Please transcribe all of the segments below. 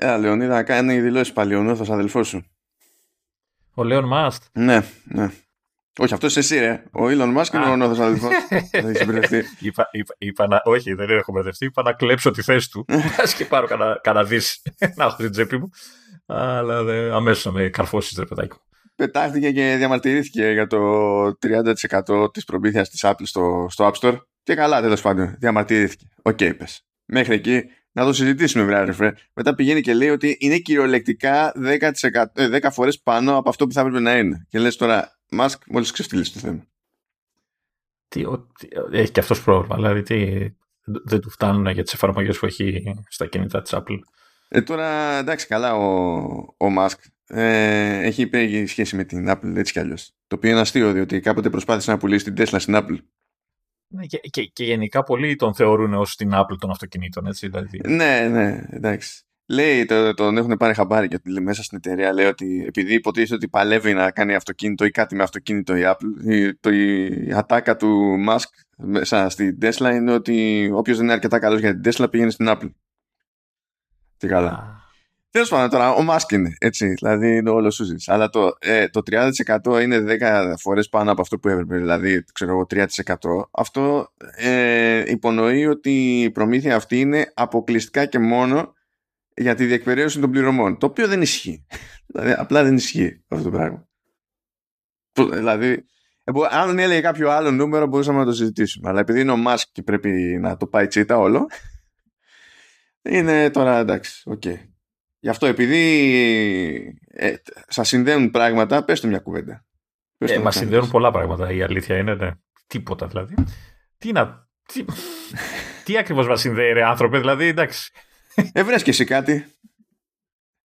Έλα, Λεωνίδα, κάνει δηλώσεις πάλι ο νόθος αδελφός σου. Ο Leon Musk. Ναι, ναι. Όχι, αυτός είσαι εσύ, ρε. Ο Elon Musk είναι ο νόθος αδελφός. Δεν έχει μπερδευτεί. Είπα, είπα, είπα να, όχι, δεν έχω μπερδευτεί. Είπα να κλέψω τη θέση του. Μπας και πάρω κανένα, κανένα δις να έχω στην τσέπη μου. Αλλά δε, αμέσως να με καρφώσεις, ρε παιδάκι μου. Πετάχτηκε και διαμαρτυρήθηκε για το 30% της προμήθειας της Apple στο, στο App Store. Και καλά, τέλος πάντων, διαμαρτυρήθηκε. OK, okay, πες. Μέχρι εκεί να το συζητήσουμε, βράδυ, Μετά πηγαίνει και λέει ότι είναι κυριολεκτικά 10, 10 φορές πάνω από αυτό που θα έπρεπε να είναι. Και λες τώρα, Μάσκ, μόλις ξεφτύλισε το θέμα. Τι, ο, τι, έχει και αυτός πρόβλημα. Δηλαδή, τι, δεν του φτάνουν για τις εφαρμογές που έχει στα κινητά της Apple. Ε, τώρα, εντάξει, καλά, ο, ο Μάσκ ε, έχει υπέρ σχέση με την Apple έτσι κι αλλιώς. Το οποίο είναι αστείο, διότι κάποτε προσπάθησε να πουλήσει την Tesla στην Apple ναι, και, και, και, γενικά πολλοί τον θεωρούν ως την Apple των αυτοκινήτων, έτσι. Δηλαδή. Ναι, ναι, εντάξει. Λέει, το, τον έχουν πάρει χαμπάρι και λέει, μέσα στην εταιρεία λέει ότι επειδή υποτίθεται ότι παλεύει να κάνει αυτοκίνητο ή κάτι με αυτοκίνητο η Apple, η, το, η ατάκα του Musk μέσα στην Tesla είναι ότι όποιος δεν είναι αρκετά καλός για την Tesla πήγαινε στην Apple. Τι καλά. Τέλος πάντων, τώρα ο Μάσκ είναι έτσι, δηλαδή είναι όλος σου Αλλά το, ε, το 30% είναι 10 φορές πάνω από αυτό που έπρεπε, δηλαδή ξέρω εγώ 3%. Αυτό ε, υπονοεί ότι η προμήθεια αυτή είναι αποκλειστικά και μόνο για τη διεκπεραίωση των πληρωμών. Το οποίο δεν ισχύει. δηλαδή, απλά δεν ισχύει αυτό το πράγμα. Δηλαδή, ε, αν έλεγε κάποιο άλλο νούμερο μπορούσαμε να το συζητήσουμε. Αλλά επειδή είναι ο Μάσκ και πρέπει να το πάει τσίτα όλο, είναι τώρα εντάξει, OK. Okay. Γι' αυτό επειδή ε, σας συνδέουν πράγματα, πες του μια κουβέντα. Πες ε, μας συνδέουν πολλά πράγματα, η αλήθεια είναι, ναι. Τίποτα δηλαδή. Τι να... Τι, τι ακριβώς μας συνδέει ρε άνθρωπε, δηλαδή, εντάξει. Ε, και εσύ κάτι.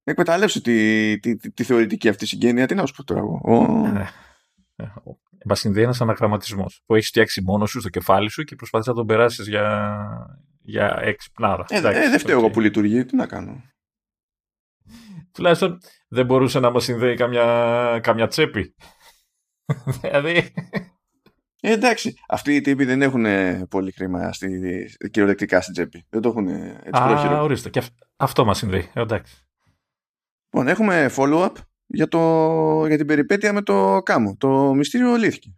Εκμεταλλεύσου τη, τη, τη, τη, θεωρητική αυτή συγγένεια. Τι να σου πω τώρα εγώ. Oh. Ε, Μας συνδέει ένας αναγραμματισμός που έχεις φτιάξει μόνος σου στο κεφάλι σου και προσπαθεί να τον περάσεις για, για έξυπνάρα. Ε, ε, δεν φταίω εγώ που λειτουργεί. Τι να κάνω τουλάχιστον δεν μπορούσε να μας συνδέει καμιά, καμιά τσέπη. δηλαδή... Ε, εντάξει, αυτοί οι τύποι δεν έχουν πολύ χρήμα στη, κυριολεκτικά στην τσέπη. Δεν το έχουν έτσι Α, πρόχειρο. ορίστε. Και αυτό μας συνδέει. Ε, εντάξει. Λοιπόν, έχουμε follow-up για, το, για την περιπέτεια με το κάμο. Το μυστήριο λύθηκε.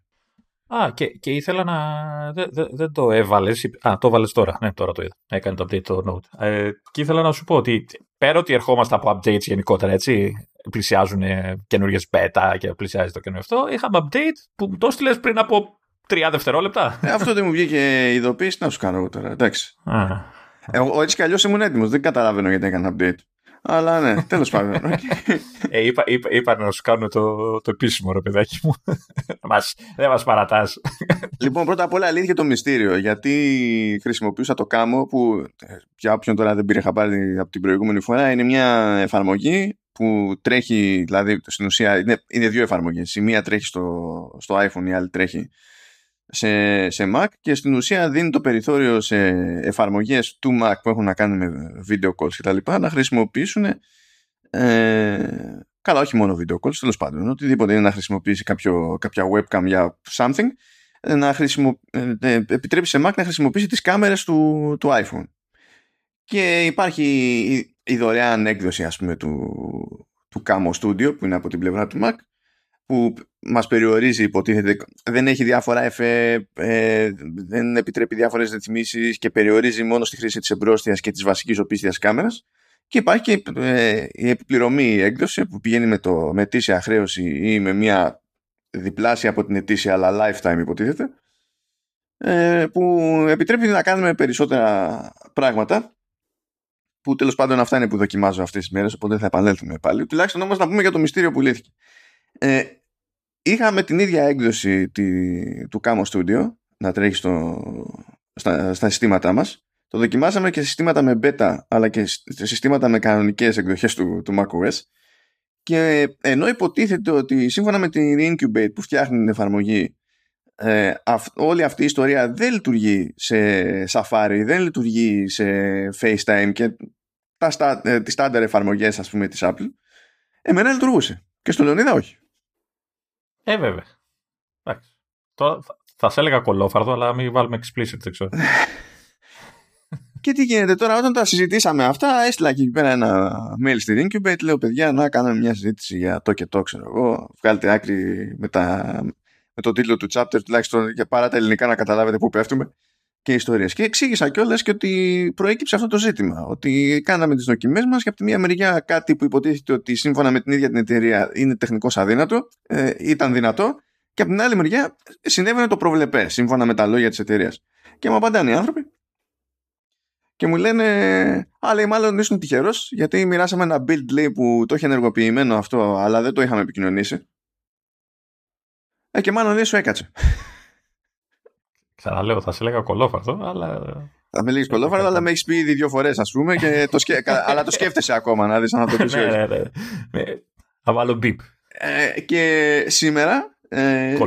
Α, και, και ήθελα να. Δεν δε, δε το έβαλες. Α, το έβαλες τώρα. Ναι, τώρα το είδα. Έκανε το update το Note. Ε, και ήθελα να σου πω ότι πέρα ότι ερχόμαστε από updates γενικότερα, έτσι. Πλησιάζουν καινούριε beta και πλησιάζει το καινούριο αυτό. Είχαμε update που μου το έστειλε πριν από 3 δευτερόλεπτα. Ε, αυτό δεν μου βγήκε ειδοποίηση. Να σου κάνω εγώ τώρα. Εντάξει. Εγώ έτσι κι αλλιώς ήμουν έτοιμος. Δεν καταλαβαίνω γιατί έκανα update. Αλλά ναι, τέλος πάντων. ε, είπα, είπα, είπα, να σου κάνω το, το επίσημο, ρε παιδάκι μου. μας, δεν μας παρατάς. λοιπόν, πρώτα απ' όλα αλήθεια το μυστήριο. Γιατί χρησιμοποιούσα το κάμο που για όποιον τώρα δεν πήρε χαμπάρι από την προηγούμενη φορά, είναι μια εφαρμογή που τρέχει, δηλαδή στην ουσία είναι, είναι δύο εφαρμογές. Η μία τρέχει στο, στο iPhone, η άλλη τρέχει σε, σε Mac και στην ουσία δίνει το περιθώριο σε εφαρμογές του Mac που έχουν να κάνουν με video calls και τα λοιπά να χρησιμοποιήσουν ε, καλά όχι μόνο video calls τέλος πάντων οτιδήποτε είναι να χρησιμοποιήσει κάποιο, κάποια webcam για something ε, να χρησιμο, ε, ε, επιτρέπει σε Mac να χρησιμοποιήσει τις κάμερες του, του iPhone. Και υπάρχει η, η δωρεάν έκδοση ας πούμε του, του Camo Studio που είναι από την πλευρά του Mac που μας περιορίζει υποτίθεται δεν έχει διάφορα εφέ ε, δεν επιτρέπει διάφορες ρυθμίσεις και περιορίζει μόνο στη χρήση της εμπρόστιας και της βασικής οπίστιας κάμερας. Και υπάρχει και ε, η επιπληρωμή έκδοση που πηγαίνει με, το, με ετήσια χρέωση ή με μια διπλάσια από την ετήσια αλλά lifetime υποτίθεται ε, που επιτρέπει να κάνουμε περισσότερα πράγματα που τέλος πάντων αυτά είναι που δοκιμάζω αυτές τις μέρες οπότε θα επανέλθουμε πάλι. Τουλάχιστον όμως να πούμε για το μυστήριο που λύθηκε. Ε, είχαμε την ίδια έκδοση τη, του Camo Studio να τρέχει στο, στα, στα συστήματά μας. Το δοκιμάσαμε και σε συστήματα με beta αλλά και σε συστήματα με κανονικές εκδοχές του, του macOS. Και ενώ υποτίθεται ότι σύμφωνα με την Incubate που φτιάχνει την εφαρμογή ε, όλη αυτή η ιστορία δεν λειτουργεί σε Safari, δεν λειτουργεί σε FaceTime και τα, ε, τις στάνταρ εφαρμογές ας πούμε της Apple εμένα λειτουργούσε. Και στο Λεωνίδα όχι ε, βέβαια. Εντάξει. Τώρα θα, θα σε έλεγα κολόφαρδο, αλλά μην βάλουμε explicit, δεν ξέρω. Και τι γίνεται τώρα, όταν τα συζητήσαμε αυτά, έστειλα εκεί πέρα ένα mail στη Incubate. Λέω, παιδιά, να κάνουμε μια συζήτηση για το και το, ξέρω εγώ. Βγάλετε άκρη με, τα, με το τίτλο του chapter, τουλάχιστον για παρά τα ελληνικά να καταλάβετε πού πέφτουμε και ιστορίες. Και εξήγησα κιόλας και ότι προέκυψε αυτό το ζήτημα. Ότι κάναμε τις δοκιμές μας και από τη μία μεριά κάτι που υποτίθεται ότι σύμφωνα με την ίδια την εταιρεία είναι τεχνικώς αδύνατο, ε, ήταν δυνατό, και από την άλλη μεριά συνέβαινε το προβλεπέ, σύμφωνα με τα λόγια της εταιρείας. Και μου απαντάνε οι άνθρωποι και μου λένε, Α, λέει, μάλλον ήσουν τυχερός, γιατί μοιράσαμε ένα build λέει, που το είχε ενεργοποιημένο αυτό, αλλά δεν το είχαμε επικοινωνήσει. Ε, και μάλλον δεν σου έκατσε. Ξαναλέω, θα σε λέγα κολόφαρτο, αλλά. Θα με λέγεις κολόφαρτο, αλλά με έχεις πει ήδη δύο φορές, ας πούμε, και το σκέ... αλλά το σκέφτεσαι ακόμα να δεις αν θα το πεις. ναι, ναι, ναι. Θα βάλω μπίπ. Ε, και σήμερα, ε,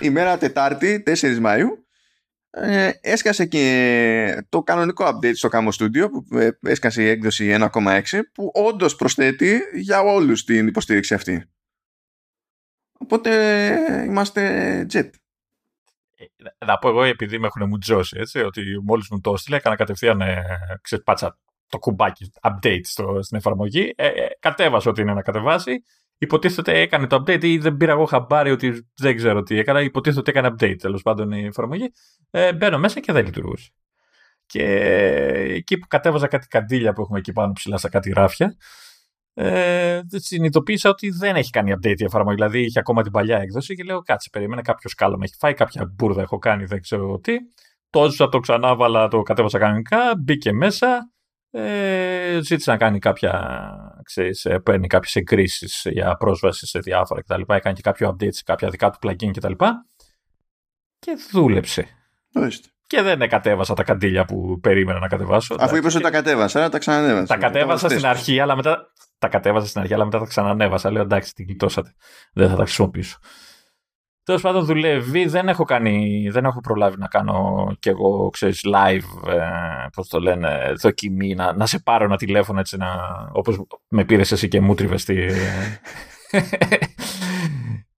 η μέρα Τετάρτη, 4 Μαου, ε, έσκασε και το κανονικό update στο Camo Studio που ε, έσκασε η έκδοση 1.6 που όντως προσθέτει για όλους την υποστήριξη αυτή. Οπότε είμαστε jet. Ε, να πω εγώ επειδή με έχουν μου τζώσει έτσι, ότι μόλις μου το έστειλε έκανα κατευθείαν ε, πάτσα το κουμπάκι update στο, στην εφαρμογή. Ε, ε, κατέβασα ότι είναι να κατεβάσει υποτίθεται έκανε το update ή δεν πήρα εγώ χαμπάρι ότι δεν ξέρω τι έκανα. Υποτίθεται ότι έκανε update τέλος πάντων η εφαρμογή. Ε, μπαίνω μέσα και δεν λειτουργούσε. Και εκεί που κατέβαζα κάτι καντήλια που έχουμε εκεί πάνω ψηλά στα κάτι ράφια, ε, συνειδητοποίησα ότι δεν έχει κάνει update η εφαρμογή. Δηλαδή είχε ακόμα την παλιά έκδοση και λέω κάτσε, περίμενε κάποιος κάλο με έχει φάει, κάποια μπουρδα έχω κάνει, δεν ξέρω τι. Το το ξανάβαλα, το κατέβασα κανονικά, μπήκε μέσα, ε, ζήτησε να κάνει κάποια, ξέρεις, ε, παίρνει κάποιες εγκρίσεις για πρόσβαση σε διάφορα κτλ. Έκανε και κάποιο update σε κάποια δικά του plugin κτλ. Και, και δούλεψε. Ορίστε. Και δεν κατέβασα τα καντήλια που περίμενα να κατεβάσω. Αφού είπες ότι τα κατέβασα, τα ξανανέβασα. Τα κατέβασα στην αρχή, αλλά μετά. Τα κατέβασα στην αρχή, αλλά μετά τα ξανανέβασα. Λέω εντάξει, την γλιτώσατε. Δεν θα τα χρησιμοποιήσω. Τέλος πάντων δουλεύει, δεν έχω, κάνει, δεν έχω προλάβει να κάνω κι εγώ, ξέρεις, live, ε, πώς το λένε, δοκιμή, να, να σε πάρω ένα τηλέφωνο έτσι, να, όπως με πήρες εσύ και μου τρίβες τη,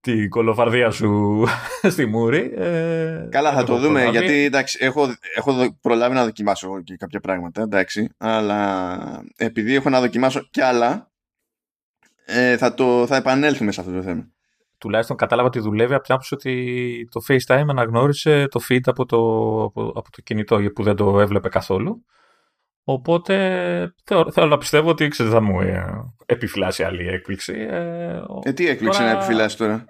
τη κολοφαρδία σου στη Μούρη. Ε, Καλά, θα το δούμε, προλάβει. γιατί εντάξει, έχω, έχω προλάβει να δοκιμάσω και κάποια πράγματα, εντάξει, αλλά επειδή έχω να δοκιμάσω κι άλλα, ε, θα, το, θα επανέλθουμε σε αυτό το θέμα τουλάχιστον κατάλαβα ότι δουλεύει από την άποψη ότι το FaceTime αναγνώρισε το feed από το, από, από το κινητό που δεν το έβλεπε καθόλου. Οπότε θέλω, να πιστεύω ότι ξέρετε, θα μου ε, επιφυλάσει άλλη έκπληξη. Ε, ε τι έκπληξη τώρα... να επιφυλάσει τώρα;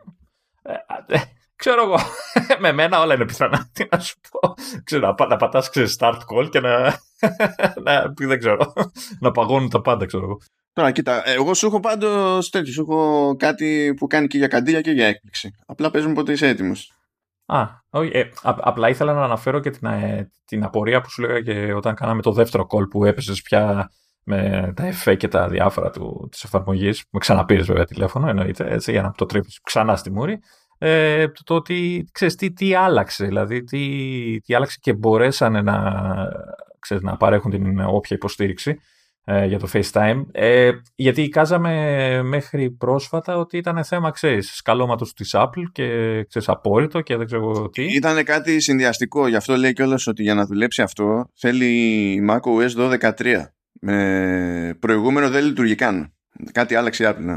Ε, ε, ξέρω εγώ. με μένα όλα είναι πιθανά. Τι να σου πω. Ξέρω, να, να πατάς start call και να, να, δεν ξέρω, να παγώνουν τα πάντα, ξέρω εγώ. Τώρα, κοίτα, εγώ σου έχω πάντως τέτοιο. Σου έχω κάτι που κάνει και για καντήλια και για έκπληξη. Απλά παίζουμε πότε είσαι έτοιμος. Α, όχι. Ε, απλά ήθελα να αναφέρω και την, ε, την απορία που σου λέγα και όταν κάναμε το δεύτερο call που έπεσε πια με τα εφέ και τα διάφορα του, της εφαρμογής. Με ξαναπήρες βέβαια τηλέφωνο, εννοείται, έτσι, για να το τρίβεις ξανά στη μούρη. Ε, το, το ότι, ξέρεις, τι, τι άλλαξε, δηλαδή, τι, τι άλλαξε και μπορέσανε να, ξέρεις, να παρέχουν την όποια υποστήριξη. Ε, για το FaceTime. Ε, γιατί εικάζαμε μέχρι πρόσφατα ότι ήταν θέμα, ξέρεις, σκαλώματος της Apple και ξέρεις, απόρριτο και δεν ξέρω τι. Ήταν κάτι συνδυαστικό, γι' αυτό λέει κιόλας ότι για να δουλέψει αυτό θέλει macOS 12.3. Με προηγούμενο δεν λειτουργεί καν. Κάτι άλλαξε η Apple. Ναι.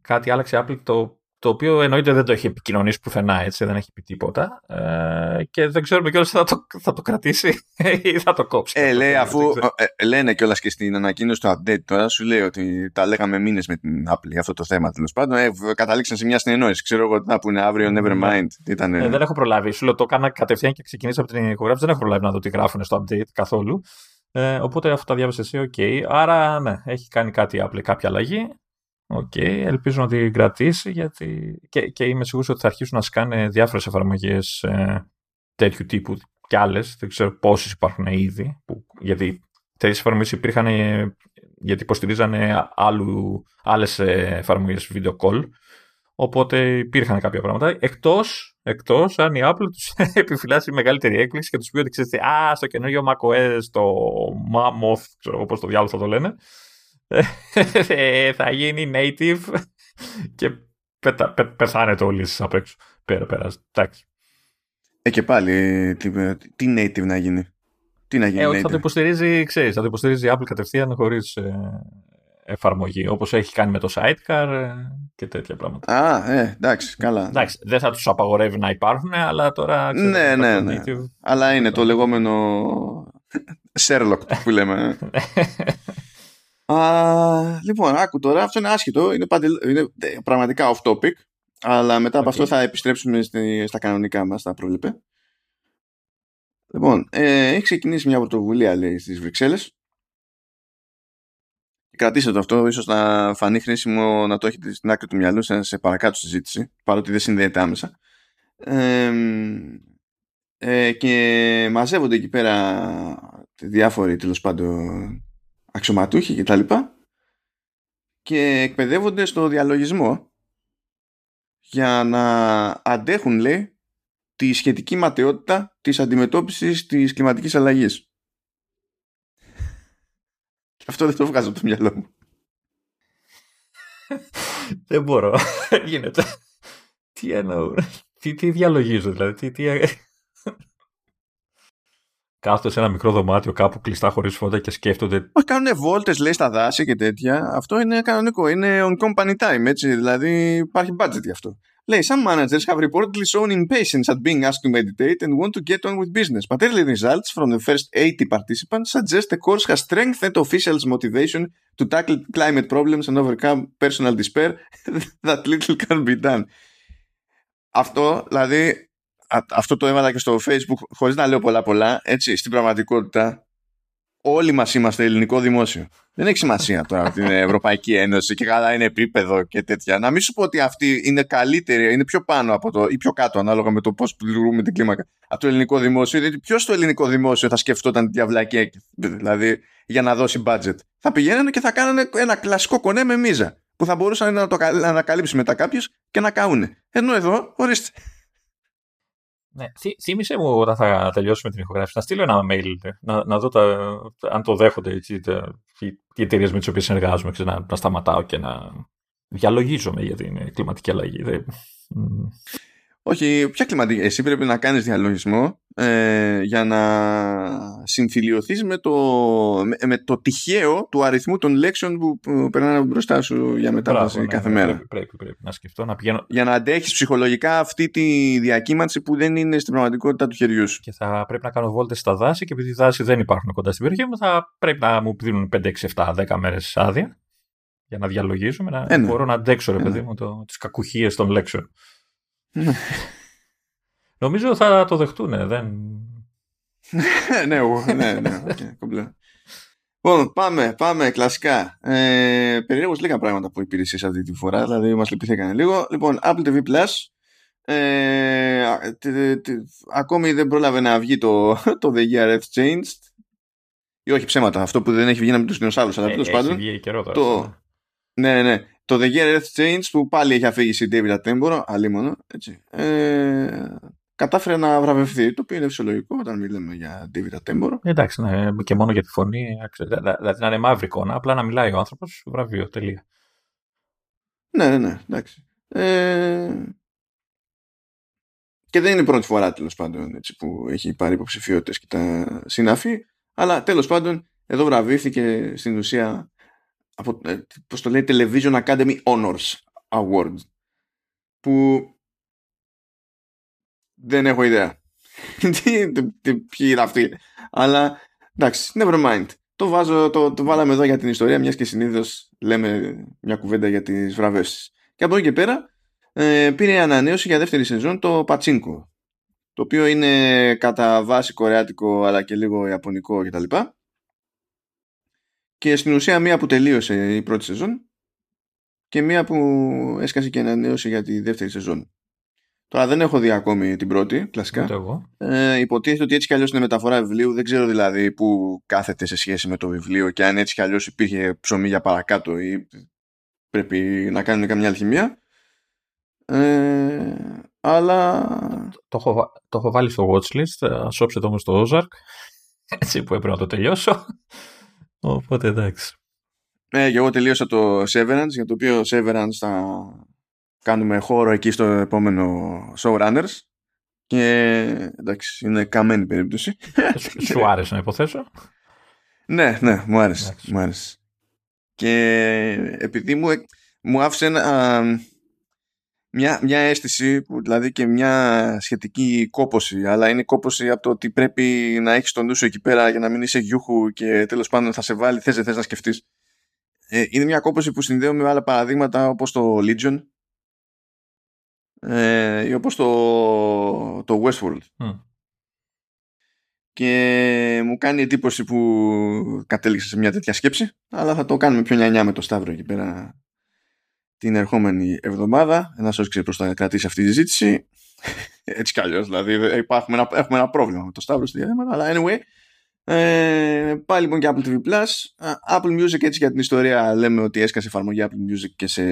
Κάτι άλλαξε η Apple το το οποίο εννοείται δεν το έχει επικοινωνήσει πουθενά, έτσι, δεν έχει πει τίποτα. Ε, και δεν ξέρουμε κιόλας θα το, θα το κρατήσει ή θα το κόψει. Ε, λέει, αφού ε, λένε κιόλας και στην ανακοίνωση του update τώρα, σου λέει ότι τα λέγαμε μήνες με την Apple για αυτό το θέμα τέλος πάντων. Ε, καταλήξαν σε μια συνεννόηση. Ξέρω εγώ τι να πούνε αύριο, never ναι. mind. Ήταν... Ε, δεν έχω προλάβει. Σου λέω το έκανα κατευθείαν και ξεκινήσα από την ηχογράφηση. Δεν έχω προλάβει να δω τι γράφουν στο update καθόλου. Ε, οπότε αυτό τα διάβασες εσύ, OK. Okay. Άρα, ναι, έχει κάνει κάτι Apple, κάποια αλλαγή. OK, okay, ελπίζω να την κρατήσει γιατί και, και είμαι σίγουρος ότι θα αρχίσουν να σκάνε διάφορες εφαρμογές ε, τέτοιου τύπου και άλλες, δεν ξέρω πόσες υπάρχουν ήδη, που, γιατί τέτοιες εφαρμογές υπήρχαν ε, γιατί υποστηρίζανε άλλου, άλλες ε, εφαρμογές video call, οπότε υπήρχαν κάποια πράγματα, εκτός, εκτός αν η Apple τους επιφυλάξει μεγαλύτερη έκπληξη και τους πει ότι ξέρετε, α, στο καινούργιο macOS, το Mammoth, ξέρω πώς το διάλογο θα το λένε, ε, θα γίνει native και πετα, πε, πεθάνετε όλοι απ' έξω. Πέρα, πέρα. Εντάξει. Ε, και πάλι, τι, τι native να γίνει; Τι να γίνει. Ε, θα το υποστηρίζει, ξέρεις, θα το υποστηρίζει η Apple κατευθείαν χωρίς ε, εφαρμογή. Όπως έχει κάνει με το Sidecar ε, και τέτοια πράγματα. Α, ε, εντάξει, καλά. Εντάξει, δεν θα τους απαγορεύει να υπάρχουν, αλλά τώρα... Ξέρω, ναι, ναι, ναι. Αλλά είναι το λεγόμενο Sherlock που λέμε. Α, λοιπόν, άκου τώρα, αυτό είναι άσχητο, είναι, παντε, είναι πραγματικά off topic, αλλά μετά από αυτό θα επιστρέψουμε στα κανονικά μας, τα πρόλοιπε. Λοιπόν, ε, έχει ξεκινήσει μια πρωτοβουλία, λέει, στις Βρυξέλλες. Κρατήστε το αυτό, ίσως να φανεί χρήσιμο να το έχετε στην άκρη του μυαλού σε, σε παρακάτω συζήτηση, παρότι δεν συνδέεται άμεσα. Ε, ε, και μαζεύονται εκεί πέρα διάφοροι τέλος πάντων αξιωματούχοι και τα λοιπά και εκπαιδεύονται στο διαλογισμό για να αντέχουν λέει τη σχετική ματαιότητα της αντιμετώπισης της κλιματικής αλλαγής. Αυτό δεν το βγάζω από το μυαλό μου. δεν μπορώ. Γίνεται. Τι εννοώ. Τι, τι διαλογίζω δηλαδή. Τι, τι κάθονται σε ένα μικρό δωμάτιο κάπου κλειστά χωρί φώτα και σκέφτονται. Μα κάνουν βόλτε, λέει, στα δάση και τέτοια. Αυτό είναι κανονικό. Είναι on company time, έτσι. Δηλαδή υπάρχει budget γι' αυτό. Λέει, some managers have reportedly shown impatience at being asked to meditate and want to get on with business. But early results from the first 80 participants suggest the course has strengthened officials' motivation to tackle climate problems and overcome personal despair that little can be done. Αυτό, δηλαδή, αυτό το έβαλα και στο facebook χωρίς να λέω πολλά πολλά έτσι στην πραγματικότητα όλοι μας είμαστε ελληνικό δημόσιο. Δεν έχει σημασία τώρα την Ευρωπαϊκή Ένωση και καλά είναι επίπεδο και τέτοια. Να μην σου πω ότι αυτή είναι καλύτερη είναι πιο πάνω από το ή πιο κάτω ανάλογα με το πώς λειτουργούμε την κλίμακα από το ελληνικό δημόσιο γιατί ποιος στο ελληνικό δημόσιο θα σκεφτόταν τη διαβλακή δηλαδή για να δώσει budget. Θα πηγαίνανε και θα κάνανε ένα κλασικό κονέ με μίζα που θα μπορούσαν να το ανακαλύψει μετά κάποιος και να καούνε ενώ εδώ ορίστε ναι. Θύμησε μου όταν θα τελειώσουμε την ηχογράφηση να στείλω ένα mail να, να δω τα, αν το δέχονται έτσι, τα, οι εταιρείε με τις οποίες συνεργάζομαι να, να σταματάω και να διαλογίζομαι για την κλιματική αλλαγή. Όχι, ποια κλιματική. Εσύ πρέπει να κάνεις διαλογισμό ε, για να συμφιλειωθείς με το, με, το τυχαίο του αριθμού των λέξεων που, που περνάνε μπροστά σου για μετάβαση ναι, κάθε ναι, μέρα. Πρέπει, πρέπει, πρέπει, να σκεφτώ να πηγαίνω. Για να αντέχεις ψυχολογικά αυτή τη διακύμανση που δεν είναι στην πραγματικότητα του χεριού σου. Και θα πρέπει να κάνω βόλτες στα δάση και επειδή οι δάση δεν υπάρχουν κοντά στην περιοχή μου θα πρέπει να μου δίνουν 5, 6, 7, 10 μέρες άδεια για να διαλογίζουμε, να ε, ναι. μπορώ να αντέξω ρε ε, παιδί μου τις κακουχίες των λέξεων. Ναι. Νομίζω θα το δεχτούν, δεν... ναι, ναι, ναι, okay, Λοιπόν, πάμε, πάμε, κλασικά. Ε, περίεργως λίγα πράγματα που υπηρεσίες αυτή τη φορά, δηλαδή μας λυπηθήκανε λίγο. Λοιπόν, Apple TV Plus, ε, ακόμη δεν πρόλαβε να βγει το, το The Year Earth Changed. Ή όχι ψέματα, αυτό που δεν έχει βγει να μην τους δεινοσαύρους, αλλά ε, τέλος πάντων. Το, ναι, ναι. Το The Year Earth Change που πάλι έχει αφήγηση David Attenborough, αλίμονο, έτσι. Ε, κατάφερε να βραβευτεί, το οποίο είναι φυσιολογικό όταν μιλάμε για David Attenborough. Εντάξει, ναι, και μόνο για τη φωνή, δηλαδή να είναι μαύρη εικόνα, απλά να μιλάει ο άνθρωπος, βραβείο, τελεία. Ναι, ναι, ναι, εντάξει. Ε, και δεν είναι η πρώτη φορά τέλος πάντων έτσι, που έχει πάρει υποψηφιότητες και τα συναφή, αλλά τέλος πάντων εδώ βραβεύτηκε στην ουσία από, ε, πώς το λέει, Television Academy Honors Award που δεν έχω ιδέα. Τι, τι, ποιοι είναι αυτοί. Αλλά εντάξει, never mind. Το, βάζω, το, το βάλαμε εδώ για την ιστορία μιας και συνήθως λέμε μια κουβέντα για τις βραβεύσεις. Και από εκεί και πέρα ε, πήρε ανανέωση για δεύτερη σεζόν το Πατσίνκο το οποίο είναι κατά βάση κορεάτικο αλλά και λίγο ιαπωνικό κτλ και στην ουσία μία που τελείωσε η πρώτη σεζόν και μία που έσκασε και ανανέωσε για τη δεύτερη σεζόν. Τώρα δεν έχω δει ακόμη την πρώτη, κλασικά. εγώ. Ε, υποτίθεται ότι έτσι κι αλλιώς είναι μεταφορά βιβλίου. Δεν ξέρω δηλαδή που κάθεται σε σχέση με το βιβλίο και αν έτσι κι αλλιώς υπήρχε ψωμί για παρακάτω ή πρέπει να κάνουν καμιά αλχημία. Ε, αλλά. Το, έχω, το έχω βάλει στο watchlist. Α όψετε όμω το Ozark. Έτσι που έπρεπε να το τελειώσω. Οπότε εντάξει. Ε, και εγώ τελείωσα το Severance, για το οποίο Severance θα κάνουμε χώρο εκεί στο επόμενο Showrunners Και εντάξει, είναι καμένη περίπτωση. Σου άρεσε να υποθέσω; ναι, ναι, μου άρεσε. Μου άρεσε. Και επειδή μου, μου άφησε ένα, μια, μια αίσθηση, που, δηλαδή και μια σχετική κόποση, αλλά είναι κόποση από το ότι πρέπει να έχεις τον νου σου εκεί πέρα για να μην είσαι γιούχου και τέλος πάντων θα σε βάλει, θες, θες να σκεφτείς. Ε, είναι μια κόποση που συνδέω με άλλα παραδείγματα όπως το Legion ε, ή όπως το, το Westworld. Και μου κάνει εντύπωση που κατέληξε σε μια τέτοια σκέψη, αλλά θα το κάνουμε πιο νιανιά με το Σταύρο εκεί πέρα την ερχόμενη εβδομάδα. Ένας όσο ξέρει πώς θα κρατήσει αυτή τη συζήτηση. Έτσι κι αλλιώς. Δηλαδή, έχουμε ένα, έχουμε ένα πρόβλημα με το Σταύρο στη διαδέματα. Αλλά anyway. Ε, πάλι λοιπόν και Apple TV Plus. Apple Music έτσι για την ιστορία λέμε ότι έσκασε εφαρμογή Apple Music και, σε,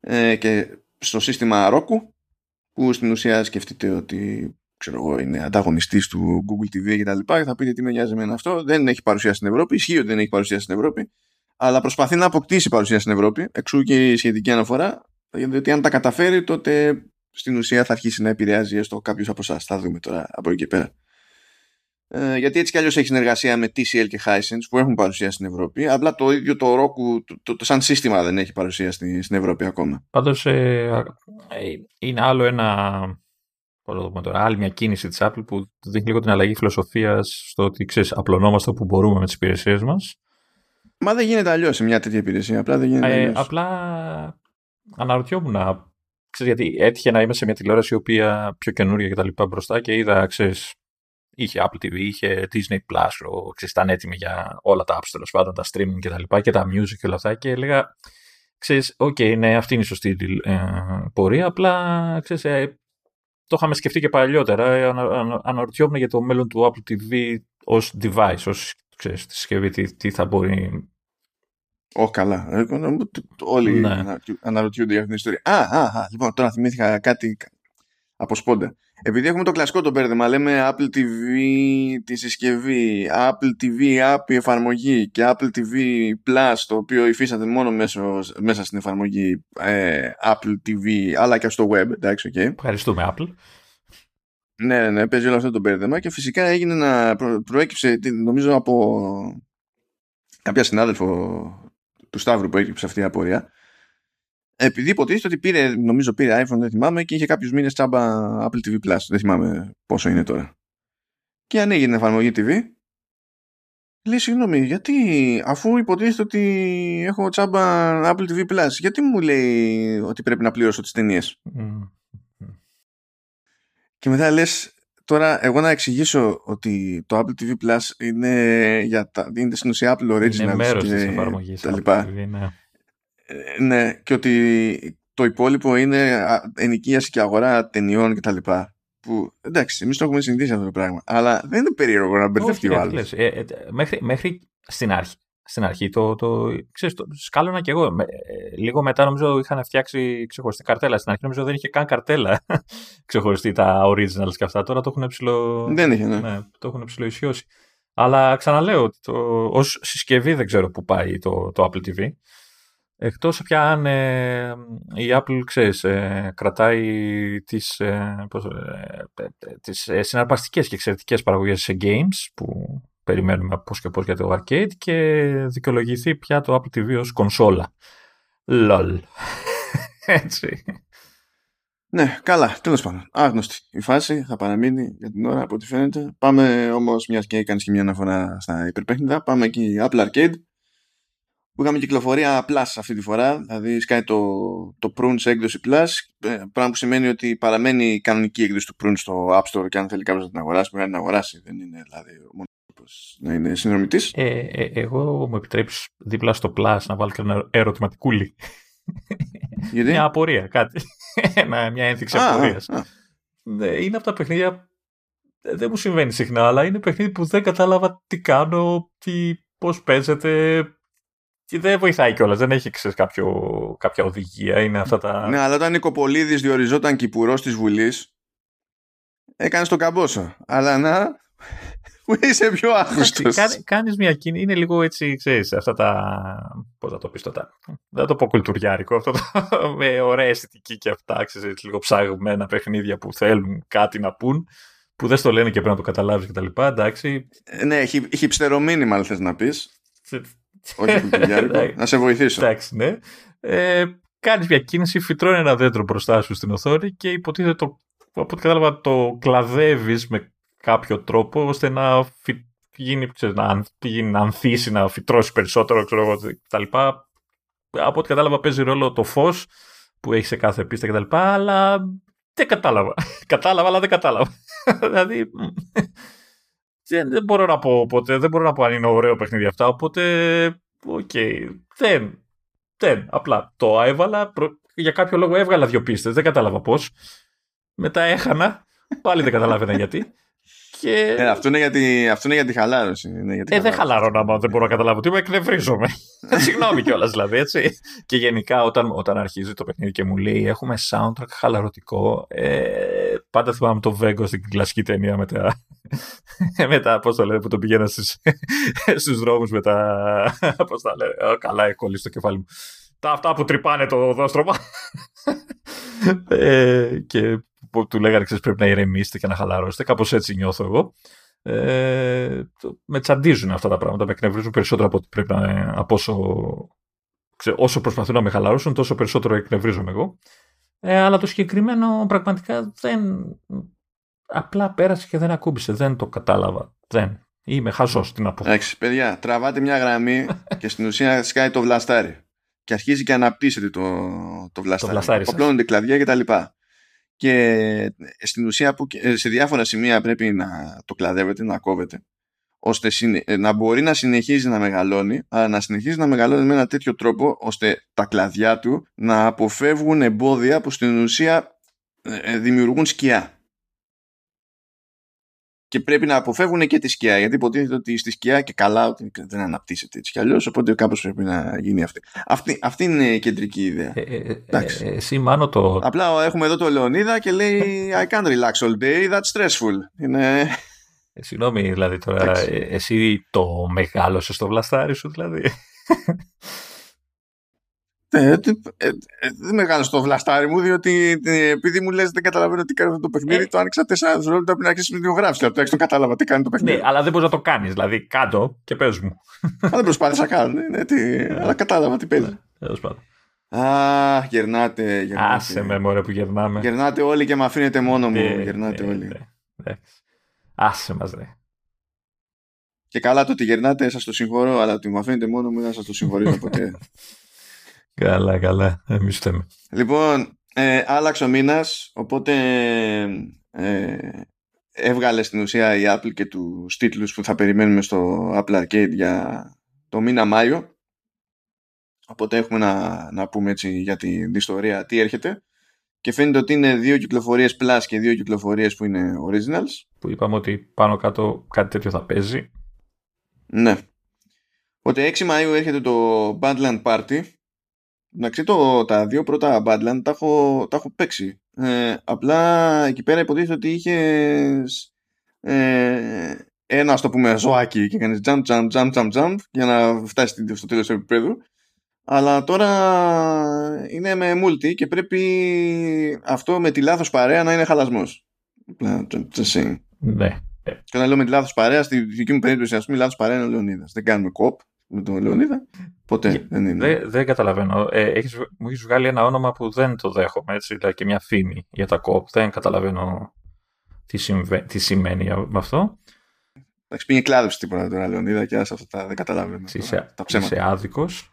ε, και στο σύστημα Roku που στην ουσία σκεφτείτε ότι ξέρω εγώ, είναι ανταγωνιστής του Google TV και τα λοιπά και θα πείτε τι με νοιάζει με αυτό. Δεν έχει παρουσία στην Ευρώπη. Ισχύει ότι δεν έχει παρουσία στην Ευρώπη αλλά προσπαθεί να αποκτήσει παρουσία στην Ευρώπη, εξού και η σχετική αναφορά, γιατί αν τα καταφέρει τότε στην ουσία θα αρχίσει να επηρεάζει έστω κάποιος από εσάς. Θα δούμε τώρα από εκεί και πέρα. Ε, γιατί έτσι κι αλλιώς έχει συνεργασία με TCL και Hisense που έχουν παρουσία στην Ευρώπη. Απλά το ίδιο το Roku, το, το, το, σαν σύστημα δεν έχει παρουσία στην, στην Ευρώπη ακόμα. Πάντως ε, ε, είναι άλλο ένα. Τώρα, άλλη μια κίνηση της Apple που δείχνει λίγο την αλλαγή φιλοσοφίας στο ότι ξέρεις, απλωνόμαστε όπου μπορούμε με τις υπηρεσίες μας Μα δεν γίνεται αλλιώς σε μια τέτοια υπηρεσία. Απλά δεν γίνεται ε, Απλά αναρωτιόμουν. Ξέρεις, γιατί έτυχε να είμαι σε μια τηλεόραση η οποία πιο καινούρια και τα λοιπά μπροστά και είδα, ξέρεις, είχε Apple TV, είχε Disney Plus, ξέρεις, ήταν έτοιμη για όλα τα apps τέλος πάντων, τα streaming και τα λοιπά και τα music και όλα αυτά και έλεγα, ξέρεις, OK, okay, ναι, αυτή είναι η σωστή ε, πορεία, απλά, ξέρεις, ε, το είχαμε σκεφτεί και παλιότερα, ε, ανα, αναρωτιόμουν για το μέλλον του Apple TV ως device, ως ξέρεις, τη συσκευή τι, τι θα μπορεί Ω, καλά. Ε, όλοι ναι. αναρωτιούνται για αυτήν την ιστορία. Α, α, α, λοιπόν, τώρα θυμήθηκα κάτι από σπόντα. Επειδή έχουμε το κλασικό το μπέρδεμα, λέμε Apple TV τη συσκευή, Apple TV app η εφαρμογή και Apple TV Plus, το οποίο υφίσταται μόνο μέσα, μέσα στην εφαρμογή ε, Apple TV, αλλά και στο web. Εντάξει, okay. Ευχαριστούμε, Apple. Ναι, ναι, ναι, παίζει όλο αυτό το μπέρδεμα και φυσικά έγινε να προ, προέκυψε, νομίζω από κάποια συνάδελφο του Σταύρου που έκυψε αυτή η απορία. Επειδή υποτίθεται ότι πήρε, νομίζω πήρε iPhone, δεν θυμάμαι, και είχε κάποιους μήνες τσάμπα Apple TV Plus. Δεν θυμάμαι πόσο είναι τώρα. Και ανοίγει την εφαρμογή TV. Λέει, συγγνώμη, γιατί αφού υποτίθεται ότι έχω τσάμπα Apple TV Plus, γιατί μου λέει ότι πρέπει να πληρώσω τις ταινίες; Και μετά λες, τώρα εγώ να εξηγήσω ότι το Apple TV Plus είναι, για τα, είναι στην ουσία Apple Originals είναι μέρος και της εφαρμογής τα λοιπά. TV, ναι. Ε, ναι, και ότι το υπόλοιπο είναι ενοικίαση και αγορά ταινιών και τα λοιπά. Που εντάξει, εμείς το έχουμε συνηθίσει αυτό το πράγμα. Αλλά δεν είναι περίεργο να μπερδευτεί ο άλλος. Ε, ε, μέχρι, μέχρι στην αρχή στην αρχή το, το, ξέρεις, το σκάλωνα και εγώ. Ε, λίγο μετά νομίζω είχαν φτιάξει ξεχωριστή καρτέλα. Στην αρχή νομίζω δεν είχε καν καρτέλα ξεχωριστή τα originals και αυτά. Τώρα το έχουν ψηλό... Δεν είχε, ναι. ναι το έχουν ψηλό Αλλά ξαναλέω ότι το, ως συσκευή δεν ξέρω που πάει το, το Apple TV. Εκτός πια αν ε, η Apple, ξέρεις, ε, κρατάει τις, ε, πώς, ε, τις συναρπαστικές και εξαιρετικές παραγωγές σε games που περιμένουμε πώς και πώς για το arcade και δικαιολογηθεί πια το Apple TV ως κονσόλα. Λολ. Έτσι. Ναι, καλά, τέλος πάντων. Άγνωστη η φάση, θα παραμείνει για την ώρα από ό,τι φαίνεται. Πάμε όμως, μιας και έκανες και μια αναφορά στα υπερπέχνητα, πάμε εκεί Apple Arcade. Που είχαμε κυκλοφορία Plus αυτή τη φορά, δηλαδή σκάει το, το Prune σε έκδοση Plus. Ε, πράγμα που σημαίνει ότι παραμένει η κανονική έκδοση του Prune στο App Store και αν θέλει κάποιος να την αγοράσει, πρέπει να την αγοράσει. Δεν είναι δηλαδή να είναι συνδρομητής. Ε, ε, εγώ μου επιτρέπει δίπλα στο Plus να βάλω και ένα ερωτηματικούλι. Γιατί; μια απορία, κάτι. μια ένδειξη απορίας. Ναι, είναι από τα παιχνίδια. Δεν μου συμβαίνει συχνά, αλλά είναι παιχνίδι που δεν κατάλαβα τι κάνω, τι, πώς παίζεται, και δεν βοηθάει κιόλας. Δεν έχει ξέρεις, κάποιο, κάποια οδηγία. Είναι αυτά τα... Ναι, αλλά όταν η Κοπολίδη διοριζόταν κυπουρός της Βουλής, έκανες τον καμπόσο. Αλλά να, που είσαι πιο άγνωστο. Κάνεις μια κίνηση. Είναι λίγο έτσι, ξέρεις, αυτά τα. Πώς θα το πεις τώρα. Δεν θα το πω κουλτουριάρικο. Αυτό το, με ωραία αισθητική και αυτά, ξέρεις, λίγο ψαγμένα παιχνίδια που θέλουν κάτι να πούν. Που δεν στο λένε και πρέπει να το καταλάβεις κτλ. Εντάξει. Ε, ναι, έχει, έχει μάλλον θες να πεις. Όχι κουλτουριάρικο. να σε βοηθήσω. Εντάξει, ναι. Ε, Κάνεις μια κίνηση, φυτρώνει ένα δέντρο μπροστά σου στην οθόνη και υποτίθεται το. Από ό,τι κατάλαβα, το κλαδεύεις με κάποιο τρόπο ώστε να φυ... γίνει, ξέρεις, να, γίνει, να ανθίσει, να φυτρώσει περισσότερο ξέρω εγώ, κτλ. Από ό,τι κατάλαβα παίζει ρόλο το φως που έχει σε κάθε πίστα κτλ. Αλλά δεν κατάλαβα. κατάλαβα, αλλά δεν κατάλαβα. δηλαδή. δεν, μπορώ να πω ποτέ, δεν μπορώ να πω αν είναι ωραίο παιχνίδι αυτά. Οπότε, OK. Okay, δεν. Δεν. Απλά το έβαλα. Για κάποιο λόγο έβγαλα δύο πίστες. Δεν κατάλαβα πώς. Μετά έχανα. Πάλι δεν καταλάβαινα γιατί. Και... Ε, αυτό, είναι για τη, αυτό είναι για τη χαλάρωση. Είναι για τη ε, δεν χαλαρώνω άμα δεν μπορώ να καταλάβω τι, με εκνευρίζομαι. Συγγνώμη κιόλας δηλαδή, έτσι. Και γενικά όταν, όταν αρχίζει το παιχνίδι και μου λέει έχουμε soundtrack χαλαρωτικό, ε, πάντα θυμάμαι το Βέγκο στην κλασική ταινία με τα. με τα πώς το λένε, που το πηγαίνα στους, στους δρόμους με τα. Πώς τα λένε. καλά, έχω στο κεφάλι μου. Τα αυτά που τρυπάνε το δόστρωμα. ε, και που του λέγανε ξέρεις, πρέπει να ηρεμήσετε και να χαλαρώσετε. Κάπως έτσι νιώθω εγώ. Ε, με τσαντίζουν αυτά τα πράγματα, με εκνευρίζουν περισσότερο από ότι πρέπει να από όσο, όσο προσπαθούν να με χαλαρώσουν, τόσο περισσότερο εκνευρίζομαι εγώ. Ε, αλλά το συγκεκριμένο πραγματικά δεν. Απλά πέρασε και δεν ακούμπησε. Δεν το κατάλαβα. Δεν. Είμαι χαζός, τι να πω. Εντάξει, παιδιά, τραβάτε μια γραμμή και στην ουσία σκάει το βλαστάρι. Και αρχίζει και αναπτύσσεται το, το βλαστάρι. Το βλαστάρι Κοπλώνονται κλαδιά κτλ και ε, στην ουσία που ε, σε διάφορα σημεία πρέπει να το κλαδεύετε, να κόβετε ώστε ε, να μπορεί να συνεχίζει να μεγαλώνει αλλά να συνεχίζει να μεγαλώνει με ένα τέτοιο τρόπο ώστε τα κλαδιά του να αποφεύγουν εμπόδια που στην ουσία δημιουργούν σκιά και πρέπει να αποφεύγουν και τη σκιά γιατί υποτίθεται ότι στη σκιά και καλά ότι δεν αναπτύσσεται έτσι κι αλλιώς οπότε κάπως πρέπει να γίνει αυτή. Αυτή, αυτή είναι η κεντρική ιδέα. Ε, ε, ε, ε εσύ μάνο το... Απλά έχουμε εδώ το Λεωνίδα και λέει I can't relax all day, that's stressful. Είναι... Ε, συγγνώμη δηλαδή τώρα, εσύ το μεγάλωσες στο βλαστάρι σου δηλαδή. Ε, ε, ε, δεν μεγάλο το βλαστάρι μου, διότι επειδή μου λες δεν καταλαβαίνω τι κάνει αυτό το παιχνίδι, το άνοιξα 4 δευτερόλεπτα πριν αρχίσει με διογράψει. Από το κατάλαβα τι κάνει το παιχνίδι. Ναι, αλλά δεν μπορείς να το κάνεις. Δηλαδή, κάτω και πες μου. Αλλά δεν προσπάθησα να κάνω. Ναι, τι, αλλά κατάλαβα τι παίζει. Τέλος πάντων. Α, γερνάτε, γερνάτε. Άσε με μωρέ που γερνάμε. Γερνάτε όλοι και με αφήνετε μόνο μου. Γερνάτε όλοι. Άσε μας, ρε. Και καλά το ότι γερνάτε, σας το συγχωρώ, αλλά ότι με αφήνετε μόνο μου δεν σας το συγχωρήσω ποτέ. Καλά, καλά. Εμείς θέμε. Λοιπόν, ε, άλλαξε ο μήνας, οπότε ε, έβγαλε στην ουσία η Apple και τους τίτλους που θα περιμένουμε στο Apple Arcade για το μήνα Μάιο. Οπότε έχουμε να, να πούμε έτσι για την ιστορία τι έρχεται. Και φαίνεται ότι είναι δύο κυκλοφορίες Plus και δύο κυκλοφορίες που είναι Originals. Που είπαμε ότι πάνω κάτω κάτι τέτοιο θα παίζει. Ναι. Οπότε 6 Μαΐου έρχεται το Badland Party Εντάξει, το, τα δύο πρώτα Badland τα έχω, τα έχω παίξει. Ε, απλά εκεί πέρα υποτίθεται ότι είχες ε, ένα, ας το πούμε, ζωάκι και κάνεις jump, jump, jump, jump, jump για να φτάσεις στο τέλος του επίπεδου. Αλλά τώρα είναι με multi και πρέπει αυτό με τη λάθος παρέα να είναι χαλασμός. Ναι. Και όταν λέω με τη λάθος παρέα, στη δική μου περίπτωση, ας πούμε, η λάθος παρέα είναι ο Λεωνίδας. Δεν κάνουμε κοπ με τον Λεωνίδα. Ποτέ δεν είναι. Δεν, καταλαβαίνω. Ε, έχεις, μου έχεις βγάλει ένα όνομα που δεν το δέχομαι, έτσι, δηλαδή και μια φήμη για τα κοπ. Δεν καταλαβαίνω τι, συμβε, τι σημαίνει με αυτό. Εντάξει, πήγε κλάδευση τίποτα τώρα, Λεωνίδα, και άσε αυτά δεν καταλαβαίνω. Είσαι, τα ψέματα. Είσαι άδικος.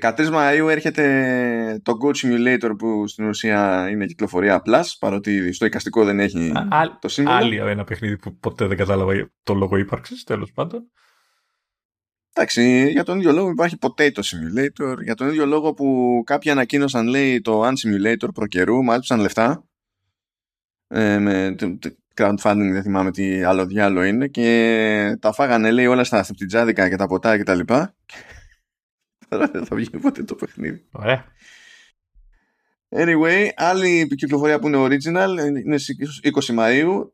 13 Μαΐου έρχεται το Go Simulator που στην ουσία είναι κυκλοφορία Plus παρότι στο εικαστικό δεν έχει Α, το σύμβολο. Άλλη ένα παιχνίδι που ποτέ δεν κατάλαβα το λόγο ύπαρξης τέλος πάντων. Εντάξει, για τον ίδιο λόγο υπάρχει Potato Simulator. Για τον ίδιο λόγο που κάποιοι ανακοίνωσαν, λέει, το Unsimulator προ καιρού, μάλισαν λεφτά. Ε, με crowdfunding, δεν θυμάμαι τι άλλο διάλογο είναι. Και τα φάγανε, λέει, όλα στα θεπτιτζάδικα και τα ποτά και τα λοιπά. Τώρα δεν θα βγει ποτέ το παιχνίδι. Ωραία. Anyway, άλλη κυκλοφορία που είναι original είναι στις 20 Μαΐου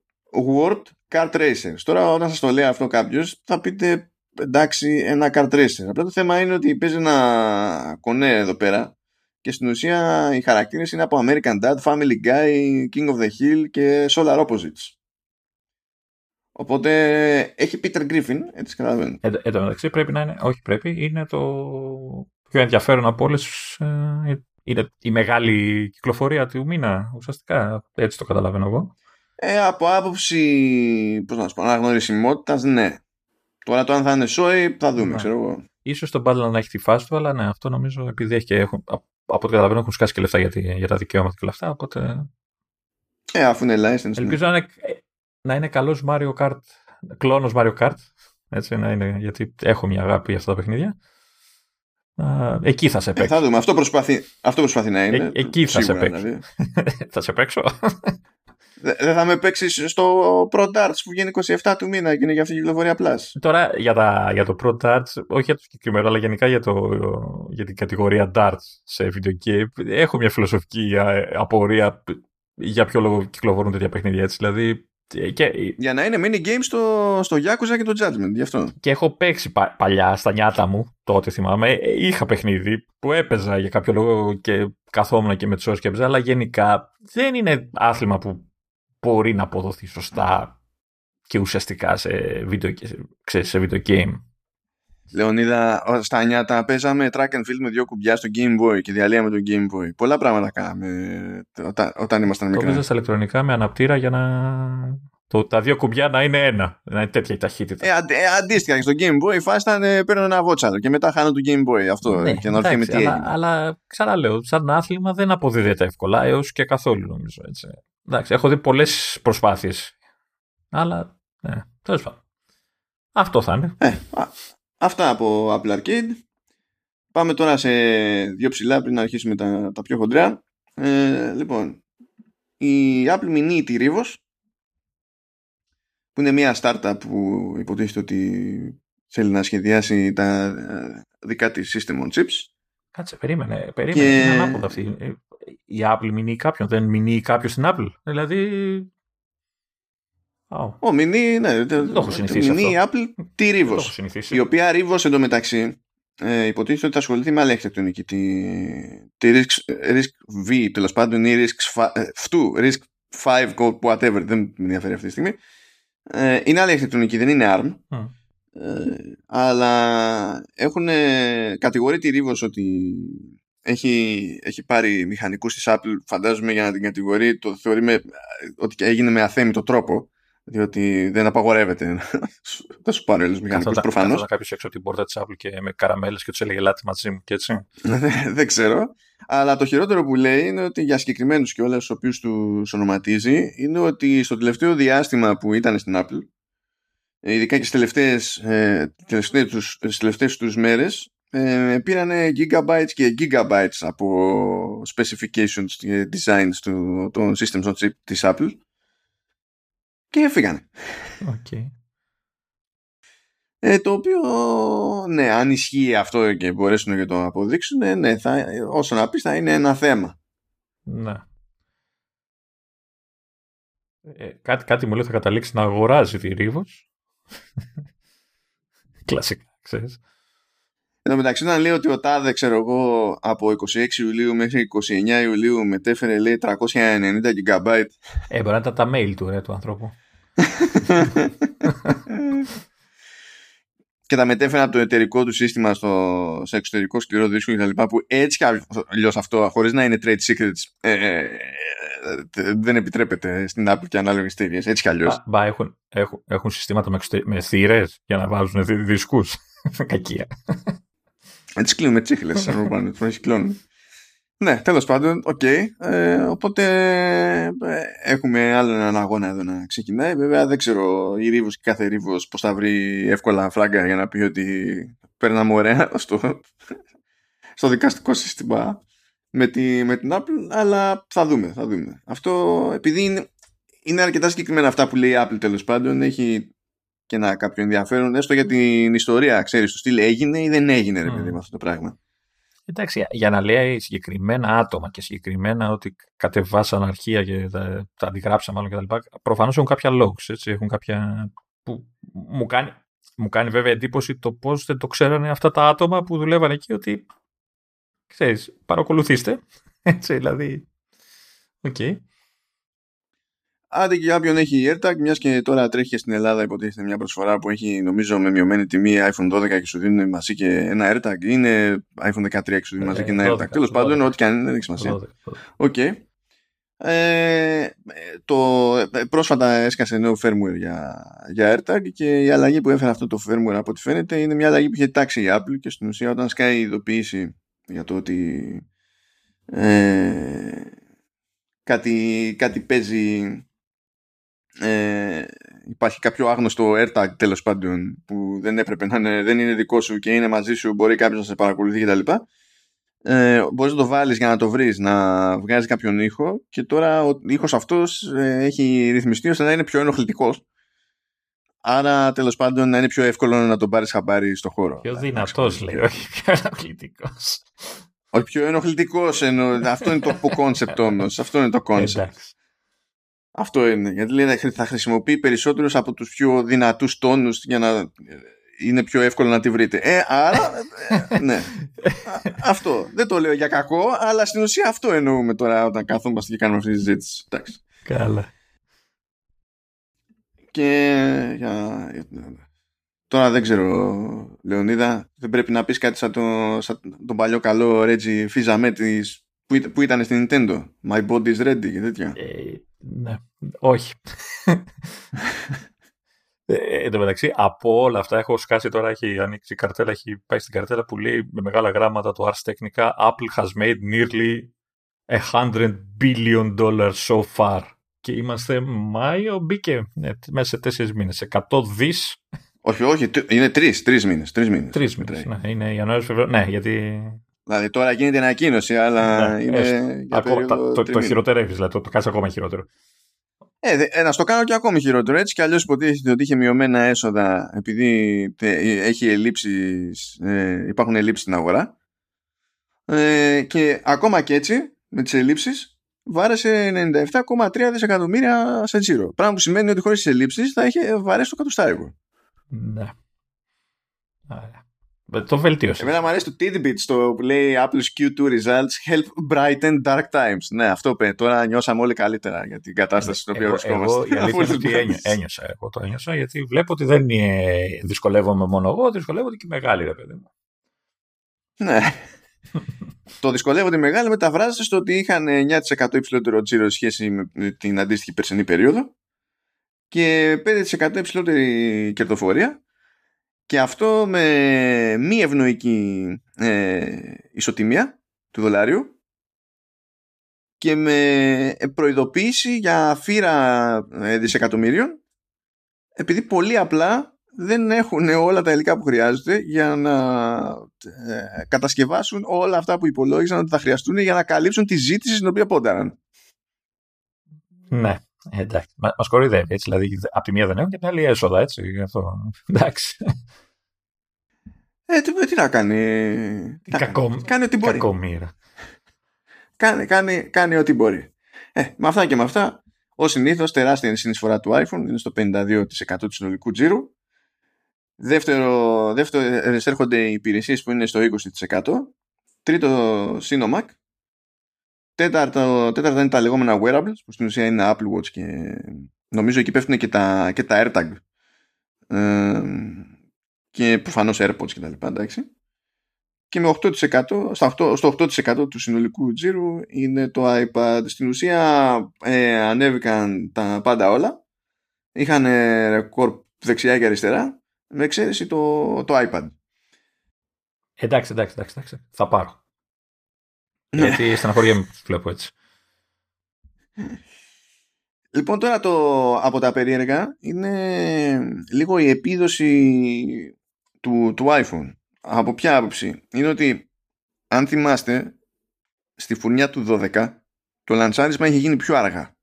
Word Kart Racers. Τώρα όταν σας το λέει αυτό κάποιος θα πείτε εντάξει ένα Kart Racer. Απλά το θέμα είναι ότι παίζει ένα κονέ εδώ πέρα και στην ουσία οι χαρακτήρες είναι από American Dad, Family Guy, King of the Hill και Solar Opposites. Οπότε έχει Peter Griffin, έτσι καταλαβαίνω. Ε, εν τω μεταξύ πρέπει να είναι, όχι πρέπει, είναι το πιο ενδιαφέρον από όλες. Ε, είναι η μεγάλη κυκλοφορία του μήνα, ουσιαστικά. Έτσι το καταλαβαίνω εγώ. Ε, από άποψη, πώς να σου πω, αναγνωρισιμότητας, ναι. Τώρα το αν θα είναι σόι, θα δούμε, ναι. ξέρω εγώ. Ίσως το Battle να έχει τη φάση του, αλλά ναι, αυτό νομίζω επειδή έχει και έχουν, από ό,τι καταλαβαίνω έχουν σκάσει και λεφτά για, για τα δικαιώματα και όλα αυτά, οπότε... Ε, αφού είναι license. Ελπίζω ναι. να είναι, να είναι καλός Mario Kart, κλόνος Mario Kart, έτσι να είναι, γιατί έχω μια αγάπη για αυτά τα παιχνίδια. εκεί θα σε ε, παίξει. θα δούμε. Αυτό προσπαθεί, αυτό προσπαθεί να είναι. Ε, εκεί θα σε παίξει. Δηλαδή. θα σε παίξω. Δεν θα με παίξει στο Pro Darts που βγαίνει 27 του μήνα και είναι για αυτή την κυκλοφορία Plus. Τώρα για, τα, για το Pro Darts, όχι για το συγκεκριμένο, αλλά γενικά για, το, για την κατηγορία Darts σε video game, έχω μια φιλοσοφική απορία για ποιο λόγο κυκλοφορούν τέτοια παιχνίδια έτσι. Δηλαδή, και... Για να είναι mini games στο, στο Yakuza και το Judgment, γι' αυτό. Και έχω παίξει πα, παλιά στα νιάτα μου, τότε θυμάμαι. Ε, είχα παιχνίδι που έπαιζα για κάποιο λόγο και καθόμουν και με τους και έπαιζα, αλλά γενικά δεν είναι άθλημα που μπορεί να αποδοθεί σωστά και ουσιαστικά σε video, σε video game. Λεωνίδα, στα νιάτα παίζαμε track and field με δύο κουμπιά στο Game Boy και διαλύαμε το Game Boy. Πολλά πράγματα κάναμε όταν, όταν ήμασταν μικροί. Το στα ηλεκτρονικά με αναπτήρα για να. Το, τα δύο κουμπιά να είναι ένα. Να είναι τέτοια η ταχύτητα. Ε, ε, αντίστοιχα και στο Game Boy η φάση ήταν ε, παίρνω ένα βότσαλο και μετά χάνω το Game Boy. Αυτό ναι, και να εντάξει, με τι αλλά, αλλά ξαναλέω, σαν άθλημα δεν αποδίδεται εύκολα έως και καθόλου νομίζω. Έτσι. Εντάξει, έχω δει πολλές προσπάθειες. Αλλά ναι, τέλος πάντων. Αυτό θα είναι. Ε, Αυτά από Apple Arcade. Πάμε τώρα σε δύο ψηλά πριν να αρχίσουμε τα, τα πιο χοντρά. Ε, λοιπόν, η Apple Mini τη Rivos που είναι μια startup που υποτίθεται ότι θέλει να σχεδιάσει τα ε, δικά της system on chips. Κάτσε, περίμενε, περίμενε. Και... Είναι ανάποδα αυτή. Ε, η Apple Mini κάποιον, δεν Mini κάποιος στην Apple. Δηλαδή Oh. Ο Mini, ναι, δεν το έχω συνηθίσει Mini αυτό. Apple, τη Rivos. Η οποία Rivos εντωμεταξύ ε, υποτίθεται ότι θα ασχοληθεί με άλλη αρχιτεκτονική. Τη, τη Risk, Risk V, τέλος πάντων, ή Risk 2, Risk 5, Code, whatever, δεν με ενδιαφέρει αυτή τη στιγμή. Ε, είναι άλλη αρχιτεκτονική, δεν είναι ARM. Mm. Ε, αλλά έχουν κατηγορεί τη Rivos ότι έχει, έχει πάρει μηχανικούς της Apple φαντάζομαι για να την κατηγορεί το θεωρεί με, ότι έγινε με αθέμητο τρόπο διότι δεν απαγορεύεται να σου πάρει άλλου μηχανικούς προφανώς. Καθόταν κάποιος έξω από την πόρτα της Apple και με καραμέλες και τους έλεγε Λάτι μαζί μου και έτσι. δεν ξέρω. Αλλά το χειρότερο που λέει είναι ότι για συγκεκριμένους και όλου του οποίους τους ονοματίζει είναι ότι στο τελευταίο διάστημα που ήταν στην Apple, ειδικά και στις τελευταίες ε, τελευταίες τους μέρες ε, πήρανε gigabytes και gigabytes από specifications και designs του, των systems on chip της Apple και έφυγανε. Okay. Ε, το οποίο, ναι, αν ισχύει αυτό και μπορέσουν να το αποδείξουν, ναι, θα, όσο να πεις θα είναι ένα θέμα. Ναι. Ε, κάτι, κάτι μου λέει θα καταλήξει να αγοράζει τη Ρίβος. Κλασικά, ξέρεις. Εν τω μεταξύ, όταν λέει ότι ο Τάδε, ξέρω εγώ, από 26 Ιουλίου μέχρι 29 Ιουλίου μετέφερε, λέει, 390 GB. Ε, μπορεί να ήταν τα mail του, ρε, του ανθρώπου. και τα μετέφερε από το εταιρικό του σύστημα στο, σε εξωτερικό σκληρό δίσκο κτλ. Που έτσι κι αλλιώς αυτό, χωρίς να είναι trade secrets, ε, ε, ε, δεν επιτρέπεται στην Apple και ανάλογες εταιρείε. Έτσι κι αλλιώς. Μπα, έχουν, έχουν, έχουν συστήματα με, με θύρες για να βάζουν δίσκους. Κακία. Έτσι κλείνουμε τσίχλες. Αν έχει κλώνει. Ναι, τέλος πάντων, οκ. Okay. Ε, οπότε ε, έχουμε άλλο έναν αγώνα εδώ να ξεκινάει. Βέβαια δεν ξέρω η Ρίβος και κάθε Ρίβος πώς θα βρει εύκολα φράγκα για να πει ότι παίρναμε ωραία στο, στο δικαστικό σύστημα με, τη, με την Apple, αλλά θα δούμε, θα δούμε. Αυτό επειδή είναι, είναι αρκετά συγκεκριμένα αυτά που λέει η Apple τέλος πάντων, έχει και ένα κάποιο ενδιαφέρον, έστω για την ιστορία, ξέρεις, το στυλ έγινε ή δεν έγινε, ρε παιδί, με αυτό το πράγμα. Εντάξει, για να λέει συγκεκριμένα άτομα και συγκεκριμένα ότι κατεβάσαν αρχεία και τα, τα αντιγράψαν μάλλον κτλ. Προφανώς έχουν κάποια logs, έτσι, έχουν κάποια. που μου κάνει, μου κάνει βέβαια εντύπωση το πώς δεν το ξέρανε αυτά τα άτομα που δουλεύαν εκεί ότι. ξέρεις, παρακολουθήστε. Έτσι, δηλαδή. OK. Okay. Άντε και κάποιον έχει AirTag, μιας και τώρα τρέχει στην Ελλάδα, υποτίθεται μια προσφορά που έχει νομίζω με μειωμένη τιμή iPhone 12 και σου δίνουν μαζί και ένα AirTag. Είναι iPhone 13 και σου δίνουν μαζί και ένα AirTag. Τέλος πάντων, ό,τι και αν είναι, δεν έχει σημασία. Οκ. Ε, το, ε, πρόσφατα έσκασε νέο firmware για, για AirTag και η αλλαγή που έφερε αυτό το firmware από ό,τι φαίνεται είναι μια αλλαγή που είχε τάξει η Apple και στην ουσία όταν σκάει η ειδοποίηση για το ότι ε, κάτι, κάτι παίζει ε, υπάρχει κάποιο άγνωστο AirTag τέλος πάντων που δεν έπρεπε να είναι, δεν είναι δικό σου και είναι μαζί σου, μπορεί κάποιος να σε παρακολουθεί κτλ. Ε, μπορείς να το βάλεις για να το βρεις να βγάζει κάποιον ήχο και τώρα ο ήχος αυτός ε, έχει ρυθμιστεί ώστε να είναι πιο ενοχλητικός. Άρα τέλος πάντων να είναι πιο εύκολο να τον πάρεις χαμπάρι στο χώρο. Πιο δυνατός λέει όχι πιο ενοχλητικός. Όχι πιο ενοχλητικός εννο... αυτό είναι το concept όμως αυτό είναι το concept αυτό είναι. Γιατί λέει θα χρησιμοποιεί περισσότερους από τους πιο δυνατούς τόνους για να είναι πιο εύκολο να τη βρείτε. Ε, άρα, ε, ναι. αυτό. Δεν το λέω για κακό, αλλά στην ουσία αυτό εννοούμε τώρα όταν καθόμαστε και κάνουμε αυτή τη συζήτηση. Εντάξει. Καλά. Και για... Τώρα δεν ξέρω, Λεωνίδα, δεν πρέπει να πεις κάτι σαν, το, σαν τον παλιό καλό Ρέτζι Φιζαμέτης που, που ήταν στην Nintendo. My body is ready και τέτοια. Ε, ναι, όχι. Ε, εν τω μεταξύ, από όλα αυτά έχω σκάσει τώρα, έχει ανοίξει η καρτέλα, έχει πάει στην καρτέλα που λέει με μεγάλα γράμματα το Ars Technica Apple has made nearly a hundred billion dollars so far. Και είμαστε Μάιο, μπήκε ναι, μέσα σε τέσσερις μήνες. 100 δις. Όχι, όχι, είναι τρεις τρεις μήνες. Τρεις μήνες. Τρεις μήνες. Ναι, είναι Ιανουάριος, Φεβρουάριο. Ναι, γιατί. Δηλαδή τώρα γίνεται ανακοίνωση, αλλά ναι, είναι. Ακόμα, το, το, το χειροτερεύει, δηλαδή το, το κάνει ακόμα χειρότερο. Ε, ε, να στο κάνω και ακόμη χειρότερο. Έτσι κι αλλιώς υποτίθεται ότι είχε μειωμένα έσοδα επειδή έχει ελλείψεις, ε, υπάρχουν ελλείψεις στην αγορά. Ε, και ακόμα και έτσι, με τις ελλείψεις, βάρεσε 97,3 δισεκατομμύρια σε τζίρο. Πράγμα που σημαίνει ότι χωρίς τις ελλείψεις θα είχε βαρέσει το κατοστάρικο. Ναι. Το βελτίωσε. Εμένα μου αρέσει το tidbit στο που λέει Apple's Q2 results help brighten dark times. Ναι, αυτό πέ. Τώρα νιώσαμε όλοι καλύτερα για την κατάσταση στην οποία βρισκόμαστε. Εγώ, η αλήθεια είναι ότι ένιωσα, ένιωσα. Εγώ το ένιωσα γιατί βλέπω ότι δεν είναι, δυσκολεύομαι μόνο εγώ, δυσκολεύονται και οι μεγάλοι, ρε παιδί μου. Ναι. το δυσκολεύονται οι μεγάλοι μεταφράζεται στο ότι είχαν 9% υψηλότερο τζίρο σχέση με την αντίστοιχη περσινή περίοδο και 5% υψηλότερη κερδοφορία και αυτό με μη ευνοϊκή ε, ισοτιμία του δολάριου και με προειδοποίηση για φύρα ε, δισεκατομμύριων επειδή πολύ απλά δεν έχουν όλα τα υλικά που χρειάζονται για να ε, κατασκευάσουν όλα αυτά που υπολόγισαν ότι θα χρειαστούν για να καλύψουν τη ζήτηση στην οποία πόνταραν. Ναι, εντάξει. Μα κοροϊδεύει έτσι. Δηλαδή, από τη μία δεν έχουν και την άλλη έσοδα, έτσι. Αυτό. Εντάξει. Ε, τι, τι να κάνει; Κακό, κάνει ό,τι μπορεί. Κακομήρα. Κάνει, κάνει, κάνει ό,τι μπορεί. Ε, με αυτά και με αυτά, ως συνήθως, τεράστια είναι η συνεισφορά του iPhone, είναι στο 52% του συνολικού τζίρου. Δεύτερο, δεύτερο έρχονται οι υπηρεσίες που είναι στο 20%. Τρίτο, Sinomac. Τέταρτο, τέταρτο είναι τα λεγόμενα wearables, που στην ουσία είναι Apple Watch και νομίζω εκεί πέφτουν και τα, και τα AirTag. Ε, και προφανώς AirPods και τα λοιπά, εντάξει. Και με 8%, στο 8%, στο 8% του συνολικού τζίρου είναι το iPad. Στην ουσία ε, ανέβηκαν τα πάντα όλα. Είχαν ρεκόρ δεξιά και αριστερά, με εξαίρεση το, το iPad. Εντάξει, εντάξει, εντάξει, εντάξει. Θα πάρω. Ναι. Γιατί στεναχωρία μου βλέπω έτσι. Λοιπόν τώρα το από τα περίεργα είναι λίγο η επίδοση του, του iPhone. Από ποια άποψη; Είναι ότι αν θυμάστε στη φουρνιά του 12 το λανσάρισμα είχε γίνει πιο αργά.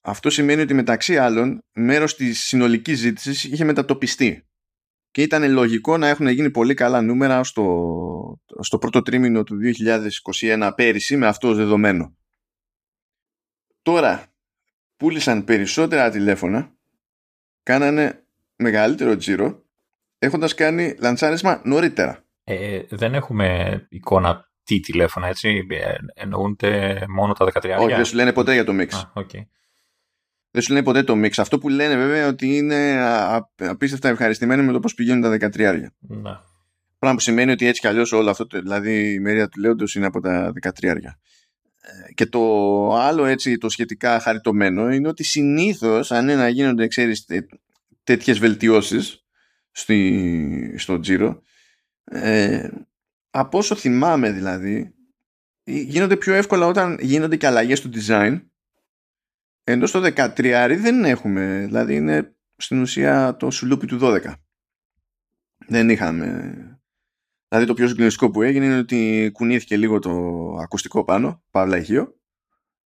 Αυτό σημαίνει ότι μεταξύ άλλων μέρος της συνολικής ζήτησης είχε μετατοπιστεί. Και ήταν λογικό να έχουν γίνει πολύ καλά νούμερα στο στο πρώτο τρίμηνο του 2021 πέρυσι με αυτός δεδομένο. Τώρα πούλησαν περισσότερα τηλέφωνα, κάνανε μεγαλύτερο τζίρο, έχοντας κάνει λαντσάρισμα νωρίτερα. Ε, δεν έχουμε εικόνα τι τηλέφωνα, έτσι. Ε, εννοούνται μόνο τα 13. Όχι, δεν σου λένε ποτέ για το mix. Α, okay. Δεν σου λένε ποτέ το mix. Αυτό που λένε βέβαια ότι είναι απίστευτα ευχαριστημένοι με το πώς πηγαίνουν τα 13. Να. Πράγμα που σημαίνει ότι έτσι κι αλλιώς όλο αυτό, δηλαδή η μερία του λέοντος είναι από τα 13. Ε, και το άλλο έτσι το σχετικά χαριτωμένο είναι ότι συνήθως αν είναι να γίνονται ξέρεις, τέτοιες βελτιώσεις στο τζίρο ε, από όσο θυμάμαι δηλαδή γίνονται πιο εύκολα όταν γίνονται και αλλαγές του design ενώ στο 13 δεν έχουμε, δηλαδή είναι στην ουσία το σουλούπι του 12. Δεν είχαμε. Δηλαδή το πιο συγκλονιστικό που έγινε είναι ότι κουνήθηκε λίγο το ακουστικό πάνω, παύλα ηχείο,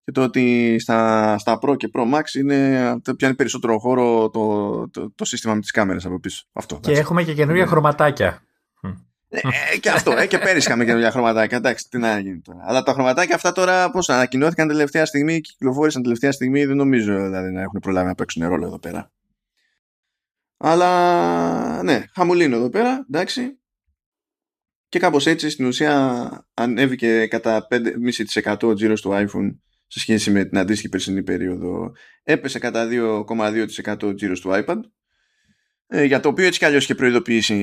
και το ότι στα, στα Pro και Pro Max είναι, πιάνει περισσότερο χώρο το, το, το, σύστημα με τις κάμερες από πίσω. Αυτό, και έχουμε και καινούργια ναι. χρωματάκια. Ε, και αυτό, ε, και πέρυσι είχαμε καινούργια χρωματάκια. Εντάξει, τι να γίνει τώρα. Αλλά τα χρωματάκια αυτά τώρα πώς ανακοινώθηκαν τελευταία στιγμή, κυκλοφόρησαν τελευταία στιγμή, δεν νομίζω δηλαδή να έχουν προλάβει να παίξουν ρόλο εδώ πέρα. Αλλά ναι, χαμουλίνο εδώ πέρα, εντάξει. Και κάπως έτσι στην ουσία ανέβηκε κατά 5,5% ο τζίρος του iPhone σε σχέση με την αντίστοιχη περσινή περίοδο. Έπεσε κατά 2,2% ο τζίρος του iPad ε, για το οποίο έτσι κι αλλιώς είχε προειδοποιήσει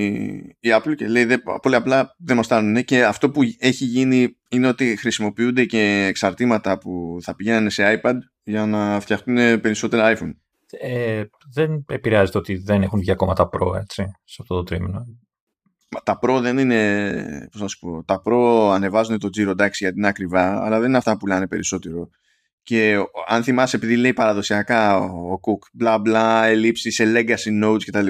η Apple και λέει πολύ απλά δεν μας στάνουν και αυτό που έχει γίνει είναι ότι χρησιμοποιούνται και εξαρτήματα που θα πηγαίνανε σε iPad για να φτιαχτούν περισσότερα iPhone. Ε, δεν επηρεάζεται ότι δεν έχουν βγει ακόμα τα Pro έτσι, σε αυτό το τρίμηνο. Τα Pro δεν είναι, πώς να σου πω, τα Pro ανεβάζουν το Giro εντάξει γιατί είναι ακριβά, αλλά δεν είναι αυτά που πουλάνε περισσότερο. Και αν θυμάσαι, επειδή λέει παραδοσιακά ο Cook, μπλα μπλα, ελλείψεις σε legacy notes κτλ.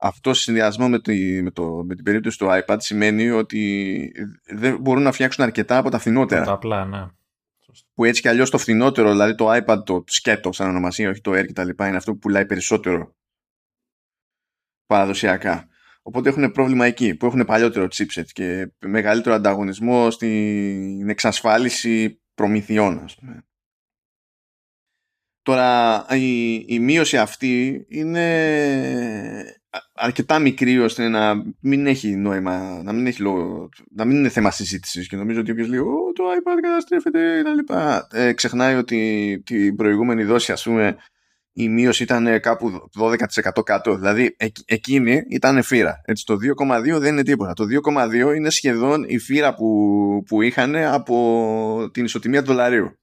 Αυτό σε συνδυασμό με, τη, με, το, με την περίπτωση του iPad σημαίνει ότι δεν μπορούν να φτιάξουν αρκετά από τα φθηνότερα. Τα απλά, ναι. Που έτσι κι αλλιώς το φθηνότερο, δηλαδή το iPad, το σκέτο σαν ονομασία, όχι το Air κτλ., είναι αυτό που πουλάει περισσότερο παραδοσιακά. Οπότε έχουν πρόβλημα εκεί, που έχουν παλιότερο chipset και μεγαλύτερο ανταγωνισμό στην εξασφάλιση προμηθειών, ας πούμε. Τώρα η, η μείωση αυτή είναι αρκετά μικρή ώστε να μην έχει νόημα, να μην, έχει λόγο, να μην είναι θέμα συζήτησης και νομίζω ότι όποιος λέει το iPad καταστρέφεται κτλ. Ε, ξεχνάει ότι την προηγούμενη δόση ας πούμε η μείωση ήταν κάπου 12% κάτω. Δηλαδή εκείνη ήταν φύρα. Έτσι, το 2,2 δεν είναι τίποτα. Το 2,2 είναι σχεδόν η φύρα που, που είχαν από την ισοτιμία του δολαρίου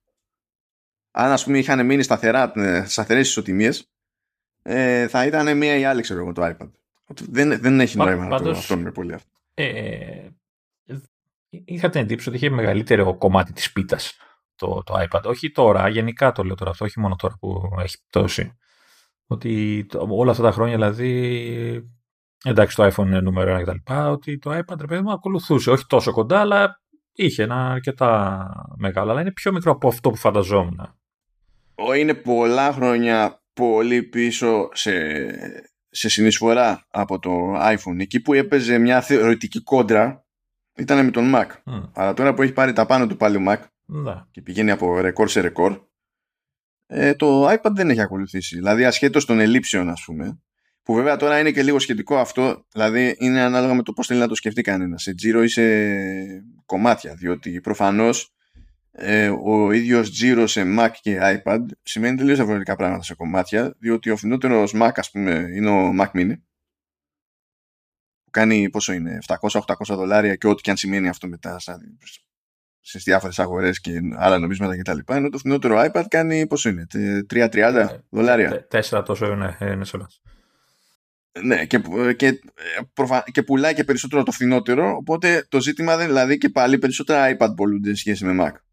αν ας πούμε είχαν μείνει σταθερά, ε, σταθερές ισοτιμίες ε, θα ήταν μία ή άλλη ξέρω εγώ το iPad. Δεν, δεν έχει νόημα να το αυτόνουμε πολύ αυτό. Ε, είχα την εντύπωση ότι είχε μεγαλύτερο κομμάτι της πίτας το, το iPad. Όχι τώρα, γενικά το λέω τώρα αυτό, όχι μόνο τώρα που έχει πτώσει. Ότι όλα αυτά τα χρόνια δηλαδή εντάξει το iPhone είναι νούμερο ένα κτλ. Ότι το iPad ρε παιδί μου ακολουθούσε. Όχι τόσο κοντά, αλλά είχε ένα αρκετά μεγάλο. Αλλά είναι πιο μικρό από αυτό που φανταζόμουν είναι πολλά χρόνια πολύ πίσω σε, σε συνεισφορά από το iPhone. Εκεί που έπαιζε μια θεωρητική κόντρα ήταν με τον Mac. Αλλά τώρα που έχει πάρει τα πάνω του πάλι ο Mac ναι. και πηγαίνει από ρεκόρ σε ρεκόρ, ε, το iPad δεν έχει ακολουθήσει. Δηλαδή ασχέτως των ελλείψεων ας πούμε, που βέβαια τώρα είναι και λίγο σχετικό αυτό, δηλαδή είναι ανάλογα με το πώς θέλει να το σκεφτεί κανένας, σε τζίρο ή σε κομμάτια, διότι προφανώς ε, ο ίδιος τζίρο σε Mac και iPad σημαίνει τελείως διαφορετικά πράγματα σε κομμάτια διότι ο φθηνότερος Mac ας πούμε είναι ο Mac Mini που κάνει πόσο είναι 700-800 δολάρια και ό,τι και αν σημαίνει αυτό μετά στις διάφορες αγορές και άλλα νομίσματα κτλ. Ενώ το φθηνότερο iPad κάνει πόσο είναι, 3-30 ε, δολάρια. 4 τόσο είναι, είναι σε Ναι, και, και, προφα... και πουλάει και περισσότερο το φθηνότερο. Οπότε το ζήτημα δεν δηλαδή και πάλι περισσότερα iPad πολλούνται σε σχέση με Mac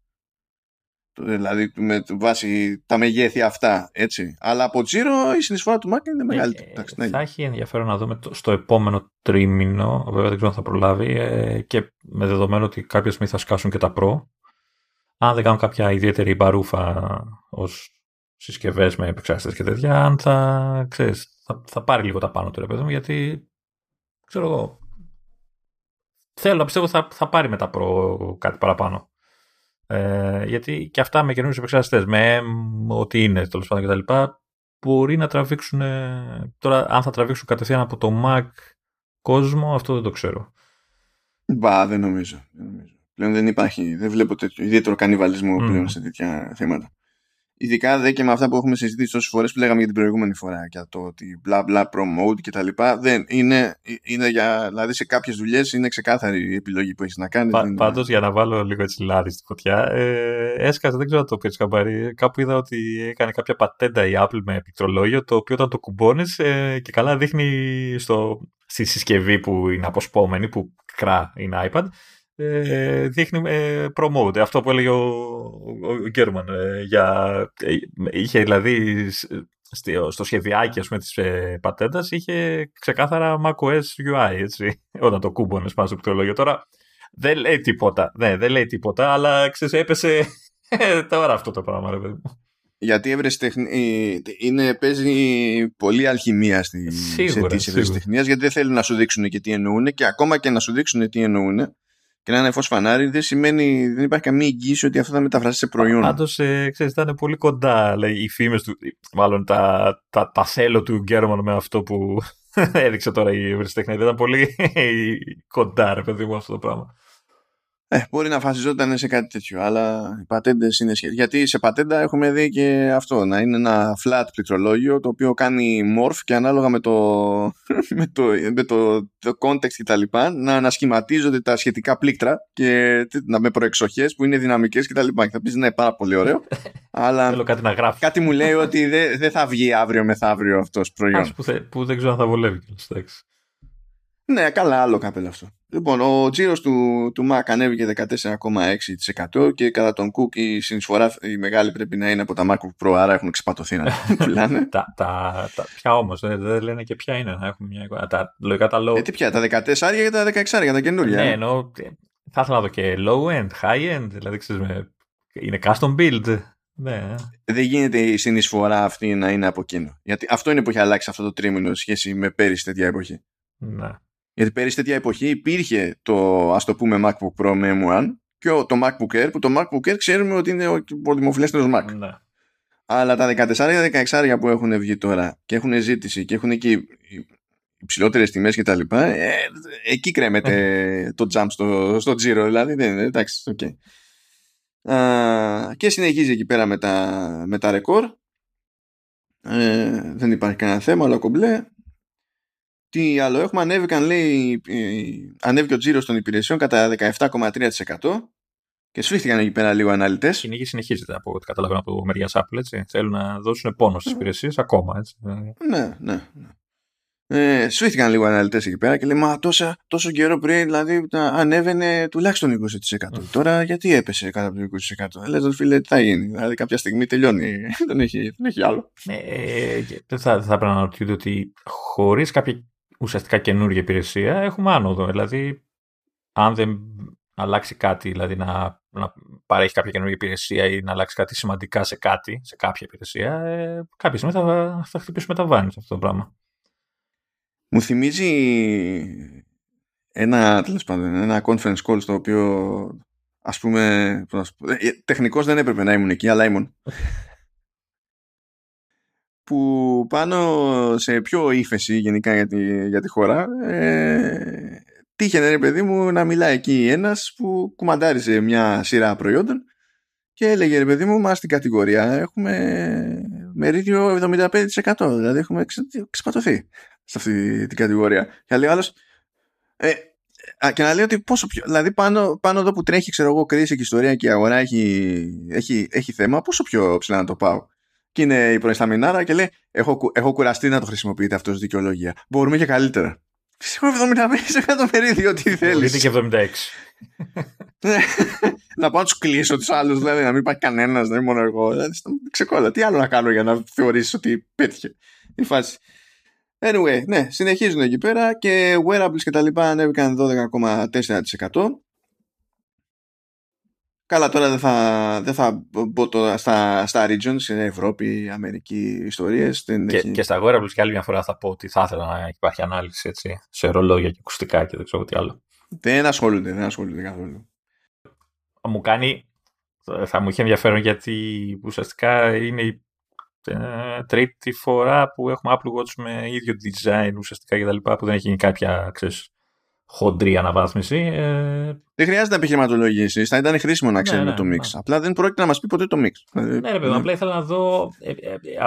δηλαδή με βάση τα μεγέθη αυτά, έτσι. Αλλά από τζίρο η συνεισφορά του Mac είναι μεγαλύτερη. Ε, θα έχει ενδιαφέρον να δούμε το, στο επόμενο τρίμηνο, βέβαια δεν ξέρω αν θα προλάβει, ε, και με δεδομένο ότι κάποια στιγμή θα σκάσουν και τα Pro, αν δεν κάνουν κάποια ιδιαίτερη μπαρούφα ως συσκευές με επεξάσταση και τέτοια, αν θα, ξέρεις, θα, θα πάρει λίγο τα πάνω του ρε παιδί μου, γιατί ξέρω εγώ, θέλω να πιστεύω θα, θα πάρει μετά προ κάτι παραπάνω. Ε, γιατί και αυτά με καινούριου επεξεργαστές, με ό,τι είναι τέλος πάντων κτλ. Μπορεί να τραβήξουν. Τώρα, αν θα τραβήξουν κατευθείαν από το Mac κόσμο, αυτό δεν το ξέρω. Μπα, δεν νομίζω. Δεν νομίζω. Πλέον δεν υπάρχει, δεν βλέπω τέτοιο ιδιαίτερο κανιβαλισμό mm. πλέον σε τέτοια θέματα. Ειδικά δε και με αυτά που έχουμε συζητήσει τόσες φορές που λέγαμε για την προηγούμενη φορά. Για το ότι μπλα μπλα promote και τα λοιπά. Δεν, είναι, είναι για, δηλαδή σε κάποιες δουλειές είναι ξεκάθαρη η επιλογή που έχεις να κάνεις. Πα, Πάντως για να βάλω λίγο έτσι λάδι στη φωτιά, ε, έσκασε, δεν ξέρω αν το πήρες καμπάρι. Κάπου είδα ότι έκανε κάποια πατέντα η Apple με πληκτρολόγιο, το οποίο όταν το κουμπώνεις ε, και καλά δείχνει στο, στη συσκευή που είναι αποσπόμενη, που κρά είναι iPad, ε, δείχνει ε, promote. Αυτό που έλεγε ο, ο, Γκέρμαν. Ε, για, ε, είχε δηλαδή στο σχεδιάκι ας πούμε, της ε, πατέντας είχε ξεκάθαρα macOS UI έτσι, όταν το κούμπονε πάνω στο πληκτρολόγιο. Τώρα δεν λέει τίποτα, ναι, δεν λέει τίποτα, αλλά ξέρεις, έπεσε τώρα αυτό το πράγμα. Ρε, παιδί. Γιατί η είναι, παίζει πολύ αλχημία στη, σίγουρα, σε γιατί δεν θέλουν να σου δείξουν και τι εννοούν και ακόμα και να σου δείξουν τι εννοούν και να είναι φως φανάρι, δεν σημαίνει, δεν υπάρχει καμία εγγύηση ότι αυτό θα μεταφράσει σε προϊόν. Πάντως, ε, ξέρεις, ήταν πολύ κοντά λέει, οι φήμες του, μάλλον τα, τα, τα θέλω του Γκέρμαν με αυτό που έδειξε τώρα η ευρεσιτέχνη. Ήταν πολύ κοντά, ρε παιδί μου, αυτό το πράγμα. Ε, μπορεί να φασιζόταν σε κάτι τέτοιο, αλλά οι πατέντες είναι σχετικέ. Γιατί σε πατέντα έχουμε δει και αυτό, να είναι ένα flat πληκτρολόγιο το οποίο κάνει morph και ανάλογα με το, με το, με το, το context κτλ. να ανασχηματίζονται τα σχετικά πλήκτρα και να, με προεξοχές που είναι δυναμικές κτλ. Και, και θα πεις ναι, πάρα πολύ ωραίο. αλλά Θέλω κάτι να γράφει. Κάτι μου λέει ότι δεν δε θα βγει αύριο μεθαύριο αυτός προϊόν. που, που δεν ξέρω αν θα βολεύει. Ναι, καλά, άλλο κάπελο αυτό. Λοιπόν, ο τζίρος του, του Mac ανέβηκε 14,6% και κατά τον Cook η συνεισφορά η μεγάλη πρέπει να είναι από τα MacBook Pro, άρα έχουν ξεπατωθεί να πουλάνε. τα, τα, τα, ποια όμως, δεν, δεν λένε και ποια είναι, να έχουμε μια εικόνα. Τα, λογικά τα low... Ε, τι πια, τα 14 και τα 16 τα καινούργια. Ναι, ενώ θα ήθελα να δω και low end, high end, δηλαδή ξέρεις, με, είναι custom build. Ναι. Δεν γίνεται η συνεισφορά αυτή να είναι από εκείνο. Γιατί αυτό είναι που έχει αλλάξει αυτό το τρίμηνο σχέση με πέρυσι τέτοια εποχή. Ναι. Γιατί πέρυσι τέτοια εποχή υπήρχε το ας το πούμε MacBook Pro με M1 και το MacBook Air που το MacBook Air ξέρουμε ότι είναι ο δημοφιλέστερος Mac. Ναι. Αλλά τα 14 16 που έχουν βγει τώρα και έχουν ζήτηση και έχουν εκεί υψηλότερες τιμές και τα λοιπά, ε, εκεί κρέμεται το jump στο, στο Giro. Δηλαδή, δεν είναι, εντάξει, okay. και συνεχίζει εκεί πέρα με τα, με τα ρεκόρ. Ε, δεν υπάρχει κανένα θέμα, αλλά κομπλέ. Τι άλλο έχουμε, ανέβηκαν λέει, ανέβηκε ο τζίρος των υπηρεσιών κατά 17,3% και σφίχτηκαν εκεί πέρα λίγο αναλυτές. Η κυνήγη συνεχίζεται από ό,τι καταλαβαίνω από μεριάς Apple. Έτσι. Θέλουν να δώσουν πόνο στις υπηρεσίες ακόμα. Έτσι. Ναι, ναι. ναι. Ε, σφίχτηκαν λίγο αναλυτές εκεί πέρα και λέει Μα τόσα, τόσο καιρό πριν δηλαδή ανέβαινε τουλάχιστον 20%. Τώρα γιατί έπεσε κάτω από το 20%. Λε, φίλε, τι θα γίνει; Δηλαδή κάποια στιγμή τελειώνει. δεν, έχει, δεν έχει άλλο. Ε, δεν θα, θα πρέπει να αναρωτηθείτε ότι χωρίς κάποια ουσιαστικά καινούργια υπηρεσία, έχουμε άνοδο. Δηλαδή, αν δεν αλλάξει κάτι, δηλαδή να, να παρέχει κάποια καινούργια υπηρεσία ή να αλλάξει κάτι σημαντικά σε κάτι, σε κάποια υπηρεσία, ε, κάποια στιγμή θα, θα χτυπήσουμε τα βάνη σε αυτό το πράγμα. Μου θυμίζει ένα, τέλος πάντων, ένα conference call στο οποίο ας πούμε, ε, τεχνικός δεν έπρεπε να ήμουν εκεί, αλλά ήμουν. που πάνω σε πιο ύφεση γενικά για τη, για τη χώρα ε, τύχαινε ρε παιδί μου να μιλάει εκεί ένας που κουμαντάρισε μια σειρά προϊόντων και έλεγε ρε παιδί μου μας στην κατηγορία. Έχουμε μερίδιο 75% δηλαδή έχουμε ξεπατωθεί σε αυτή την κατηγορία και λέει άλλος ε, και να λέει ότι πόσο πιο. Δηλαδή, πάνω, πάνω εδώ που τρέχει, ξέρω εγώ, κρίση και ιστορία και η αγορά έχει, έχει, έχει θέμα, πόσο πιο ψηλά να το πάω και είναι η προϊσταμινάρα και λέει έχω, έχω κουραστεί να το χρησιμοποιείτε αυτό ως δικαιολογία. Μπορούμε και καλύτερα. Έχω 75% το μερίδιο, ό,τι θέλεις. Μπορείτε και 76. να πάω να τους κλείσω τους άλλους, δηλαδή να μην υπάρχει κανένας, να είμαι μόνο εγώ. Δηλαδή, ξεκόλα. Τι άλλο να κάνω για να θεωρήσεις ότι πέτυχε η φάση. Anyway, ναι, συνεχίζουν εκεί πέρα και wearables και τα λοιπά ανέβηκαν 12,4%. Καλά, τώρα δεν θα, δεν θα μπω τώρα στα, στα regions, είναι Ευρώπη, Αμερική, ιστορίες. Και, έχει... και στα wearables και άλλη μια φορά θα πω ότι θα ήθελα να υπάρχει ανάλυση έτσι, σε ρολόγια και ακουστικά και δεν ξέρω τι άλλο. Δεν ασχολούνται, δεν ασχολούνται καθόλου. Μου κάνει, θα μου είχε ενδιαφέρον γιατί ουσιαστικά είναι η ε, τρίτη φορά που έχουμε Apple Watch με ίδιο design ουσιαστικά και τα λοιπά που δεν έχει γίνει κάποια ξέρεις, χοντρή αναβάθμιση. Ε... Δεν χρειάζεται να επιχειρηματολογήσει. Θα ήταν χρήσιμο να ξέρουμε ναι, ναι, το mix. Ναι. Απλά δεν πρόκειται να μας πει ποτέ το mix. Ναι, ρε παιδί, απλά ήθελα να δω. Ε, ε, ε,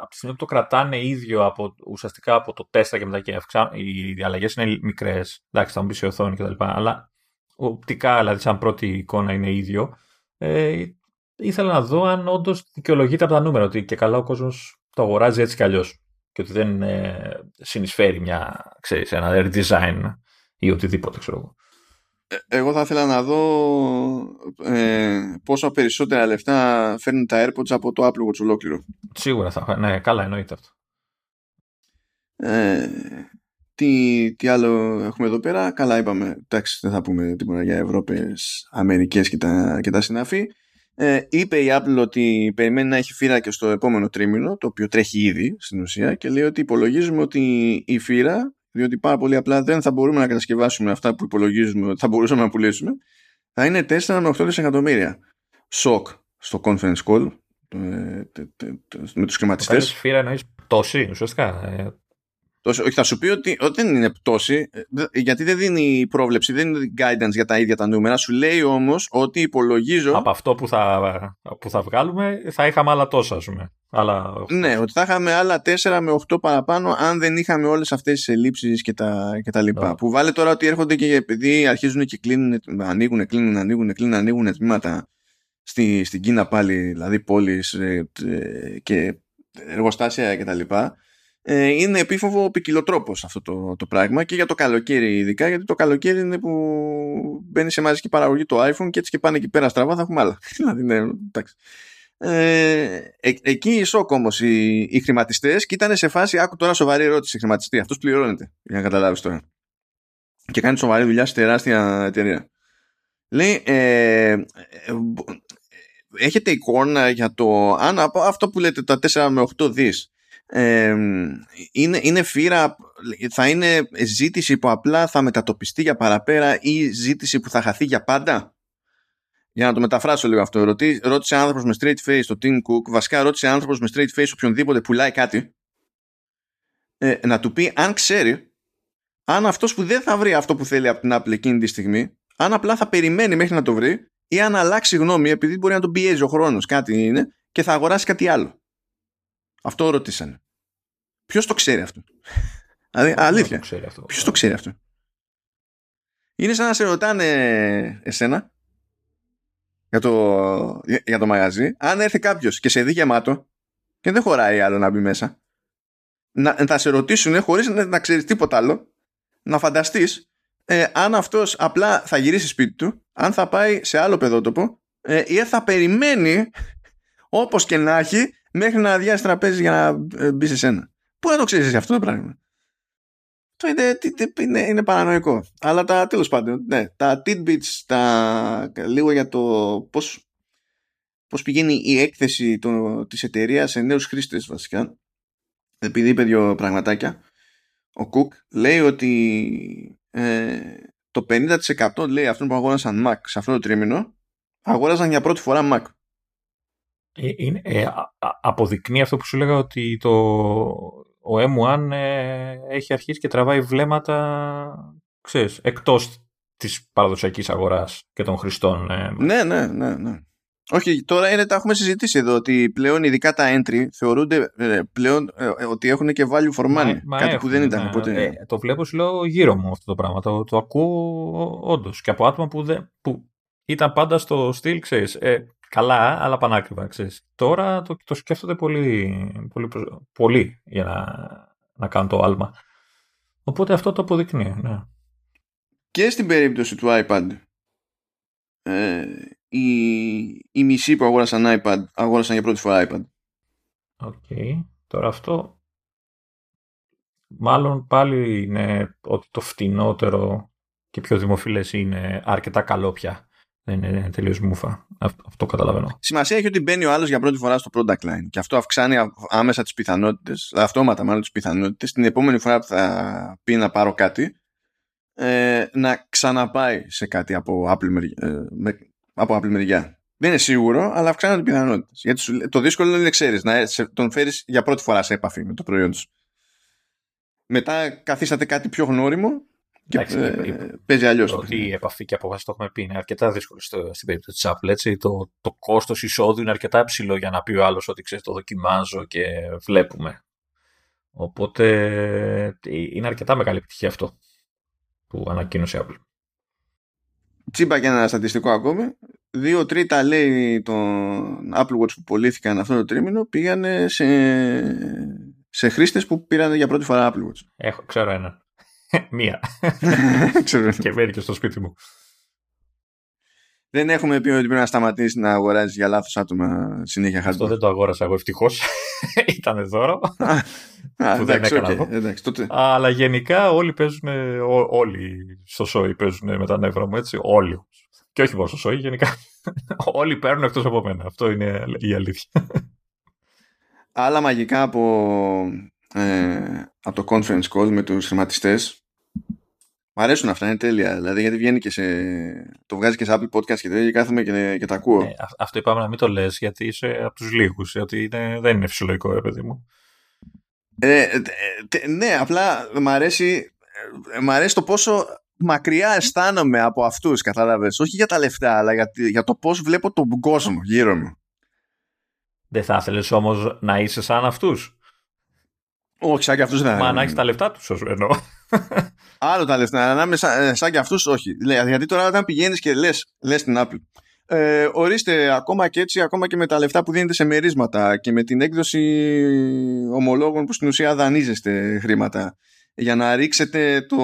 από τη στιγμή που το κρατάνε ίδιο από, ουσιαστικά από το 4 και μετά και αυξά, οι αλλαγέ είναι μικρές. Εντάξει, θα μου πεις η οθόνη κτλ. Αλλά οπτικά, δηλαδή, σαν πρώτη εικόνα είναι ίδιο. Ε, ήθελα να δω αν όντως δικαιολογείται από τα νούμερα. Ότι και καλά ο κόσμος το αγοράζει έτσι κι αλλιώς. Και ότι δεν ε, συνεισφέρει μια, ξέρεις, ένα redesign ή οτιδήποτε, ξέρω εγώ. Ε, εγώ θα ήθελα να δω ε, πόσα περισσότερα λεφτά φέρνουν τα AirPods από το Apple Watch ολόκληρο. Σίγουρα θα. Ναι, καλά εννοείται αυτό. Ε, τι, τι άλλο έχουμε εδώ πέρα; Καλά είπαμε. Εντάξει, δεν θα πούμε τίποτα για Ευρώπες, Αμερικές και τα, και τα συνάφη. Ε, είπε η Apple ότι περιμένει να έχει φύρα και στο επόμενο τρίμηνο, το οποίο τρέχει ήδη στην ουσία και λέει ότι υπολογίζουμε ότι η φύρα διότι πάρα πολύ απλά δεν θα μπορούμε να κατασκευάσουμε αυτά που υπολογίζουμε ότι θα μπορούσαμε να πουλήσουμε, θα είναι 4 με 8 δισεκατομμύρια. Σοκ στο conference call ε, με τους χρηματιστές. Φύρα εννοείς τόση ουσιαστικά. Ε, Τόσο, όχι, θα σου πει ότι, ότι δεν είναι πτώση, ε, γιατί δεν δίνει πρόβλεψη, δεν είναι guidance για τα ίδια τα νούμερα. Σου λέει όμως ότι υπολογίζω. Από αυτό που θα, που θα βγάλουμε θα είχαμε άλλα τόσα, ας πούμε. Άλλα... Ναι, ότι θα είχαμε άλλα 4 με 8 παραπάνω αν δεν είχαμε όλες αυτές τις ελλείψεις και τα, και τα λοιπά. Που βάλε τώρα ότι έρχονται και επειδή αρχίζουν και κλείνουν, ανοίγουν, κλείνουν, ανοίγουν, κλείνουν, ανοίγουν τμήματα στη, στην Κίνα πάλι, δηλαδή πόλεις ε, ε, και εργοστάσια κτλ ε, είναι επίφοβο ποικιλοτρόπος αυτό το, το πράγμα και για το καλοκαίρι ειδικά γιατί το καλοκαίρι είναι που μπαίνει σε μαζική παραγωγή το iPhone και έτσι και πάνε εκεί πέρα στραβά θα έχουμε άλλα. δηλαδή ναι, εντάξει. Ε, ε, εκεί η σοκ όμως οι, οι χρηματιστές και ήταν σε φάση. Άκου τώρα σοβαρή ερώτηση. Χρηματιστή, αυτός πληρώνεται για να καταλάβεις τώρα. Και κάνει σοβαρή δουλειά σε τεράστια εταιρεία. Λέει, ε, ε, έχετε εικόνα για το αν αυτό που λέτε τα 4 με 8 δις είναι, είναι φύρα, θα είναι ζήτηση που απλά θα μετατοπιστεί για παραπέρα ή ζήτηση που θα χαθεί για πάντα; Για να το μεταφράσω λίγο αυτό. Ρωτή, ρώτησε άνθρωπος με straight face το Tim Cook, βασικά ρώτησε άνθρωπος με straight face οποιονδήποτε πουλάει κάτι, ε, να του πει αν ξέρει αν αυτός που δεν θα βρει αυτό που θέλει από την Apple εκείνη τη στιγμή, αν απλά θα περιμένει μέχρι να το βρει ή αν αλλάξει γνώμη επειδή μπορεί να τον πιέζει ο χρόνος κάτι είναι και θα αγοράσει κάτι άλλο. Αυτό ρωτήσανε. Ποιος το ξέρει αυτό; Δηλαδή, αλήθεια. Ποιος το ξέρει αυτό; Είναι σαν να σε ρωτάνε εσένα για το, για το μαγαζί. Αν έρθει κάποιος και σε δει γεμάτο και δεν χωράει άλλο να μπει μέσα, να, θα σε ρωτήσουν χωρίς να, να ξέρεις τίποτα άλλο, να φανταστείς ε, αν αυτός απλά θα γυρίσει σπίτι του, αν θα πάει σε άλλο παιδότοπο ε, ή θα περιμένει όπως και να έχει μέχρι να αδειάσει τραπέζι για να ε, μπει σε σένα. Πού να το ξέρεις αυτό το πράγμα; Το είναι, είναι, είναι παρανοϊκό. Αλλά τα τέλος πάντων, ναι, τα tidbits, τα, λίγο για το πώς πώς πηγαίνει η έκθεση το, της εταιρείας σε νέους χρήστες βασικά επειδή είπε δύο πραγματάκια ο Κουκ λέει ότι ε, το 50% λέει αυτών που αγόρασαν Mac σε αυτό το τρίμηνο αγόραζαν για πρώτη φορά Mac ε, είναι, ε, αποδεικνύει αυτό που σου έλεγα ότι το, ο M1 ε, έχει αρχίσει και τραβάει βλέμματα ξέρεις, εκτός της παραδοσιακής αγοράς και των χρηστών. Ε. Ναι, ναι, ναι, ναι. Όχι, τώρα είναι, τα έχουμε συζητήσει εδώ ότι πλέον ειδικά τα entry θεωρούνται ε, πλέον ότι έχουν και value for money. Μα, κάτι που δεν ήταν ναι, ποτέ. το βλέπω, σου λέω, γύρω μου αυτό το πράγμα. Το, το ακούω όντως. Και από άτομα που, δεν, που ήταν πάντα στο στυλ, ξέρεις, ε, καλά, αλλά πανάκριβα, ξέρεις. Τώρα το, το σκέφτονται πολύ, πολύ, πολύ για να, να κάνουν το άλμα. Οπότε αυτό το αποδεικνύει, ναι. Και στην περίπτωση του iPad, ε, οι, οι μισοί που αγόρασαν iPad, αγόρασαν για πρώτη φορά iPad. OK. Okay. Τώρα αυτό μάλλον πάλι είναι ότι το φτηνότερο και πιο δημοφιλές είναι αρκετά καλό πια. Δεν είναι τελείως μούφα. Αυτό καταλαβαίνω. Σημασία έχει ότι μπαίνει ο άλλος για πρώτη φορά στο product line και αυτό αυξάνει άμεσα τις πιθανότητες, αυτόματα μάλλον τις πιθανότητες, την επόμενη φορά που θα πει να πάρω κάτι, ε, να ξαναπάει σε κάτι από Apple, μεριά, με, από Apple μεριά. Δεν είναι σίγουρο, αλλά αυξάνονται οι πιθανότητες. Γιατί το δύσκολο είναι να ξέρεις, να τον φέρεις για πρώτη φορά σε επαφή με το προϊόν του. Μετά καθίσατε κάτι πιο γνώριμο και Εντάξει, ε, παίζει αλλιώς. Ότι η επαφή και αποφάση το έχουμε πει είναι αρκετά δύσκολο στο, στην περίπτωση της Apple. Έτσι. Το, το κόστος εισόδου είναι αρκετά ψηλό για να πει ο άλλος ότι ξέρεις, το δοκιμάζω και βλέπουμε. Οπότε ε, είναι αρκετά μεγάλη επιτυχία αυτό που ανακοίνωσε η Apple. Τσίμπα και ένα στατιστικό ακόμη. Δύο τρίτα λέει των Apple Watch που πωλήθηκαν αυτό το τρίμηνο πήγανε σε, σε χρήστες που πήραν για πρώτη φορά Apple Watch. Έχω, ξέρω ένα. Μία. και μένει και στο σπίτι μου. Δεν έχουμε πει ότι πρέπει να σταματήσει να αγοράζει για λάθος άτομα συνέχεια χαρτιά. Αυτό δεν το αγόρασα εγώ ευτυχώς. Ήταν δώρο. που δεν έκανα εγώ. Αλλά γενικά όλοι παίζουν. όλοι στο σόι παίζουν με τα νεύρα μου έτσι. Όλοι. Και όχι μόνο στο σόι, γενικά. όλοι παίρνουν εκτός από μένα. Αυτό είναι η αλήθεια. Άλλα μαγικά από, ε, από το conference call με τους χρηματιστές Μ' αρέσουν αυτά, είναι τέλεια. Δηλαδή, γιατί βγαίνει και σε. Το βγάζει και σε Apple Podcast και τέτοια, κάθομαι και, και τα ακούω. Ε, αυτό είπαμε να μην το λες, γιατί είσαι από τους λίγους. Γιατί δεν είναι φυσιολογικό, ρε παιδί μου. Ε, ε, ναι, απλά μ' αρέσει, ε, μ αρέσει το πόσο μακριά αισθάνομαι από αυτούς, κατάλαβες. Όχι για τα λεφτά, αλλά για, για το πώς βλέπω τον κόσμο γύρω μου. Δεν θα ήθελες όμως να είσαι σαν αυτούς; Όχι, σαν και αυτούς δεν Μα να έχεις τα λεφτά τους, εννοώ. Άλλο τα λεφτά, να είμαι σαν, ε, σαν και αυτούς, όχι. Γιατί τώρα όταν πηγαίνεις και λες λες στην Apple, ε, ορίστε ακόμα και έτσι, ακόμα και με τα λεφτά που δίνετε σε μερίσματα και με την έκδοση ομολόγων που στην ουσία δανείζεστε χρήματα για να ρίξετε το,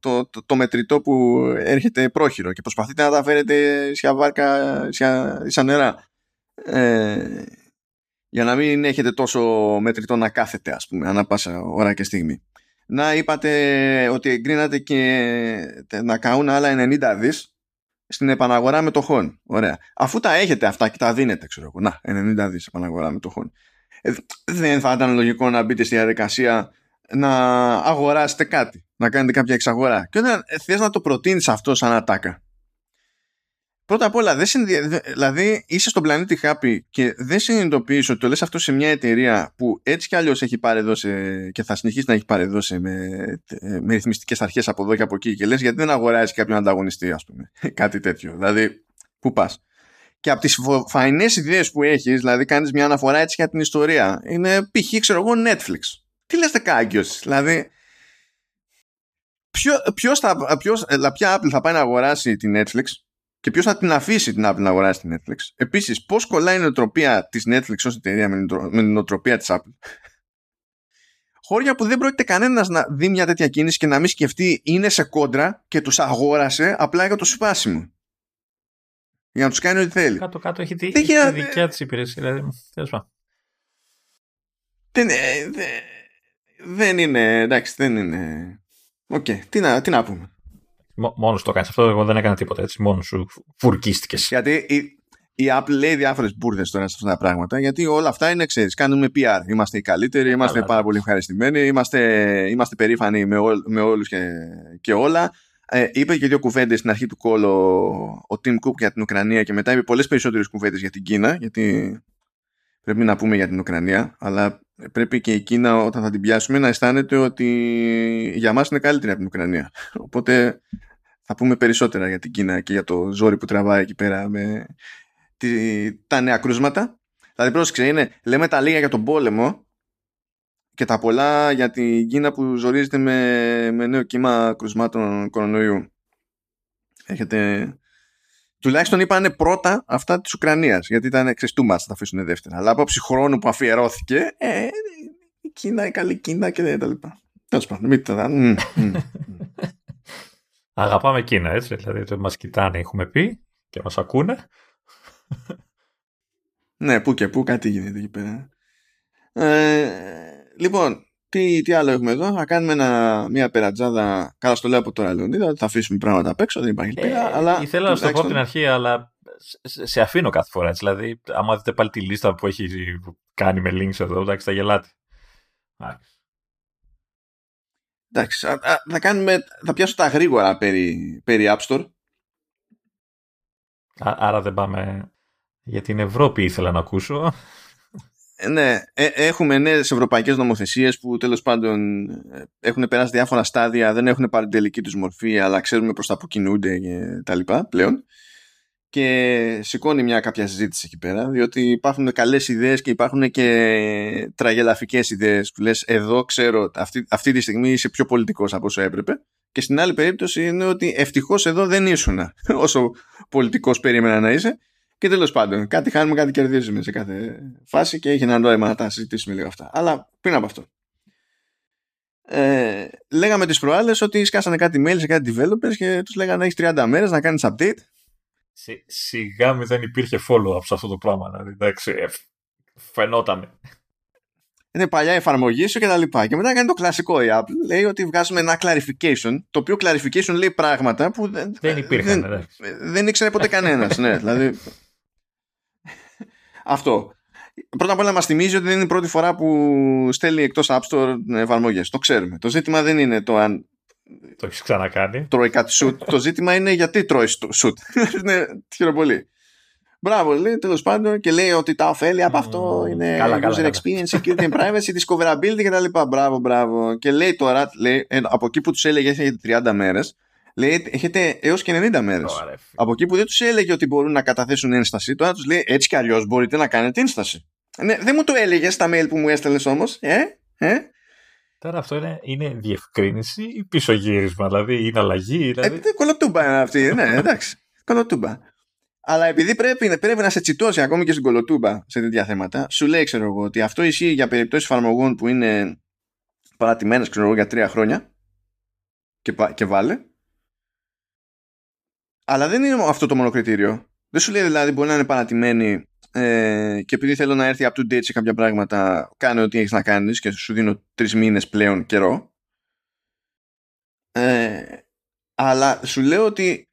το, το, το μετρητό που έρχεται πρόχειρο και προσπαθείτε να τα φέρετε σε βάρκα, σε νερά. Ε, για να μην έχετε τόσο μετρητό να κάθετε ας πούμε ανά πάσα ώρα και στιγμή να είπατε ότι εγκρίνατε και να καούν άλλα 90 δις στην επαναγορά με το χόν. Ωραία. Αφού τα έχετε αυτά και τα δίνετε, ξέρω εγώ. Να, 90 δις επαναγορά με το χόν. Ε, δεν θα ήταν λογικό να μπείτε στη διαδικασία να αγοράσετε κάτι, να κάνετε κάποια εξαγορά. Και όταν θες να το προτείνεις αυτό σαν ατάκα, Πρώτα απ' όλα, δεν δηλαδή είσαι στον πλανήτη Happy και δεν συνειδητοποιείς ότι το λες αυτό σε μια εταιρεία που έτσι κι αλλιώς έχει παρεδώσει και θα συνεχίσει να έχει παρεδώσει με, με ρυθμιστικές αρχές από εδώ και από εκεί και λες γιατί δεν αγοράζει κάποιον ανταγωνιστή, ας πούμε. Κάτι τέτοιο. Δηλαδή, πού πας; Και από τις φαϊνές ιδέες που έχεις, δηλαδή κάνεις μια αναφορά έτσι για την ιστορία, είναι π.χ. ξέρω εγώ Netflix. Τι λες δεκάγκιο, δηλαδή. Ποιο, ποιος θα, ποιος, ποια Apple θα πάει να αγοράσει την Netflix; Και ποιος θα την αφήσει την Apple να αγοράσει την Netflix; Επίσης, πώς κολλάει η νοοτροπία της Netflix ως εταιρεία με την νοοτροπία της Apple; Χώρια που δεν πρόκειται κανένας να δει μια τέτοια κίνηση και να μην σκεφτεί είναι σε κόντρα και τους αγόρασε απλά για το σπάσιμο. Για να τους κάνει ό,τι θέλει. Κάτω-κάτω έχει τη, έχει δικιά της υπηρεσία. Δηλαδή, δεν, δεν είναι. Εντάξει, δεν είναι. OK, okay. τι, να, τι να πούμε. Μόνος το κάνεις αυτό, εγώ δεν έκανα τίποτα έτσι. Μόνος σου φουρκίστηκες. Γιατί η, η Apple λέει διάφορες μπούρδες τώρα σε αυτά τα πράγματα, γιατί όλα αυτά είναι, ξέρεις, κάνουμε PR. Είμαστε οι καλύτεροι, είμαστε πάρα πολύ ευχαριστημένοι, είμαστε, είμαστε περήφανοι με, ό, με όλους και, και όλα. Ε, είπε και δύο κουβέντες στην αρχή του κόλλου ο Tim Cook για την Ουκρανία και μετά είπε πολλές περισσότερες κουβέντες για την Κίνα, γιατί πρέπει να πούμε για την Ουκρανία, αλλά πρέπει και η Κίνα όταν θα την πιάσουμε να αισθάνεται ότι για μας είναι καλύτερη από την Ουκρανία. Οπότε θα πούμε περισσότερα για την Κίνα και για το ζόρι που τραβάει εκεί πέρα με τη, τα νέα κρούσματα. Δηλαδή πρόσεξε, είναι, λέμε τα λίγα για τον πόλεμο και τα πολλά για την Κίνα που ζορίζεται με, με νέο κύμα κρουσμάτων κορονοϊού. Έχετε... Τουλάχιστον είπανε πρώτα αυτά της Ουκρανίας, γιατί ήταν ξεστού μας, θα αφήσουν δεύτερα. Αλλά απόψη χρόνου που αφιερώθηκε, ε, η Κίνα, η καλή Κίνα και τα λοιπά. Τέλος πάντων, μην το Αγαπάμε Κίνα, έτσι. Δηλαδή μας κοιτάνε, έχουμε πει και μας ακούνε. Ναι, που και που κάτι γίνεται εκεί πέρα. Ε, λοιπόν, τι, τι άλλο έχουμε εδώ; Θα κάνουμε ένα, μια περατζάδα. Καλά, στο λέω από τώρα, Λεωνίδα. Θα αφήσουμε πράγματα απ' έξω, δεν υπάρχει ε, αλλά... Ήθελα να σου το πω από την αρχή, αλλά σε αφήνω κάθε φορά. Έτσι. Δηλαδή, άμα δείτε πάλι τη λίστα που έχει κάνει με links εδώ, εντάξει, θα γελάτε. Εντάξει, θα, κάνουμε, θα πιάσω τα γρήγορα περί, περί App Store. άρα δεν πάμε για την Ευρώπη ήθελα να ακούσω. Ε, ναι, ε, έχουμε νέες ευρωπαϊκές νομοθεσίες που τέλος πάντων ε, έχουν περάσει διάφορα στάδια, δεν έχουν πάρει την τελική τους μορφή, αλλά ξέρουμε προς τα που κινούνται και τα λοιπά πλέον. Και σηκώνει μια κάποια συζήτηση εκεί πέρα, διότι υπάρχουν καλές ιδέες και υπάρχουν και τραγελαφικές ιδέες που λες: Εδώ ξέρω, αυτή, αυτή τη στιγμή είσαι πιο πολιτικός από όσο έπρεπε. Και στην άλλη περίπτωση είναι ότι ευτυχώς εδώ δεν ήσουν όσο πολιτικός περίμενα να είσαι και τέλος πάντων, κάτι χάνουμε, κάτι κερδίζουμε σε κάθε φάση και έχει ένα νόημα να τα συζητήσουμε λίγο αυτά. Αλλά πριν από αυτό. Ε, λέγαμε τις προάλλες ότι σκάσανε κάτι mail σε κάτι developers και τους λέγανε έχεις 30 μέρες να κάνεις update. Σιγά μη δεν υπήρχε follow-up σε αυτό το πράγμα. Δηλαδή, εντάξει, ε, φαινότανε. Είναι παλιά εφαρμογή σου και τα λοιπά. Και μετά κάνει το κλασικό η Apple. Λέει ότι βγάζουμε ένα clarification. Το οποίο clarification λέει πράγματα που δεν, δεν υπήρχαν. Δεν, δεν ήξερε ποτέ κανένας. ναι, δηλαδή αυτό. Πρώτα απ' όλα μας θυμίζει ότι δεν είναι η πρώτη φορά που στέλνει εκτός App Store εφαρμογές. Το ξέρουμε. Το ζήτημα δεν είναι το αν. Το έχεις ξανακάνει. Τρώει κάτι σουτ. το ζήτημα είναι γιατί τρώει σουτ. είναι τυχερό πολύ. Μπράβο, λέει τέλος πάντων και λέει ότι τα ωφέλη από αυτό είναι καλά, user καλά, experience, security and privacy, discoverability κτλ. Μπράβο, μπράβο. Και λέει τώρα, λέει, από εκεί που τους έλεγε έχετε 30 μέρες, λέει έχετε έως και 90 μέρες. Από εκεί που δεν τους έλεγε ότι μπορούν να καταθέσουν ένσταση, τώρα τους λέει έτσι κι αλλιώς μπορείτε να κάνετε ένσταση. Ναι, δεν μου το έλεγες στα mail που μου έστελνες όμως. Ε, ε; Τώρα αυτό είναι, είναι διευκρίνηση ή πίσω γύρισμα, δηλαδή είναι αλλαγή. Δηλαδή... Ε, κολοτούμπα είναι αυτή, ναι, εντάξει. κολοτούμπα. Αλλά επειδή πρέπει, πρέπει να σε τσιτώσει ακόμη και στην κολοτούμπα σε τέτοια θέματα, σου λέει, ξέρω εγώ, ότι αυτό ισχύει για περιπτώσεις εφαρμογών που είναι παρατημένες, ξέρω εγώ, για τρία χρόνια και, και βάλε. Αλλά δεν είναι αυτό το μόνο κριτήριο. Δεν σου λέει δηλαδή μπορεί να είναι παρατημένη ε, και επειδή θέλω να έρθει up to date σε κάποια πράγματα, κάνε ό,τι έχεις να κάνεις και σου δίνω τρεις μήνες πλέον καιρό. Ε, αλλά σου λέω ότι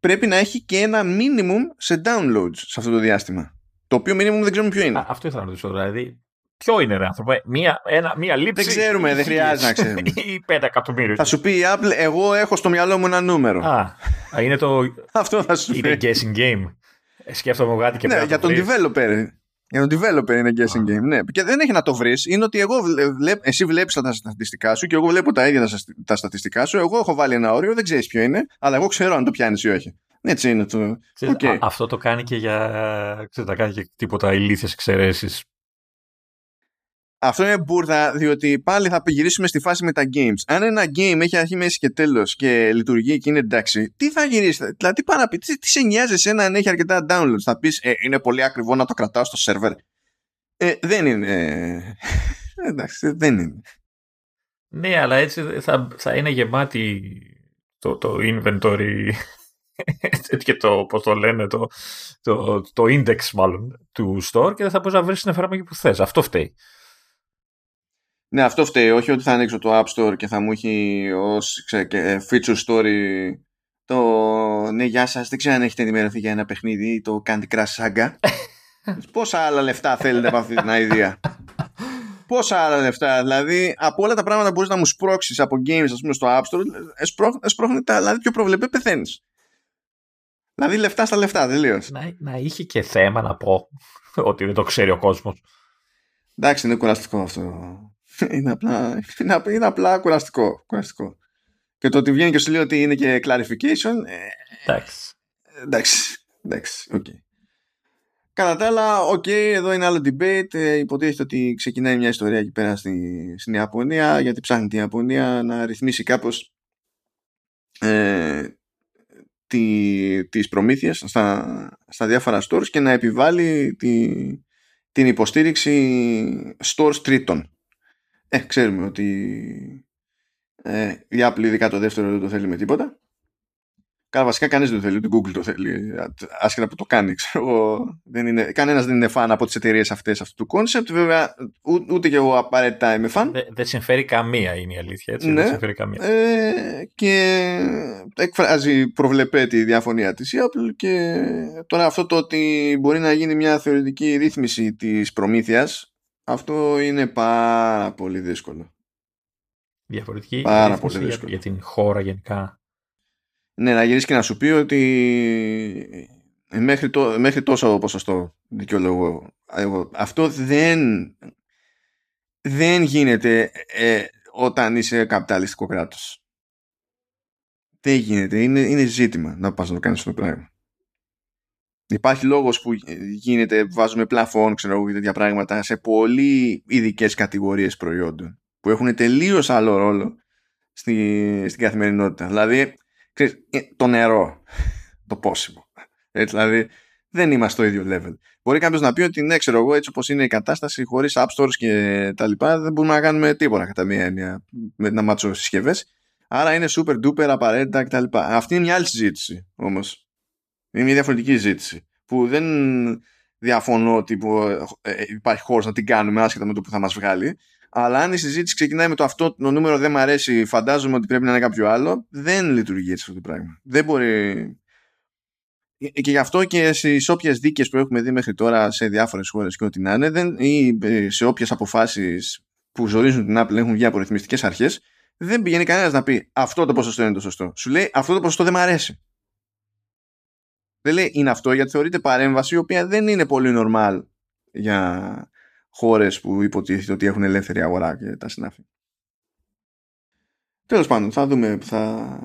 πρέπει να έχει και ένα minimum σε downloads σε αυτό το διάστημα. Το οποίο minimum δεν ξέρουμε ποιο είναι. Α, αυτό ήθελα να ρωτήσω. Δηλαδή, Ποιο είναι, ρε άνθρωπο, μία, ένα, μία λήψη. Δεν ξέρουμε, δεν χρειάζεται να ξέρουμε. ή πέντε εκατομμύρια. Θα σου πει η Apple, εγώ έχω στο μυαλό μου ένα νούμερο. Α, είναι το. Αυτό θα σου πει. Είναι guessing game. Ε, σκέφτομαι κάτι και ναι, για τον developer. Για τον developer είναι guessing game. Ναι. Και δεν έχει να το βρεις. Είναι ότι εγώ βλέπ, εσύ βλέπεις τα στατιστικά σου και εγώ βλέπω τα ίδια τα στατιστικά σου. Εγώ έχω βάλει ένα όριο, δεν ξέρεις ποιο είναι, αλλά εγώ ξέρω αν το πιάνεις ή όχι. Έτσι είναι το. Okay. αυτό το κάνει και για. Ξέρετε, κάνει και τίποτα ηλίθιες εξαιρέσεις αυτό είναι μπουρδα, διότι πάλι θα γυρίσουμε στη φάση με τα games. Αν ένα game έχει αρχή, μέση και τέλος και λειτουργεί και είναι εντάξει, τι θα γυρίσεις, δηλαδή τι πάει να πει, τι, τι σε νοιάζει εσένα αν έχει αρκετά downloads. Θα πεις, ε, είναι πολύ ακριβό να το κρατάω στο σερβερ. Ε, δεν είναι. Ε, εντάξει, δεν είναι. Ναι, αλλά έτσι θα, θα είναι γεμάτη το, το inventory και το, πώς το λένε, το, το, το index μάλλον του store και δεν θα μπορείς να βρεις την εφαρμογή που θες. Αυτό φταίει. Ναι, αυτό φταίει. Όχι ότι θα ανοίξω το App Store και θα μου έχει ως feature story το ναι, γεια σας. Δεν ξέρω αν έχετε ενημερωθεί για ένα παιχνίδι, το Candy Crush Saga. Πόσα άλλα λεφτά θέλετε από αυτή την idea; Πόσα άλλα λεφτά, δηλαδή από όλα τα πράγματα που μπορείς να μου σπρώξεις από games, ας πούμε, στο App Store, σπρώχνει τα δηλαδή πιο προβλεπέ, πεθαίνεις. Δηλαδή λεφτά στα λεφτά, τελείως. Να, να είχε και θέμα να πω ότι δεν το ξέρει ο κόσμος. Εντάξει, είναι κουραστικό αυτό είναι απλά, είναι, είναι απλά κουραστικό, κουραστικό. Και το ότι βγαίνει και σου λέει ότι είναι και clarification. Ε, εντάξει. Εντάξει. Εντάξει. Okay. Κατά τα άλλα, OK, okay, εδώ είναι άλλο debate. Ε, υποτίθεται ότι ξεκινάει μια ιστορία εκεί πέρα στη, στην Ιαπωνία, γιατί ψάχνει την Ιαπωνία να ρυθμίσει κάπως ε, τη, τις προμήθειες στα, στα διάφορα stores και να επιβάλλει τη, την υποστήριξη stores τρίτων. Ε, ξέρουμε ότι ε, η Apple ειδικά το δεύτερο δεν το θέλει με τίποτα. Καλά, βασικά κανείς δεν το θέλει, ούτε Google το θέλει. Άσχετα που το κάνει, ξέρω δεν είναι, κανένας δεν είναι φαν από τις εταιρείες αυτές αυτού του concept. Βέβαια, ούτε και εγώ απαραίτητα είμαι φαν. Δεν δε συμφέρει καμία, είναι η αλήθεια. Έτσι, ναι, δεν συμφέρει καμία. Ε, και εκφράζει προβλεπέ τη διαφωνία της Apple. Και τώρα αυτό το ότι μπορεί να γίνει μια θεωρητική ρύθμιση της προμήθειας αυτό είναι πάρα πολύ δύσκολο. Διαφορετική Πάρα πολύ για, δύσκολο. για την χώρα γενικά. Ναι, να γυρίσεις και να σου πει ότι μέχρι, το, μέχρι τόσο ποσοστό δικαιολογώ εγώ. Αυτό δεν, δεν γίνεται ε, όταν είσαι καπιταλιστικό κράτος. Δεν γίνεται. Είναι, είναι ζήτημα να πας να το κάνεις αυτό το πράγμα. Υπάρχει λόγος που γίνεται, βάζουμε πλαφόν, ξέρω εγώ, τέτοια πράγματα σε πολύ ειδικές κατηγορίες προϊόντων που έχουν τελείως άλλο ρόλο στη, στην καθημερινότητα. Δηλαδή, ξέρεις, ε, το νερό, το πόσιμο. Έτσι, δηλαδή, δεν είμαστε στο ίδιο level. Μπορεί κάποιος να πει ότι ναι, ξέρω εγώ, έτσι όπως είναι η κατάσταση, χωρίς app stores και τα λοιπά, δεν μπορούμε να κάνουμε τίποτα κατά μία έννοια με να μάτσο συσκευές. Άρα είναι super duper απαραίτητα κτλ. Αυτή είναι μια άλλη συζήτηση όμως. Είναι μια διαφορετική συζήτηση. Που δεν διαφωνώ ότι υπάρχει χώρος να την κάνουμε άσχετα με το που θα μας βγάλει. Αλλά αν η συζήτηση ξεκινάει με το αυτό το νούμερο δεν μου αρέσει, φαντάζομαι ότι πρέπει να είναι κάποιο άλλο, δεν λειτουργεί έτσι αυτό το πράγμα. Δεν μπορεί. Και γι' αυτό και στις όποιες δίκες που έχουμε δει μέχρι τώρα σε διάφορες χώρες και ό,τι να είναι, δεν, ή σε όποιες αποφάσεις που ζορίζουν την Apple έχουν βγει από ρυθμιστικέ αρχές, δεν πηγαίνει κανένας να πει αυτό το ποσοστό είναι το σωστό. Σου λέει αυτό το ποσοστό δεν μου αρέσει. Δεν λέει είναι αυτό γιατί θεωρείται παρέμβαση η οποία δεν είναι πολύ normal για χώρες που υποτίθεται ότι έχουν ελεύθερη αγορά και τα συνάφη. Τέλος πάντων, θα δούμε που θα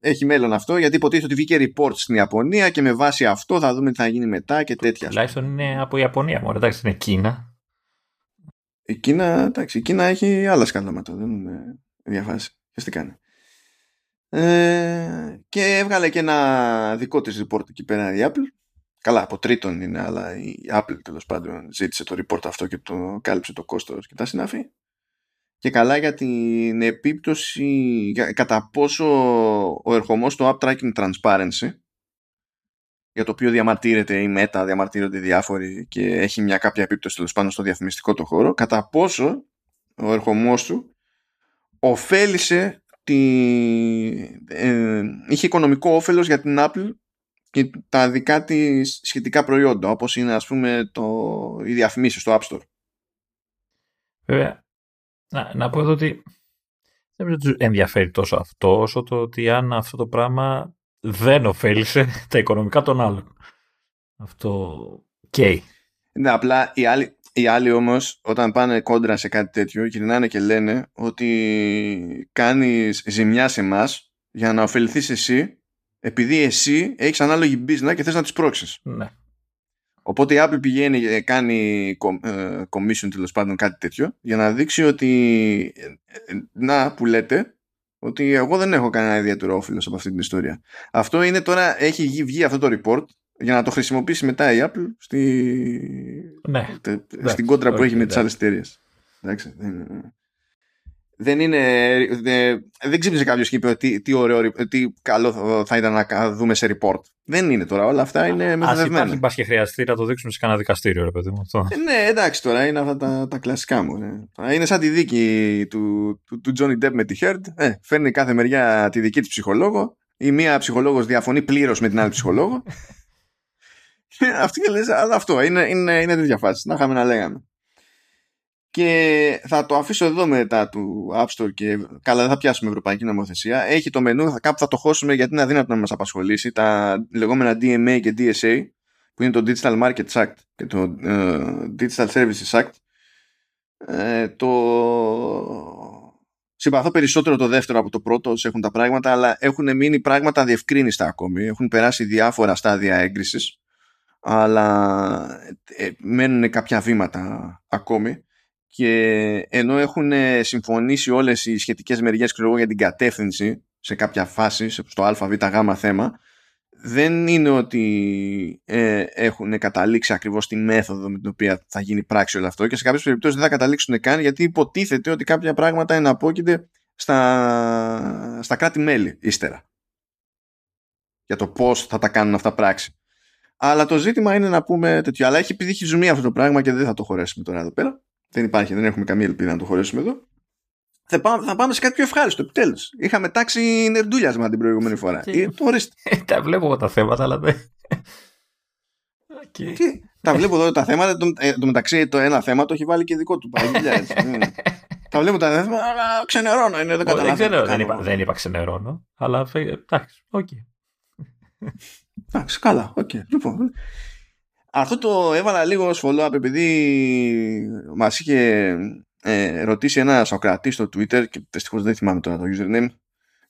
έχει μέλλον αυτό γιατί υποτίθεται ότι βγήκε report στην Ιαπωνία και με βάση αυτό θα δούμε τι θα γίνει μετά και τέτοια. Τουλάχιστον είναι από Ιαπωνία μόνο, εντάξει, είναι Κίνα. Η Κίνα, εντάξει, η Κίνα έχει άλλα σκάνδαματα, δεν είναι διαφάση. τι κάνει; Ε, και έβγαλε και ένα δικό της report εκεί πέρα η Apple Καλά, από τρίτον είναι, αλλά η Apple τέλος πάντων ζήτησε το report αυτό και το κάλυψε το κόστος και τα συνάφη. Και καλά για την επίπτωση, για, κατά πόσο ο ερχομός στο App Tracking Transparency, για το οποίο διαμαρτύρεται η Meta, διαμαρτύρονται διάφοροι και έχει μια κάποια επίπτωση τέλος πάντων στο διαφημιστικό το χώρο, κατά πόσο ο ερχομός του ωφέλησε τη, ε, είχε οικονομικό όφελος για την Apple και τα δικά της σχετικά προϊόντα όπως είναι ας πούμε το, οι διαφημίσεις στο App Store. Βέβαια, να, να πω εδώ ότι δεν νομίζω ότι ενδιαφέρει τόσο αυτό όσο το ότι αν αυτό το πράγμα δεν ωφέλησε τα οικονομικά των άλλων. Αυτό καίει. Ναι, απλά οι άλλοι, οι άλλοι όμως όταν πάνε κόντρα σε κάτι τέτοιο γυρνάνε και λένε ότι κάνεις ζημιά σε εμάς για να ωφεληθείς εσύ επειδή εσύ έχεις ανάλογη business και θες να τις πρόξεις. Ναι. Οπότε η Apple πηγαίνει και κάνει ε, commission τέλος πάντων κάτι τέτοιο για να δείξει ότι ε, να που λέτε ότι εγώ δεν έχω κανένα ιδιαίτερο όφελος από αυτή την ιστορία. Αυτό είναι τώρα, έχει βγει αυτό το report για να το χρησιμοποιήσει μετά η Apple στη... ναι. στην κόντρα που έχει με τις άλλες εταιρείες. Εντάξει, δεν δεν είναι. Δεν, δεν ξύπνησε κάποιος και είπε τι, τι, ωραίο, τι καλό θα ήταν να δούμε σε report. Δεν είναι τώρα. Όλα αυτά είναι μεθοδευμένα. Αν υπάρχει μπας και χρειαστεί να το δείξουμε σε κανένα δικαστήριο, ρε παιδί μου. Αυτό. Ε, ναι, εντάξει τώρα είναι αυτά τα, τα κλασικά μου. Ναι. Είναι σαν τη δίκη του, του, του Johnny Depp με τη Heard. Ε, φέρνει κάθε μεριά τη δική της ψυχολόγο. Η μία ψυχολόγος διαφωνεί πλήρως με την άλλη ψυχολόγο. Αυτή και λες, αλλά αυτό είναι, είναι, είναι τέτοια φάση. Να είχαμε να λέγαμε. Και θα το αφήσω εδώ μετά του App Store και καλά δεν θα πιάσουμε ευρωπαϊκή νομοθεσία. Έχει το μενού, θα, κάπου θα το χώσουμε γιατί είναι αδύνατο να μας απασχολήσει. Τα λεγόμενα DMA και DSA που είναι το Digital Markets Act και το uh, Digital Services Act. Ε, το... Συμπαθώ περισσότερο το δεύτερο από το πρώτο όσο έχουν τα πράγματα αλλά έχουν μείνει πράγματα διευκρίνηστα ακόμη. Έχουν περάσει διάφορα στάδια έγκρισης αλλά ε, μένουν κάποια βήματα ακόμη και ενώ έχουν συμφωνήσει όλες οι σχετικές μεριές για την κατεύθυνση σε κάποια φάση, στο αβ γ θέμα, δεν είναι ότι ε, έχουν καταλήξει ακριβώς τη μέθοδο με την οποία θα γίνει πράξη όλο αυτό και σε κάποιες περιπτώσεις δεν θα καταλήξουν καν γιατί υποτίθεται ότι κάποια πράγματα εναπόκειται στα, στα κράτη-μέλη ύστερα για το πώς θα τα κάνουν αυτά πράξη. Αλλά το ζήτημα είναι να πούμε τέτοιο. Αλλά έχει επειδή έχει ζουμί αυτό το πράγμα και δεν θα το χωρέσουμε τώρα εδώ πέρα. Δεν υπάρχει, δεν έχουμε καμία ελπίδα να το χωρέσουμε εδώ. Θα πάμε, θα πάμε σε κάτι πιο ευχάριστο επιτέλους. Είχαμε τάξει νερντούλιασμα την προηγούμενη φορά. Και... Ε, τα βλέπω εγώ τα θέματα, αλλά δεν. Okay. Τι, τα βλέπω εδώ τα θέματα. Το, ε, το μεταξύ το ένα θέμα το έχει βάλει και δικό του. τα τα βλέπω τα δέθμα, αλλά ξενερώνω. Είναι, δεν καταλαβαίνω. Δεν, ξέρω, δεν, είπα, δεν είπα ξενερώνω, αλλά εντάξει, οκ. Εντάξει, καλά, οκ. Λοιπόν, αυτό το έβαλα λίγο ως follow-up επειδή μας είχε ε, ρωτήσει ένα Σωκράτης στο Twitter και δυστυχώς δεν θυμάμαι τώρα το username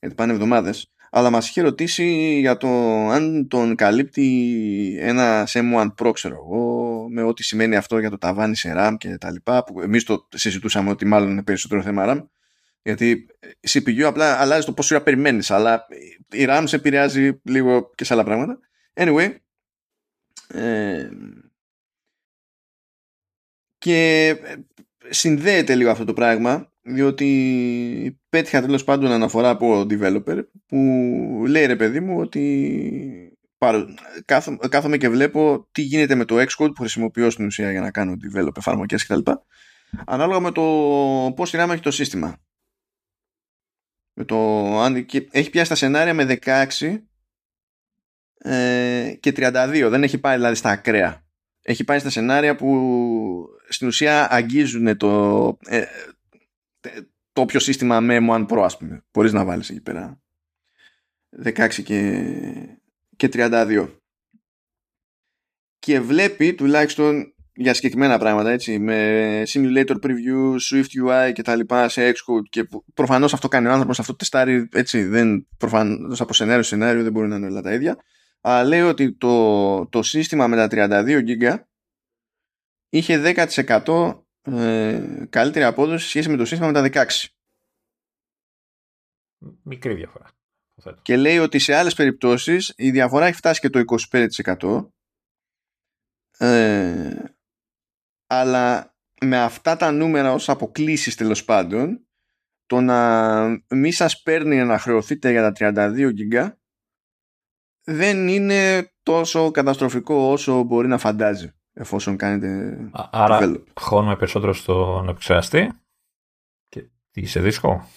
γιατί πάνε εβδομάδες αλλά μας είχε ρωτήσει για το αν τον καλύπτει ένα M1 Pro ξέρω εγώ με ό,τι σημαίνει αυτό για το ταβάνι σε RAM και τα λοιπά που εμείς το συζητούσαμε ότι μάλλον είναι περισσότερο θέμα RAM γιατί CPU απλά αλλάζει το πόσο ώρα περιμένεις αλλά η RAM σε επηρεάζει λίγο και σε άλλα πράγματα anyway ε, και συνδέεται λίγο αυτό το πράγμα διότι πέτυχα τέλος πάντων αναφορά από developer που λέει ρε παιδί μου ότι κάθομαι και βλέπω τι γίνεται με το Xcode που χρησιμοποιώ στην ουσία για να κάνω develop εφαρμογές κτλ. Ανάλογα με το πώς την έχει το σύστημα. Με το, αν, και έχει πιάσει τα σενάρια με 16 ε, και 32. Δεν έχει πάει δηλαδή στα ακραία. Έχει πάει στα σενάρια που στην ουσία αγγίζουν το, ε, το όποιο σύστημα με M1 Pro ας πούμε. Μπορείς να βάλεις εκεί πέρα 16 και, και 32. Και βλέπει τουλάχιστον για συγκεκριμένα πράγματα έτσι, με simulator preview, Swift UI και τα λοιπά σε Xcode και προφανώς αυτό κάνει ο άνθρωπος, αυτό τεστάρει έτσι, δεν, προφανώς από σενάριο σε σενάριο δεν μπορεί να είναι όλα τα ίδια αλλά λέει ότι το, το σύστημα με τα 32 GB είχε 10% ε, καλύτερη απόδοση σχέση με το σύστημα με τα 16. Μικρή διαφορά. Και λέει ότι σε άλλες περιπτώσεις η διαφορά έχει φτάσει και το 25% ε, αλλά με αυτά τα νούμερα ως αποκλήσεις τέλος πάντων το να μη σας παίρνει να χρεωθείτε για τα 32 GB δεν είναι τόσο καταστροφικό όσο μπορεί να φαντάζει εφόσον κάνετε Άρα develop. χώνουμε περισσότερο στον επεξεργαστή και τι σε δίσκο;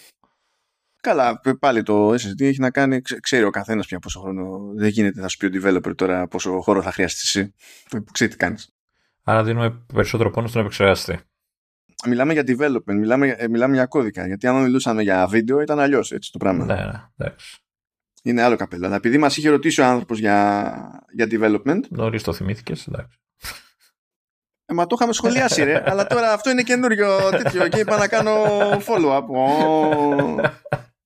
Καλά, πάλι το SSD έχει να κάνει, ξέρει ο καθένας πια πόσο χρόνο δεν γίνεται, θα σου πει ο developer τώρα πόσο χώρο θα χρειαστείς εσύ, που ξέρει τι κάνεις. Άρα δίνουμε περισσότερο πόνο στον επεξεργαστή. Μιλάμε για development, μιλάμε, ε, μιλάμε για κώδικα. Γιατί αν μιλούσαμε για βίντεο ήταν αλλιώς έτσι το πράγμα. Ναι, ναι, εντάξει είναι άλλο καπέλο. Αλλά επειδή μας είχε ρωτήσει ο άνθρωπος για, για development. Νωρίς το θυμήθηκες, εντάξει. Ε, μα το είχαμε σχολιάσει, ρε. αλλά τώρα αυτό είναι καινούριο τέτοιο και είπα να κάνω follow-up.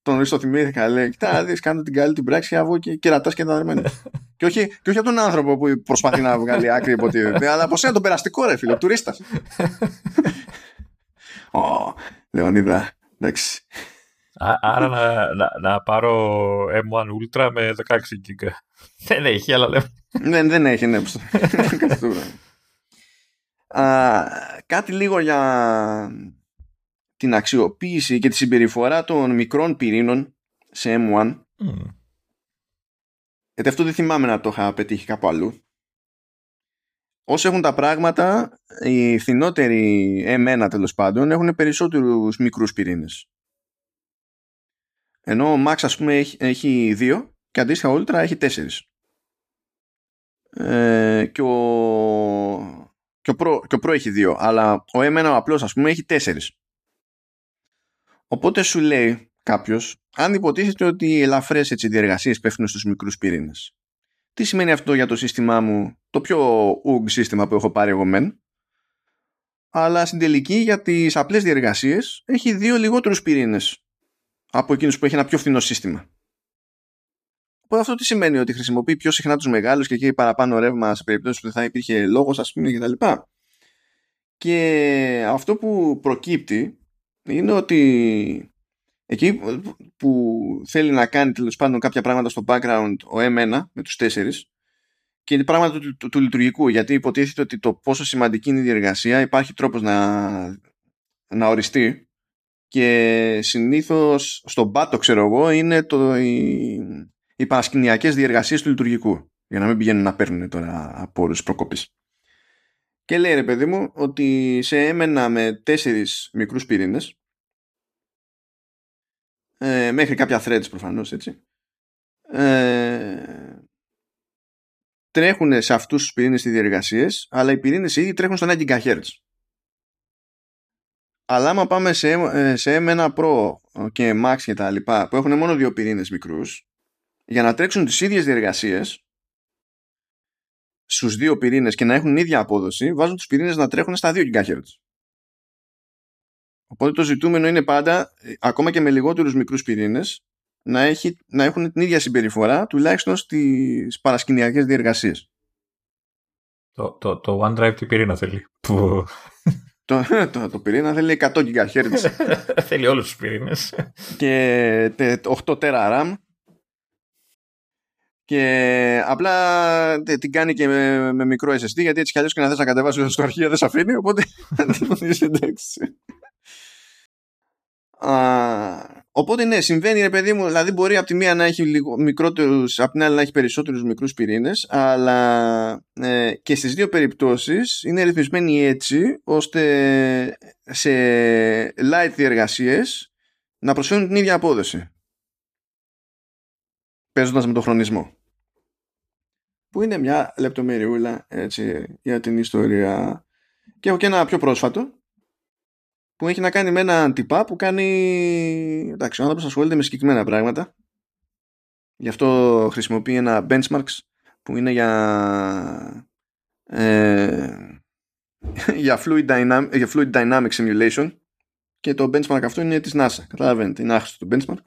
τον Ρίστο θυμήθηκα, λέει. Κοιτά, δεις, κάνω την καλή την πράξη και αβώ και κερατάς και τα και, όχι, και όχι από τον άνθρωπο που προσπαθεί να βγάλει άκρη υποτίθεται, αλλά από σένα τον περαστικό, ρε φίλο, τουρίστας. Ω, Λεωνίδα, εντάξει. Άρα να, να, να, πάρω M1 Ultra με 16 GB. Δεν έχει, αλλά λέμε. δεν, δεν έχει, ναι. Α, κάτι λίγο για την αξιοποίηση και τη συμπεριφορά των μικρών πυρήνων σε M1. Mm. Γιατί αυτό δεν θυμάμαι να το είχα πετύχει κάπου αλλού. Όσο έχουν τα πράγματα, οι φθηνότεροι M1 τέλος πάντων έχουν περισσότερους μικρούς πυρήνες. Ενώ ο Max ας πούμε έχει, έχει δύο και αντίστοιχα ο Ultra έχει τέσσερις. Ε, και, ο, και, ο Pro, και ο Pro έχει δύο, αλλά ο M1 ο απλός ας πούμε έχει τέσσερις. Οπότε σου λέει κάποιος, αν υποτίθεται ότι οι ελαφρές διεργασίες πέφτουν στους μικρούς πυρήνες. Τι σημαίνει αυτό για το σύστημά μου, το πιο UG σύστημα που έχω πάρει εγώ μεν, αλλά στην τελική για τις απλές διεργασίες έχει δύο λιγότερους πυρήνες από εκείνους που έχει ένα πιο φθηνό σύστημα. Οπότε αυτό τι σημαίνει ότι χρησιμοποιεί πιο συχνά τους μεγάλους και εκεί παραπάνω ρεύμα σε περιπτώσεις που δεν θα υπήρχε λόγος ας πούμε κτλ. Και, και αυτό που προκύπτει είναι ότι εκεί που θέλει να κάνει τέλος πάντων κάποια πράγματα στο background ο M1 με τους τέσσερις και είναι πράγματα του, του, του, λειτουργικού γιατί υποτίθεται ότι το πόσο σημαντική είναι η διεργασία υπάρχει τρόπος να, να οριστεί και συνήθως στον πάτο ξέρω εγώ είναι το, οι, οι παρασκηνιακές διεργασίες του λειτουργικού για να μην πηγαίνουν να παίρνουν τώρα από όρους προκοπής. Και λέει ρε παιδί μου ότι σε έμενα με τέσσερις μικρούς πυρήνες ε, μέχρι κάποια threads προφανώς έτσι ε, τρέχουν σε αυτούς τους πυρήνες οι διεργασίες αλλά οι πυρήνες ήδη τρέχουν στο 1 GHz Αλλά άμα πάμε σε, ε, σε M1 Pro και Max και τα λοιπά που έχουν μόνο δύο πυρήνες μικρούς για να τρέξουν τις ίδιες διεργασίες στους δύο πυρήνες και να έχουν ίδια απόδοση βάζουν τους πυρήνες να τρέχουν στα 2 GHz. Οπότε το ζητούμενο είναι πάντα, ε, ακόμα και με λιγότερους μικρούς πυρήνες, να, έχει, να έχουν την ίδια συμπεριφορά τουλάχιστον στις παρασκηνιακές διεργασίες. Το, το, το OneDrive τι πυρήνα θέλει. Το, το, το πυρήνα θέλει 100 GHz. θέλει όλους τους πυρήνες. και 8 τέρα RAM. Και απλά την κάνει και με, με μικρό SSD γιατί έτσι κι αλλιώς και να θες να κατεβάσεις στο αρχείο δεν σε αφήνει οπότε εντάξει. Οπότε ναι, συμβαίνει ρε παιδί μου, δηλαδή μπορεί από τη μία να έχει λίγο μικρότερους, από την άλλη να έχει περισσότερους μικρούς πυρήνες, αλλά ε, και στις δύο περιπτώσεις είναι ρυθμισμένοι έτσι, ώστε σε light διεργασίες να προσφέρουν την ίδια απόδοση. Παίζοντας με τον χρονισμό. Που είναι μια λεπτομεριούλα έτσι, για την ιστορία. Και έχω και ένα πιο πρόσφατο, που έχει να κάνει με έναν τυπά που κάνει. Εντάξει, ο άνθρωπος ασχολείται με συγκεκριμένα πράγματα. Γι' αυτό χρησιμοποιεί ένα benchmarks που είναι για. Ε, για, fluid dynamic, για fluid dynamic simulation και το benchmark αυτό είναι της NASA. Καταλαβαίνετε, είναι άχρηστο το benchmark.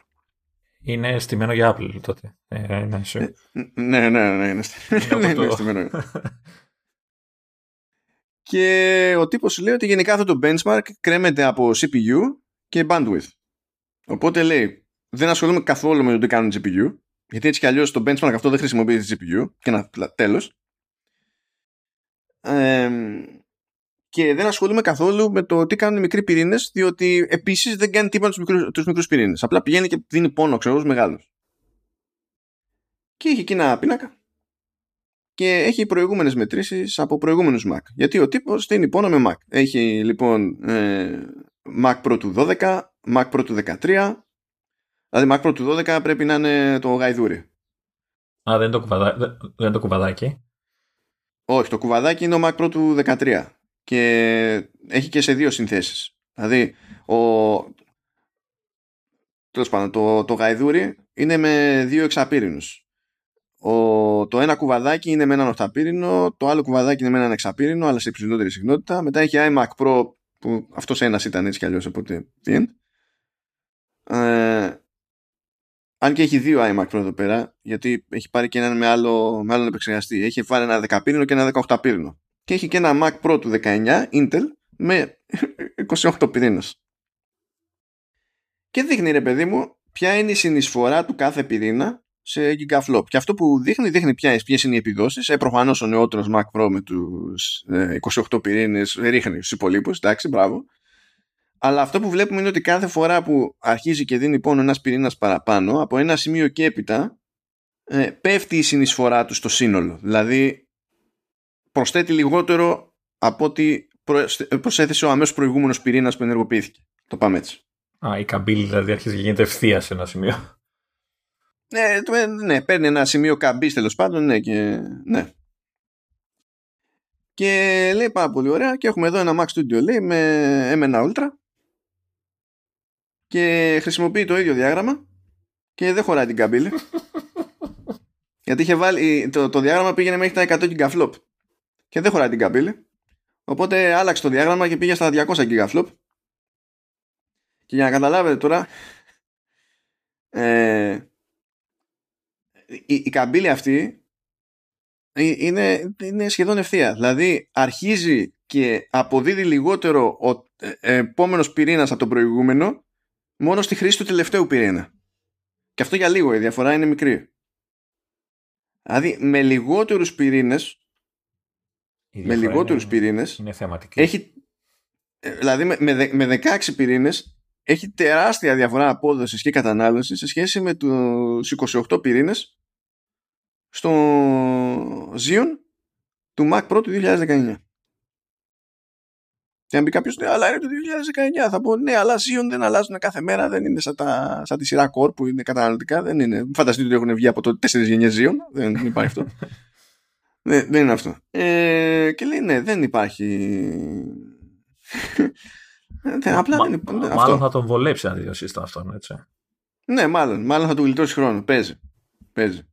Είναι στημένο για Apple τότε. Ε, ναι, sure. ναι, ναι, ναι, είναι, είναι στημένο. Και ο τύπος σου λέει ότι γενικά αυτό το benchmark κρέμεται από CPU και bandwidth. Οπότε λέει, δεν ασχολούμαι καθόλου με το τι κάνουν GPU, γιατί έτσι κι αλλιώς το benchmark αυτό δεν χρησιμοποιεί τη GPU και ένα τέλος. και δεν ασχολούμαι καθόλου με το τι κάνουν οι μικροί πυρήνες, διότι επίσης δεν κάνει τίποτα τους μικρούς, τους μικρούς πυρήνες. Απλά πηγαίνει και δίνει πόνο, ξέρω, μεγάλους. Και είχε εκεί ένα πίνακα και έχει προηγούμενες μετρήσεις από προηγούμενους Mac. Γιατί ο τύπος στείνει πόνο με Mac. Έχει λοιπόν ε, Mac Pro του 12, Mac Pro του 13, δηλαδή Mac Pro του 12 πρέπει να είναι το γαϊδούρι. Α, δεν είναι το, κουβαδά... δεν το κουβαδάκι. Όχι, το κουβαδάκι είναι ο Mac Pro του 13 και έχει και σε δύο συνθέσεις. Δηλαδή, ο... Τέλος πάντων, το, το γαϊδούρι είναι με δύο εξαπύρινους. Ο, το ένα κουβαδάκι είναι με έναν οχταπύρινο, το άλλο κουβαδάκι είναι με έναν εξαπύρινο, αλλά σε υψηλότερη συχνότητα. Μετά έχει iMac Pro, που αυτός ένας ήταν έτσι κι αλλιώς, οπότε τι ε, αν και έχει δύο iMac Pro εδώ πέρα, γιατί έχει πάρει και έναν με, άλλο, με άλλον επεξεργαστή. Έχει βάλει ένα 10 πύρινο και ένα 18 πύρινο. Και έχει και ένα Mac Pro του 19 Intel με 28 πυρήνες. Και δείχνει ρε παιδί μου ποια είναι η συνεισφορά του κάθε πυρήνα σε gigaflop. Και αυτό που δείχνει, δείχνει ποιες είναι οι επιδόσεις. Ε, Προφανώς ο νεότερος Mac Pro με τους 28 πυρήνες ρίχνει στους υπολείπους. Εντάξει, μπράβο. Αλλά αυτό που βλέπουμε είναι ότι κάθε φορά που αρχίζει και δίνει πόνο ένας πυρήνας παραπάνω, από ένα σημείο και έπειτα, ε, πέφτει η συνεισφορά του στο σύνολο. Δηλαδή, προσθέτει λιγότερο από ότι προσέθεσε ο αμέσως προηγούμενος πυρήνας που ενεργοποιήθηκε. Το πάμε έτσι. Α, η καμπύλη δηλαδή αρχίζει και γίνεται ευθεία σε ένα σημείο. Ναι, ναι, παίρνει ένα σημείο καμπής τέλος πάντων, ναι, και, ναι. Και λέει πάρα πολύ ωραία και έχουμε εδώ ένα Mac Studio λέει με M1 Ultra και χρησιμοποιεί το ίδιο διάγραμμα και δεν χωράει την καμπύλη. Γιατί είχε βάλει, το, το διάγραμμα πήγαινε μέχρι τα 100 gigaflop και δεν χωράει την καμπύλη. Οπότε άλλαξε το διάγραμμα και πήγε στα 200 gigaflop. Και για να καταλάβετε τώρα, ε, η, η καμπύλη αυτή είναι, είναι σχεδόν ευθεία. Δηλαδή αρχίζει και αποδίδει λιγότερο ο ε, επόμενος πυρήνας από τον προηγούμενο μόνο στη χρήση του τελευταίου πυρήνα. Και αυτό για λίγο, η διαφορά είναι μικρή. Δηλαδή με λιγότερους πυρήνες με λιγότερους είναι, πυρήνες είναι θεματική. έχει, ε, δηλαδή με, με, με 16 πυρήνες έχει τεράστια διαφορά απόδοσης και κατανάλωσης σε σχέση με τους 28 πυρήνες στο Xeon του Mac Pro του 2019. Και αν πει κάποιος, ναι, αλλά είναι το 2019. Θα πω, ναι, αλλά Xeon δεν αλλάζουν κάθε μέρα. Δεν είναι σαν, τα, σαν τη σειρά Core που είναι καταναλωτικά. Δεν είναι. Φανταστείτε ότι έχουν βγει από το 4 γενιές Xeon. Δεν υπάρχει αυτό. δεν, δεν είναι αυτό. Ε, και λέει, ναι, δεν υπάρχει. Ε, απλά Μα- δεν είναι- μάλλον αυτό. θα τον βολέψει αν δει το σύστημα αυτό, έτσι. Ναι, μάλλον. Μάλλον θα του γλιτώσει χρόνο. Παίζει. Παίζει.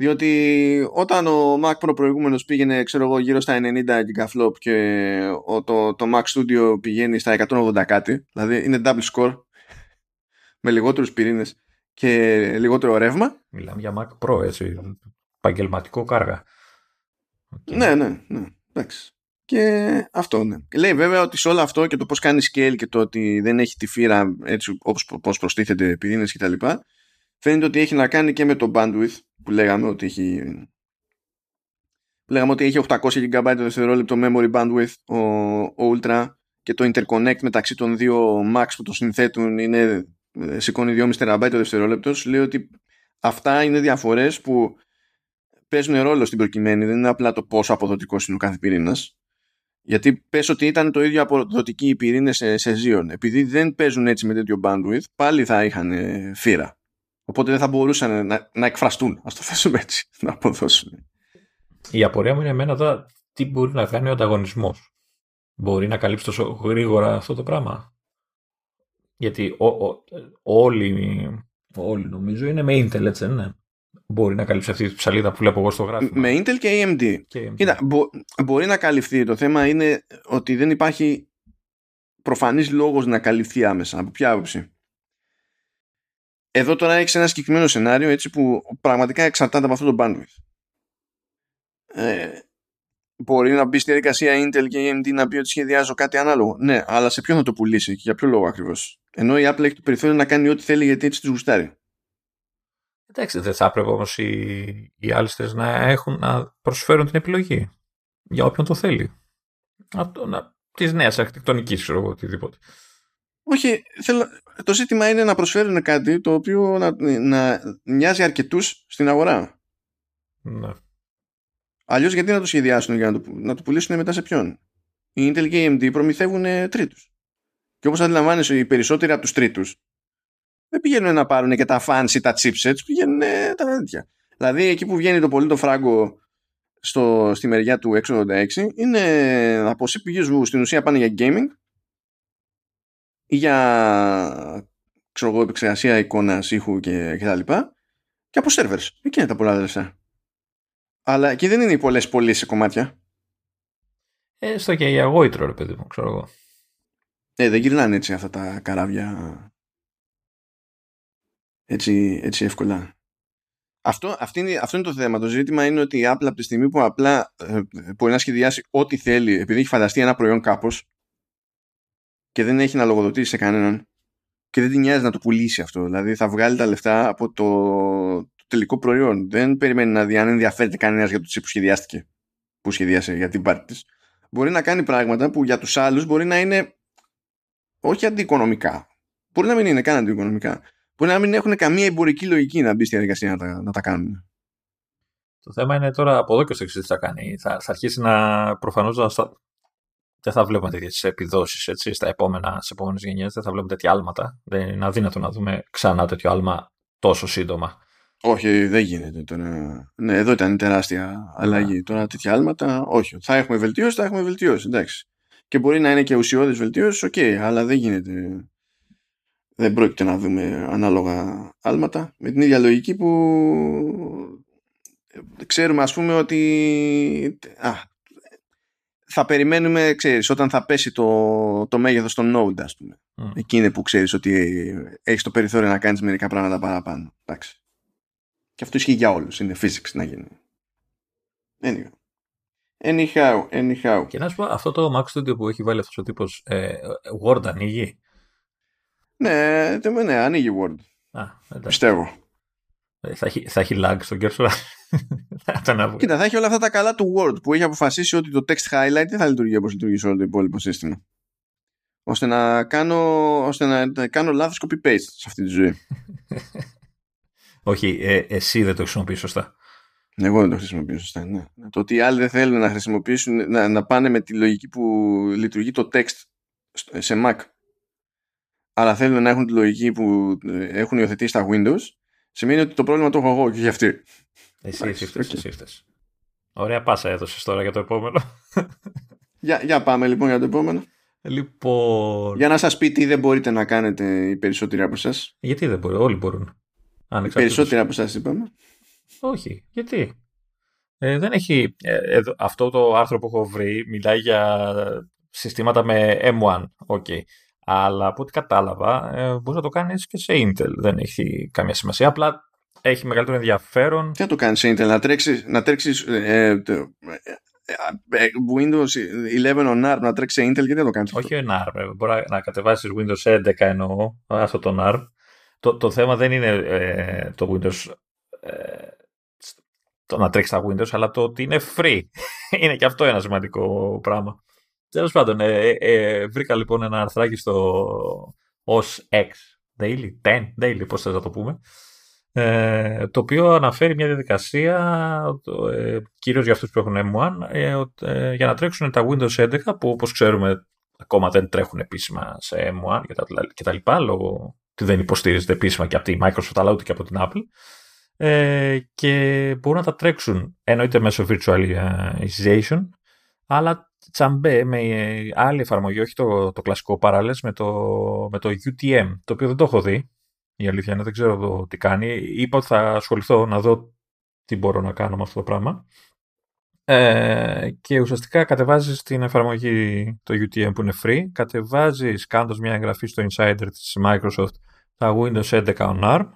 Διότι όταν ο Mac Pro προηγούμενος πήγαινε ξέρω εγώ, γύρω στα 90 gigaflop και ο, το, το Mac Studio πηγαίνει στα 180 κάτι, δηλαδή είναι double score με λιγότερους πυρήνες και λιγότερο ρεύμα. Μιλάμε για Mac Pro, έτσι. Επαγγελματικό κάργα. Οκ. Ναι, ναι, ναι. Εντάξει. Και αυτό, ναι. Λέει βέβαια ότι σε όλο αυτό και το πώς κάνει scale και το ότι δεν έχει τη φύρα έτσι όπως πώς προστίθεται πυρήνες κτλ. Φαίνεται ότι έχει να κάνει και με το bandwidth που λέγαμε ότι έχει που λέγαμε ότι έχει 800 GB το δευτερόλεπτο memory bandwidth ο, ο Ultra και το interconnect μεταξύ των δύο Macs που το συνθέτουν είναι ε, σηκώνει 2,5 TB το δευτερόλεπτος. Σου λέει ότι αυτά είναι διαφορές που παίζουν ρόλο στην προκειμένη. Δεν είναι απλά το πόσο αποδοτικός είναι ο κάθε πυρήνας. γιατί πες ότι ήταν το ίδιο αποδοτικοί οι πυρήνες σε, σε Xeon. Επειδή δεν παίζουν έτσι με τέτοιο bandwidth πάλι θα είχαν ε, φύρα οπότε δεν θα μπορούσαν να, να εκφραστούν ας το θέσουμε έτσι να αποδώσουν Η απορία μου είναι εμένα τώρα τι μπορεί να κάνει ο ανταγωνισμός. Μπορεί να καλύψει τόσο γρήγορα αυτό το πράγμα. Γιατί ο, ο- όλοι, όλοι νομίζω είναι με Intel, έτσι δεν είναι. Μπορεί να καλύψει αυτή τη ψαλίδα που βλέπω εγώ στο γράφημα. με Intel και AMD Και- Κοίτα, μπο- μπορεί να καλυφθεί. Το θέμα είναι ότι δεν υπάρχει προφανής λόγος να καλυφθεί άμεσα. Από ποια άποψη; Εδώ τώρα έχεις ένα συγκεκριμένο σενάριο έτσι που πραγματικά εξαρτάται από αυτό το bandwidth. Ε, μπορεί να μπει στη διαδικασία Intel και AMD να πει ότι σχεδιάζω κάτι ανάλογο. Ναι, αλλά σε ποιον θα το πουλήσει και για ποιο λόγο ακριβώς; Ενώ η Apple έχει το περιθώριο να κάνει ό,τι θέλει γιατί έτσι τη γουστάρει. Εντάξει, δεν θα έπρεπε όμως οι, οι άλυστε να έχουν να προσφέρουν την επιλογή για όποιον το θέλει. Αυτό, να, της νέας αρχιτεκτονικής, ξέρω εγώ, οτιδήποτε. Όχι, θέλω, το ζήτημα είναι να προσφέρουν κάτι το οποίο να, να μοιάζει αρκετούς στην αγορά. Ναι. Αλλιώς γιατί να το σχεδιάσουν για να το, να το πουλήσουν μετά σε ποιον; Η Intel και η AMD προμηθεύουν ε, τρίτους. Και όπως αντιλαμβάνεσαι οι περισσότεροι από τους τρίτους δεν πηγαίνουν να πάρουν και τα fancy, τα chipsets, πηγαίνουν ε, τα τέτοια. Δηλαδή εκεί που βγαίνει το πολύ το φράγκο στο, στη μεριά του X86 είναι από CPUs που στην ουσία πάνε για gaming ή για ξέρω εγώ, επεξεργασία εικόνας, ήχου και, και τα λοιπά και από servers. Εκεί είναι τα πολλά λεφτά. Αλλά εκεί δεν είναι οι πολλές πωλήσεις σε κομμάτια. Ε, στο και για αγόητρο, ρε παιδί μου, ξέρω εγώ. Ε, δεν γυρνάνε έτσι αυτά τα καράβια έτσι, έτσι εύκολα. Αυτό, αυτή είναι, αυτό είναι το θέμα. Το ζήτημα είναι ότι η Apple από τη στιγμή που απλά ε, μπορεί να σχεδιάσει ό,τι θέλει επειδή έχει φανταστεί ένα προϊόν κάπως και δεν έχει να λογοδοτήσει σε κανέναν και δεν την νοιάζει να το πουλήσει αυτό. Δηλαδή θα βγάλει τα λεφτά από το, το τελικό προϊόν. Δεν περιμένει να δει αν ενδιαφέρεται κανένας για το τσίπ που σχεδιάστηκε, που σχεδίασε για την πάρτη της. Μπορεί να κάνει πράγματα που για τους άλλους μπορεί να είναι όχι αντιοικονομικά. Μπορεί να μην είναι καν αντιοικονομικά. Μπορεί να μην έχουν καμία εμπορική λογική να μπει στη διαδικασία να τα, να τα κάνουν. Το θέμα είναι τώρα από εδώ και στο εξής τι θα κάνει. Θα, θα αρχίσει να προφανώς να. Στα- Δεν θα βλέπουμε τέτοιες επιδόσεις έτσι, στα επόμενα, στις επόμενες γενιές. Δεν θα βλέπουμε τέτοια άλματα. Δεν είναι αδύνατο να δούμε ξανά τέτοιο άλμα τόσο σύντομα. Όχι, δεν γίνεται τώρα. Ναι, εδώ ήταν τεράστια αλλαγή. Τώρα τέτοια άλματα, όχι. Θα έχουμε βελτίωση, θα έχουμε βελτίωση. Εντάξει. Και μπορεί να είναι και ουσιώδη βελτίωση, οκ, αλλά δεν γίνεται. Δεν πρόκειται να δούμε ανάλογα άλματα. Με την ίδια λογική που ξέρουμε, ας πούμε, ότι α, θα περιμένουμε, ξέρεις, όταν θα πέσει το, το μέγεθος των node, ας πούμε. Mm. Εκεί είναι που ξέρεις ότι έχεις το περιθώριο να κάνεις μερικά πράγματα παραπάνω. Εντάξει. Και αυτό ισχύει για όλους. Είναι physics να γίνει. Anyway. Anyhow, anyhow. Και να σου πω, αυτό το Mac Studio που έχει βάλει αυτός ο τύπος ε, Word ανοίγει; Ναι, τε- ναι, ανοίγει Word. Α, εντάξει. Πιστεύω. Ε, Θα έχει, θα έχει lag στον κέρσορα. Θα τον άβγω. Κοίτα, θα έχει όλα αυτά τα καλά του Word που έχει αποφασίσει ότι το text highlight δεν θα λειτουργεί όπως λειτουργεί σε όλο το υπόλοιπο σύστημα. Ώστε να κάνω, ώστε να, να κάνω λάθος copy-paste σε αυτή τη ζωή. Όχι, ε, εσύ δεν το χρησιμοποιείς σωστά. Εγώ δεν το χρησιμοποιώ σωστά. Ναι. Το ότι οι άλλοι δεν θέλουν να χρησιμοποιήσουν, να, να πάνε με τη λογική που λειτουργεί το text στο- σε Mac, αλλά θέλουν να έχουν τη λογική που ε, έχουν υιοθετήσει στα Windows, σημαίνει ότι το πρόβλημα το έχω εγώ και για αυτή. Εσύ, Εντάξει, εσύ φταίς, οκ. εσύ φταίς. Ωραία πάσα έδωσες τώρα για το επόμενο. Για, για πάμε λοιπόν για το επόμενο. Λοιπόν... Για να σας πει τι δεν μπορείτε να κάνετε οι περισσότεροι από εσάς. Γιατί δεν μπορεί, όλοι μπορούν. Οι περισσότεροι από εσάς είπαμε. Όχι, γιατί; Ε, δεν έχει. Ε, αυτό το άρθρο που έχω βρει μιλάει για συστήματα με M1. Okay. Αλλά από ό,τι κατάλαβα, ε, μπορείς να το κάνεις και σε Intel. Δεν έχει καμία σημασία. Απλά έχει μεγαλύτερο ενδιαφέρον. Τι να το κάνεις σε Intel, να τρέξεις να τρέξεις, ε, ε, ε, Windows 11 on ARM να τρέξεις σε Intel, γιατί δεν το κάνεις. Όχι on ARM. Μπορεί να κατεβάσεις Windows 11 εννοώ, αυτό το ARM. Το, το θέμα δεν είναι ε, το Windows. Ε, το να τρέξεις τα Windows, αλλά το ότι είναι free. είναι και αυτό ένα σημαντικό πράγμα. Τέλος πάντων, ε, ε, ε, βρήκα λοιπόν ένα αρθράκι στο OS X Daily, 10 Daily, πώς θες να το πούμε, ε, το οποίο αναφέρει μια διαδικασία ε, κυρίως για αυτούς που έχουν M1 ε, ε, για να τρέξουν τα Windows 11 που όπως ξέρουμε ακόμα δεν τρέχουν επίσημα σε M1 και τα, και τα λοιπά λόγω ότι δεν υποστηρίζεται επίσημα και από τη Microsoft αλλά ούτε και από την Apple ε, και μπορούν να τα τρέξουν εννοείται μέσω virtualization αλλά τσαμπέ με άλλη εφαρμογή, όχι το, το κλασικό Parallels, με το, με το UTM, το οποίο δεν το έχω δει. Η αλήθεια είναι, δεν ξέρω εδώ τι κάνει. Είπα ότι θα ασχοληθώ να δω τι μπορώ να κάνω με αυτό το πράγμα. Ε, και ουσιαστικά κατεβάζεις την εφαρμογή το UTM που είναι free, κατεβάζεις κάνοντας μια εγγραφή στο Insider της Microsoft τα Windows 11 on ARM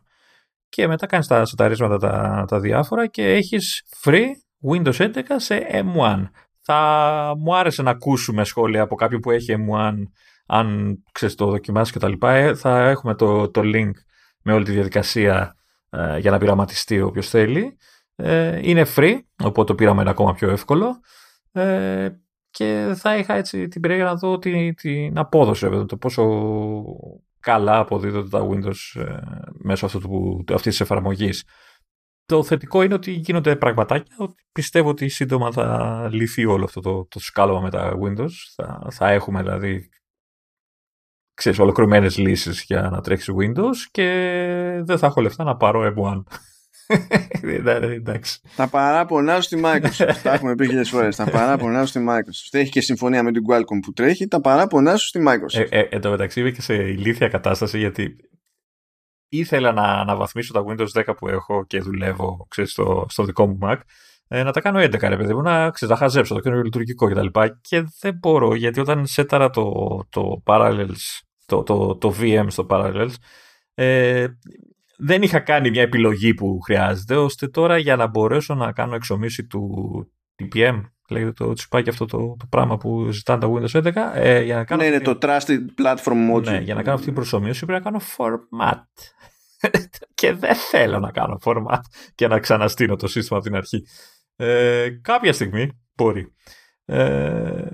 και μετά κάνεις τα σεταρίσματα τα, τα διάφορα και έχεις free Windows 11 σε M1 θα μου άρεσε να ακούσουμε σχόλια από κάποιον που έχει M1 αν ξέρεις το δοκιμάσεις και τα λοιπά. Ε, θα έχουμε το, το link με όλη τη διαδικασία ε, για να πειραματιστεί όποιο θέλει. Ε, είναι free, οπότε το πείραμα είναι ακόμα πιο εύκολο. Ε, και θα είχα έτσι την περιέργεια να δω την, την απόδοση, το πόσο καλά αποδίδονται τα Windows ε, μέσω αυτού του, αυτής της εφαρμογής. Το θετικό είναι ότι γίνονται πραγματάκια. Ότι πιστεύω ότι σύντομα θα λυθεί όλο αυτό το, το σκάλωμα με τα Windows. Θα, θα έχουμε δηλαδή ξέρεις, ολοκληρωμένες λύσεις για να τρέξεις Windows και δεν θα έχω λεφτά να πάρω M1. Εντάξει. Τα παράπονά στη Microsoft. τα έχουμε πει χιλιάδε φορές. Τα παράπονά στη Microsoft. Έχει και συμφωνία με την Qualcomm που τρέχει. Τα παράπονά σου στη Microsoft. Ε, ε, εν τω μεταξύ είμαι και σε ηλίθια κατάσταση γιατί ήθελα να αναβαθμίσω τα Windows 10 που έχω και δουλεύω ξέρεις, στο, στο δικό μου Mac ε, να τα κάνω 11 ρε παιδί μου, να ξέρεις, τα χαζέψω, το κάνω λειτουργικό κτλ. Και, και δεν μπορώ γιατί όταν σέταρα το, το Parallels, το, το, το VM στο Parallels, ε, δεν είχα κάνει μια επιλογή που χρειάζεται, ώστε τώρα για να μπορέσω να κάνω εξομίση του TPM, λέγεται το τσιπάκι αυτό το, το πράγμα που ζητάνε τα Windows 11. Ε, για να κάνω ναι, είναι το Trusted Platform Module. Ναι, για να κάνω αυτή την προσωμείωση πρέπει να κάνω format. και δεν θέλω να κάνω format και να ξαναστείνω το σύστημα από την αρχή. Ε, κάποια στιγμή μπορεί. Ε,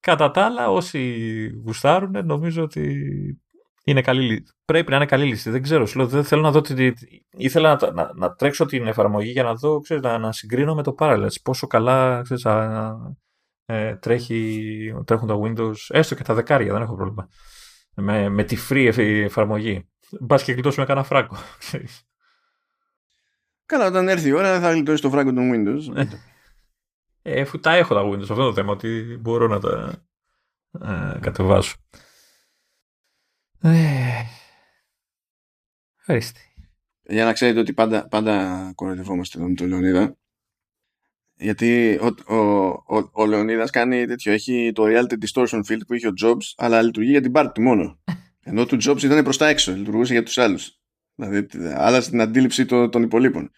κατά τα άλλα, όσοι γουστάρουν, νομίζω ότι είναι καλή Πρέπει να είναι καλή λύση. Δεν ξέρω. Σου λέω, δεν θέλω να δω. Τη... Ήθελα να, να, να, τρέξω την εφαρμογή για να δω, ξέρεις, να, να συγκρίνω με το Parallels. Πόσο καλά ξέρεις, ε, τρέχει, τρέχουν τα Windows, έστω και τα δεκάρια, δεν έχω πρόβλημα. Με, με τη free εφαρμογή. Μπας και γλιτώσουμε κανένα φράγκο. Καλά, όταν έρθει η ώρα θα γλιτώσει το φράγκο των Windows. ε, αφού τα έχω τα Windows, αυτό το θέμα, ότι μπορώ να τα ε, κατεβάσω. Ε, ευχαριστή. Για να ξέρετε ότι πάντα, πάντα κοροϊδευόμαστε εδώ με τον Λεωνίδα. Γιατί ο, ο, ο, ο Λεωνίδας κάνει τέτοιο. Έχει το Reality Distortion Field που είχε ο Jobs, αλλά λειτουργεί για την πάρτι μόνο. Ενώ του Jobs ήταν προς τα έξω, λειτουργούσε για τους άλλους. Δηλαδή, άλλαζε την αντίληψη των, των υπολείπων.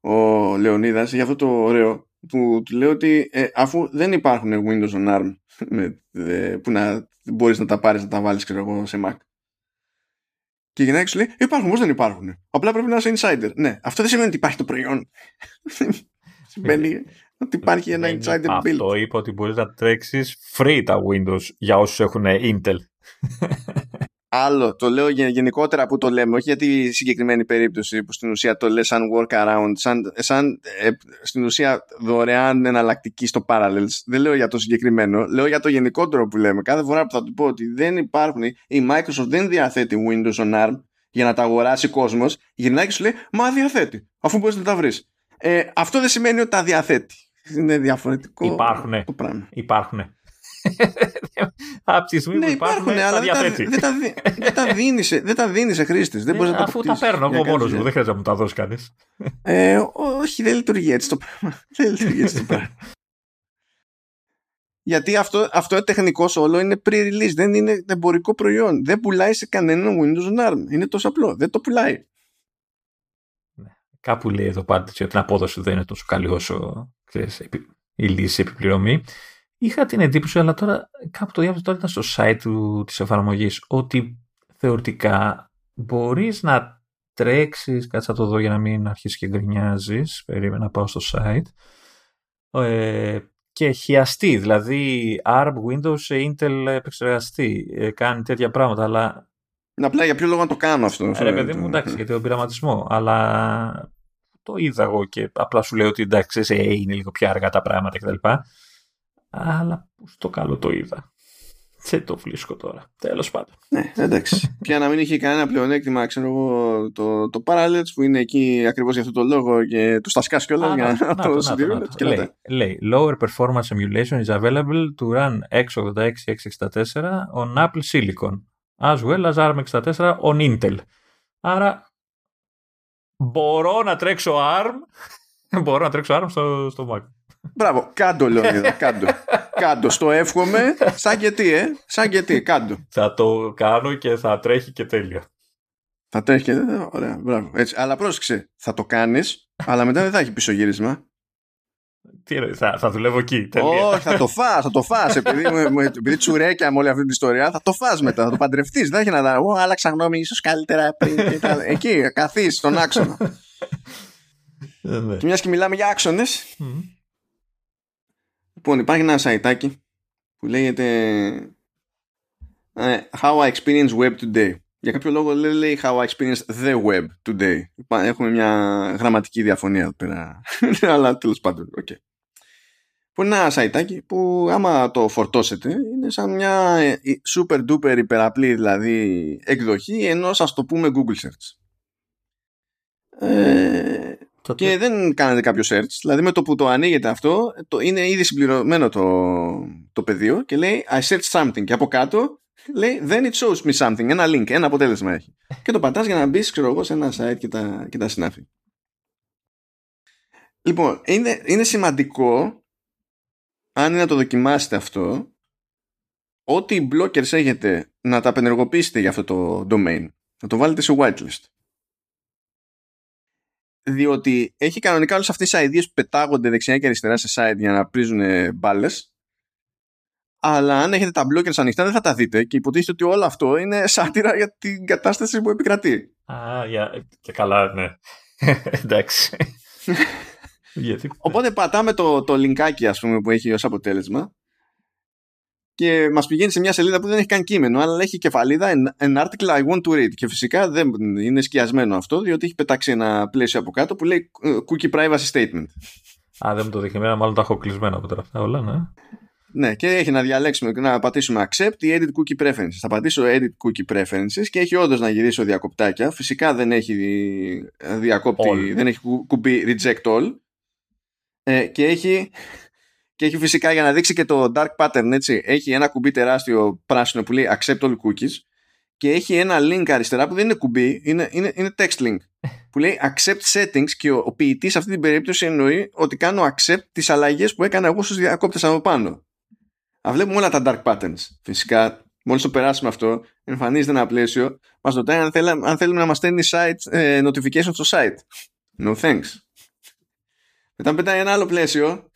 Ο Λεωνίδας έχει αυτό το ωραίο που του λέει ότι ε, αφού δεν υπάρχουν Windows on ARM με, ε, που να μπορείς να τα πάρεις να τα βάλεις σε Mac. Και η γυναίκα σου λέει: Υπάρχουν, πώ δεν υπάρχουν. Απλά πρέπει να είσαι insider. Ναι, αυτό δεν σημαίνει ότι υπάρχει το προϊόν. σημαίνει ότι υπάρχει ένα insider build. Αυτό είπε ότι μπορείς να τρέξεις free τα Windows για όσους έχουν Intel. Άλλο, το λέω γενικότερα που το λέμε, όχι για τη συγκεκριμένη περίπτωση που στην ουσία το λέει σαν workaround, σαν, σαν ε, στην ουσία δωρεάν εναλλακτική στο Parallels. Δεν λέω για το συγκεκριμένο, λέω για το γενικότερο που λέμε. Κάθε φορά που θα του πω ότι δεν υπάρχουν, η Microsoft δεν διαθέτει Windows on ARM για να τα αγοράσει κόσμος, γυρνάει και σου λέει Μα διαθέτει, αφού μπορείς να τα βρεις. Ε, αυτό δεν σημαίνει ότι τα διαθέτει. Είναι διαφορετικό Υπάρχουνε. το πράγμα. Υπάρχουνε. Από τη στιγμή ναι, που υπάρχουν, υπάρχουν, αλλά τα δεν τα, διαθέτει. δεν, τα, δι- δεν τα δίνεις σε, δεν τα δίνεις σε χρήστε. Δεν μπορείς να τα Αφού τα αποκτήσεις παίρνω για εγώ κάτι μόνος μου, δουλειά. δεν χρειάζεται να μου τα δώσει κανείς. Ε, όχι, δεν λειτουργεί έτσι το πράγμα. δεν λειτουργεί έτσι το πράγμα. Γιατί αυτό, αυτό τεχνικό όλο είναι pre-release, δεν είναι εμπορικό προϊόν. Δεν πουλάει σε κανέναν Windows on ARM. Είναι τόσο απλό. Δεν το πουλάει. Κάπου λέει εδώ πάντα ότι την απόδοση δεν είναι τόσο καλή όσο ξέρεις, επι- η λύση επιπληρωμή. Είχα την εντύπωση, αλλά τώρα κάπου το διάβασα τώρα ήταν στο site του, της εφαρμογής, ότι θεωρητικά μπορείς να τρέξεις, κάτσε να το δω για να μην αρχίσεις και γκρινιάζεις, περίμενα να πάω στο site, ε, και χιαστεί, δηλαδή ARM, Windows, Intel επεξεργαστή, ε, κάνει τέτοια πράγματα, αλλά Απλά για ποιο λόγο να το κάνω αυτό. ε, Ρε παιδί μου, εντάξει, για τον πειραματισμό. Αλλά το είδα εγώ και απλά σου λέω ότι εντάξει, σε, είναι λίγο πιο αργά τα πράγματα κτλ. Αλλά που στο καλό το είδα. Δεν το βρίσκω τώρα. Τέλος πάντων. Ναι, εντάξει. Πια να μην είχε κανένα πλεονέκτημα, ξέρω εγώ, το, το Parallels που είναι εκεί ακριβώς για αυτό το λόγο και του τα σκάσει κιόλας Α, για να- να να το, να το το, συντηρούν. να το. και Λέει, λέτε. λέει, lower performance emulation is available to run x86-664 on Apple Silicon as well as ARM64 on Intel. Άρα μπορώ να τρέξω ARM μπορώ να τρέξω ARM στο, στο Mac. Μπράβο, κάντο Λεωνίδα, κάντο. κάντο, στο εύχομαι, σαν και τι, ε, σαν και τι, κάντο. Θα το κάνω και θα τρέχει και τέλεια. Θα τρέχει και, ε, ωραία, μπράβο. Έτσι. Αλλά πρόσεξε, θα το κάνεις, αλλά μετά δεν θα έχει πίσω γύρισμα. Τι εννοείς, θα, θα δουλεύω εκεί. Τέλεια. Όχι, θα το φας, θα το φας. Επειδή, μου- μου- επειδή τσουρέκια με όλη αυτή την ιστορία, θα το φας μετά, θα το παντρευτείς. Δεν έχει να δει, «Ω, άλλαξα γνώμη, ίσως καλύτερα πριν. και τα-». Εκεί, καθίσεις στον άξονα. Ε, ναι. και μιας και μιλάμε για άξονες, Μμμ. Λοιπόν, υπάρχει ένα σαϊτάκι που λέγεται ε, How I Experience Web Today. Για κάποιο λόγο λέει, λέει How I Experience the Web Today. Υπά- Έχουμε μια γραμματική διαφωνία εδώ πέρα. Αλλά τέλος πάντων, οκ. Που είναι ένα σαϊτάκι που άμα το φορτώσετε είναι σαν μια ε, super duper υπεραπλή δηλαδή εκδοχή ενός ας το πούμε Google Search. Ε, Το και δεν κάνετε κάποιο search. Δηλαδή με το που το ανοίγετε αυτό, το, είναι ήδη συμπληρωμένο το, το πεδίο και λέει I searched something. Και από κάτω λέει Then it shows me something. Ένα link, ένα αποτέλεσμα έχει. και το πατάς για να μπεις, ξέρω εγώ, σε ένα site και τα, και τα συνάφη. Λοιπόν, είναι, είναι σημαντικό αν είναι να το δοκιμάσετε αυτό ό,τι blockers έχετε να τα απενεργοποιήσετε για αυτό το domain. Να το βάλετε σε whitelist διότι έχει κανονικά όλες αυτές τις ideas που πετάγονται δεξιά και αριστερά σε site για να πρίζουν μπάλες. αλλά αν έχετε τα blockers ανοιχτά δεν θα τα δείτε και υποτίθεται ότι όλο αυτό είναι σάτυρα για την κατάσταση που επικρατεί. Α, για... και καλά, ναι. Εντάξει. Γιατί... Οπότε πατάμε το, το linkάκι ας πούμε που έχει ως αποτέλεσμα και μας πηγαίνει σε μια σελίδα που δεν έχει καν κείμενο αλλά έχει κεφαλίδα an, an article I want to read και φυσικά δεν είναι σκιασμένο αυτό διότι έχει πετάξει ένα πλαίσιο από κάτω που λέει ε, cookie privacy statement. Α, δεν μου το δείχνει εμένα, μάλλον τα έχω κλεισμένα από τώρα αυτά όλα, ναι. Ναι, και έχει να διαλέξουμε να πατήσουμε accept ή edit cookie preferences. Θα πατήσω edit cookie preferences και έχει όντως να γυρίσω διακοπτάκια. Φυσικά δεν έχει διακόπτη, All. δεν έχει κου- κουμπί reject all. Ε, και έχει, και έχει φυσικά για να δείξει και το dark pattern, έτσι, έχει ένα κουμπί τεράστιο πράσινο που λέει accept all cookies και έχει ένα link αριστερά που δεν είναι κουμπί, είναι, είναι, είναι text link που λέει accept settings και ο, ο ποιητής σε αυτή την περίπτωση εννοεί ότι κάνω accept τις αλλαγές που έκανα εγώ στους διακόπτες από πάνω. Α, βλέπουμε όλα τα dark patterns. Φυσικά, μόλις το περάσουμε αυτό, εμφανίζεται ένα πλαίσιο, μας ρωτάει αν, θέλα, αν θέλουμε να μας στέλνει site, ε, notification στο site. No thanks. Μετά πετάει ένα άλλο πλαίσιο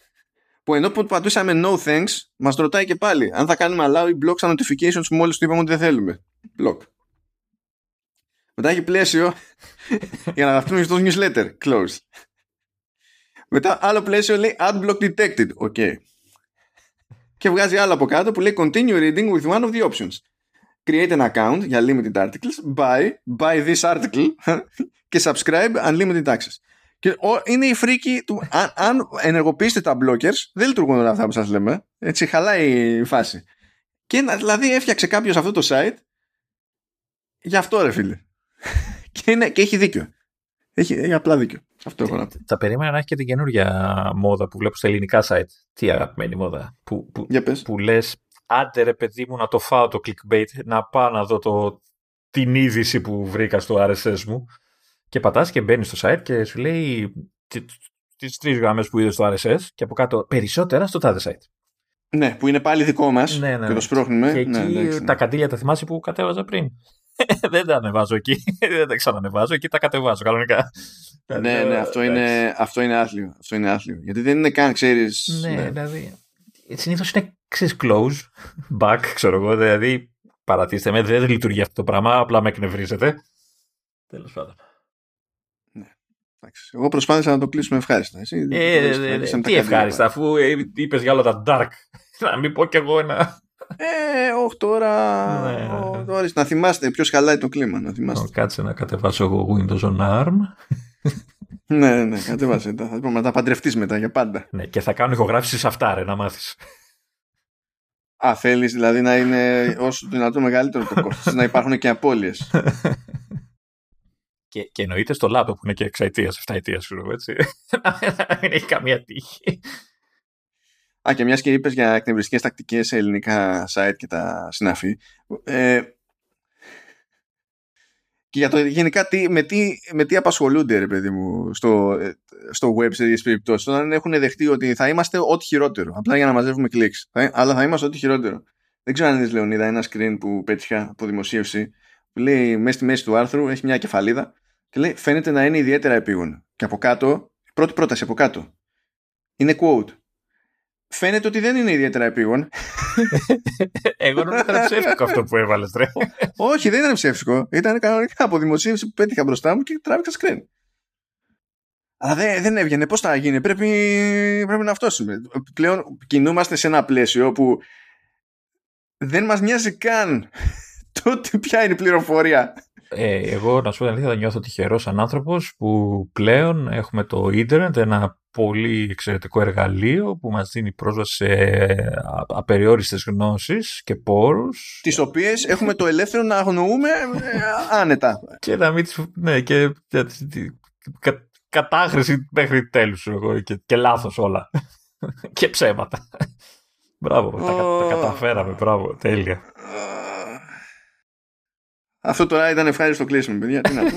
που ενώ που πατούσαμε no thanks, μας ρωτάει και πάλι αν θα κάνουμε allow ή block στα notifications που μόλις του είπαμε ότι δεν θέλουμε. Block. Μετά έχει πλαίσιο για να γραφτούμε στο newsletter. Close. Μετά άλλο πλαίσιο λέει add block detected. Ok. Και βγάζει άλλο από κάτω που λέει continue reading with one of the options. Create an account για limited articles, buy, buy this article και subscribe unlimited access. Και ο- είναι η φρίκη του αν, αν ενεργοποιήσετε τα blockers δεν λειτουργούν όλα αυτά που σας λέμε. Έτσι χαλάει η φάση. Και να- δηλαδή έφτιαξε κάποιος αυτό το site γι' αυτό ρε φίλε. και, είναι, και έχει δίκιο. Έχει, έχει απλά δίκιο. Αυτό έχω να πω. Τα περίμενα να έχει και την καινούργια μόδα που βλέπω στα ελληνικά site. Τι αγαπημένη μόδα. Που, που, Για πες. που λες άντε ρε παιδί μου να το φάω το clickbait, να πάω να δω το, την είδηση που βρήκα στο RSS μου και πατάς και μπαίνεις στο site και σου λέει τις τρεις γραμμές που είδες στο RSS και από κάτω περισσότερα στο τάδε site. Ναι, που είναι πάλι δικό μας ναι, ναι, και το σπρώχνουμε. Και εκεί ναι, εντάξει, ναι. τα καντήλια τα θυμάσαι που κατέβαζα πριν; δεν τα ανεβάζω εκεί, δεν τα ξανανεβάζω, εκεί τα κατεβάζω κανονικά. Ναι, ναι, αυτό είναι, αυτό είναι άθλιο. Αυτό είναι άθλιο. Γιατί δεν είναι καν, ξέρεις... Ναι, ναι. δηλαδή. Συνήθως είναι ξέρεις, close, back, ξέρω εγώ. Δηλαδή, παρατήστε με, δεν λειτουργεί αυτό το πράγμα, απλά με εκνευρίζετε. Τέλος πάντων. Εντάξει, Εγώ προσπάθησα να το κλείσουμε ευχάριστα. Εσύ, Ε, το ε, έχεις ε, κρατήσει με τα τι καντήλια. ευχάριστα, αφού είπες για όλα τα dark. Να μην πω κι εγώ ένα. Ε, όχι τώρα. Ναι, ναι. ο- τώρα, να θυμάστε ποιος χαλάει το κλίμα. Να θυμάστε. Κάτσε να κατεβάσω εγώ Windows on ARM. ναι, ναι, ναι, κατέβασε τα. Θα πούμε να τα παντρευτείς μετά για πάντα. Ναι, και θα κάνω ηχογράφηση σε αυτά, ρε, να μάθεις. Α, θέλεις δηλαδή να είναι όσο το δυνατόν μεγαλύτερο το κόστος. να υπάρχουν και απώλειες. Και, και εννοείται στο λάπτοπ που είναι και εξαετία, εφταετία, ξέρω εγώ έτσι. Να μην έχει καμία τύχη. Α, και μιας και είπες για εκνευριστικές τακτικές σε ελληνικά site και τα συναφή. Ε, και για το γενικά τι, με, τι, με τι απασχολούνται, ρε παιδί μου, στο, ε, στο web σε τέτοιες περιπτώσεις. Όταν έχουν δεχτεί ότι θα είμαστε ό,τι χειρότερο. Απλά για να μαζεύουμε κλικς. Θα- αλλά θα είμαστε ό,τι χειρότερο. Δεν ξέρω αν είδε, Λεωνίδα, ένα screen που πέτυχα από δημοσίευση που λέει μέσα στη μέση του άρθρου έχει μια κεφαλίδα και λέει φαίνεται να είναι ιδιαίτερα επίγον. Και από κάτω, πρώτη πρόταση από κάτω. Είναι quote. Φαίνεται ότι δεν είναι ιδιαίτερα επίγον. Εγώ νομίζω ήταν ψεύτικο αυτό που έβαλες, ρε. Όχι, δεν ήταν ψεύτικο. Ήταν κανονικά από δημοσίευση που πέτυχα μπροστά μου και τράβηξα screen. Αλλά δεν, δεν έβγαινε. Πώς θα γίνει, πρέπει, πρέπει να φτώσουμε. Πλέον κινούμαστε σε ένα πλαίσιο που δεν μας νοιάζει καν τότε ποια είναι η πληροφορία; Ε, εγώ, να σου πω την αλήθεια, νιώθω τυχερός σαν άνθρωπος που πλέον έχουμε το ίντερνετ, ένα πολύ εξαιρετικό εργαλείο που μας δίνει πρόσβαση σε α- απεριόριστες γνώσεις και πόρους Τις οποίες έχουμε το ελεύθερο να αγνοούμε ε, άνετα. και να μην τις, ναι, και, και- και- κα- κατάχρηση μέχρι τέλους εγώ, και, και λάθος όλα και ψέματα. Μπράβο, τα, κα- τα Ω. καταφέραμε, μπράβο, τέλεια. Αυτό τώρα ήταν ευχάριστο κλείσιμο, παιδιά. Τι να πω.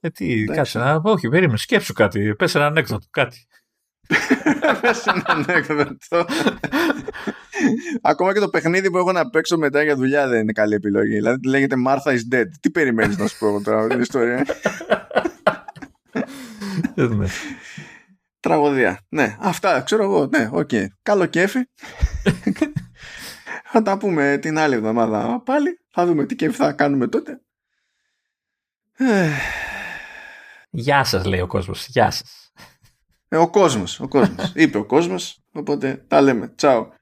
Ε, τι, Εντάξει. κάτσε να, όχι, περίμενε, σκέψου κάτι, πες ένα ανέκδοτο, κάτι. Πες ένα ανέκδοτο. Ακόμα και το παιχνίδι που έχω να παίξω μετά για δουλειά δεν είναι καλή επιλογή. Δηλαδή λέγεται Martha is dead. Τι περιμένεις να σου πω εγώ τώρα με την ιστορία; Ε, ναι. Τραγωδία. Ναι, αυτά ξέρω εγώ. Ναι, οκ. Καλό κέφι. θα τα πούμε την άλλη εβδομάδα πάλι. Θα δούμε τι κέφι θα κάνουμε τότε. Ε, Γεια σας λέει ο κόσμος, γεια σας. ε, ο κόσμος, ο κόσμος. Είπε ο κόσμος, οπότε τα λέμε. Τσάου.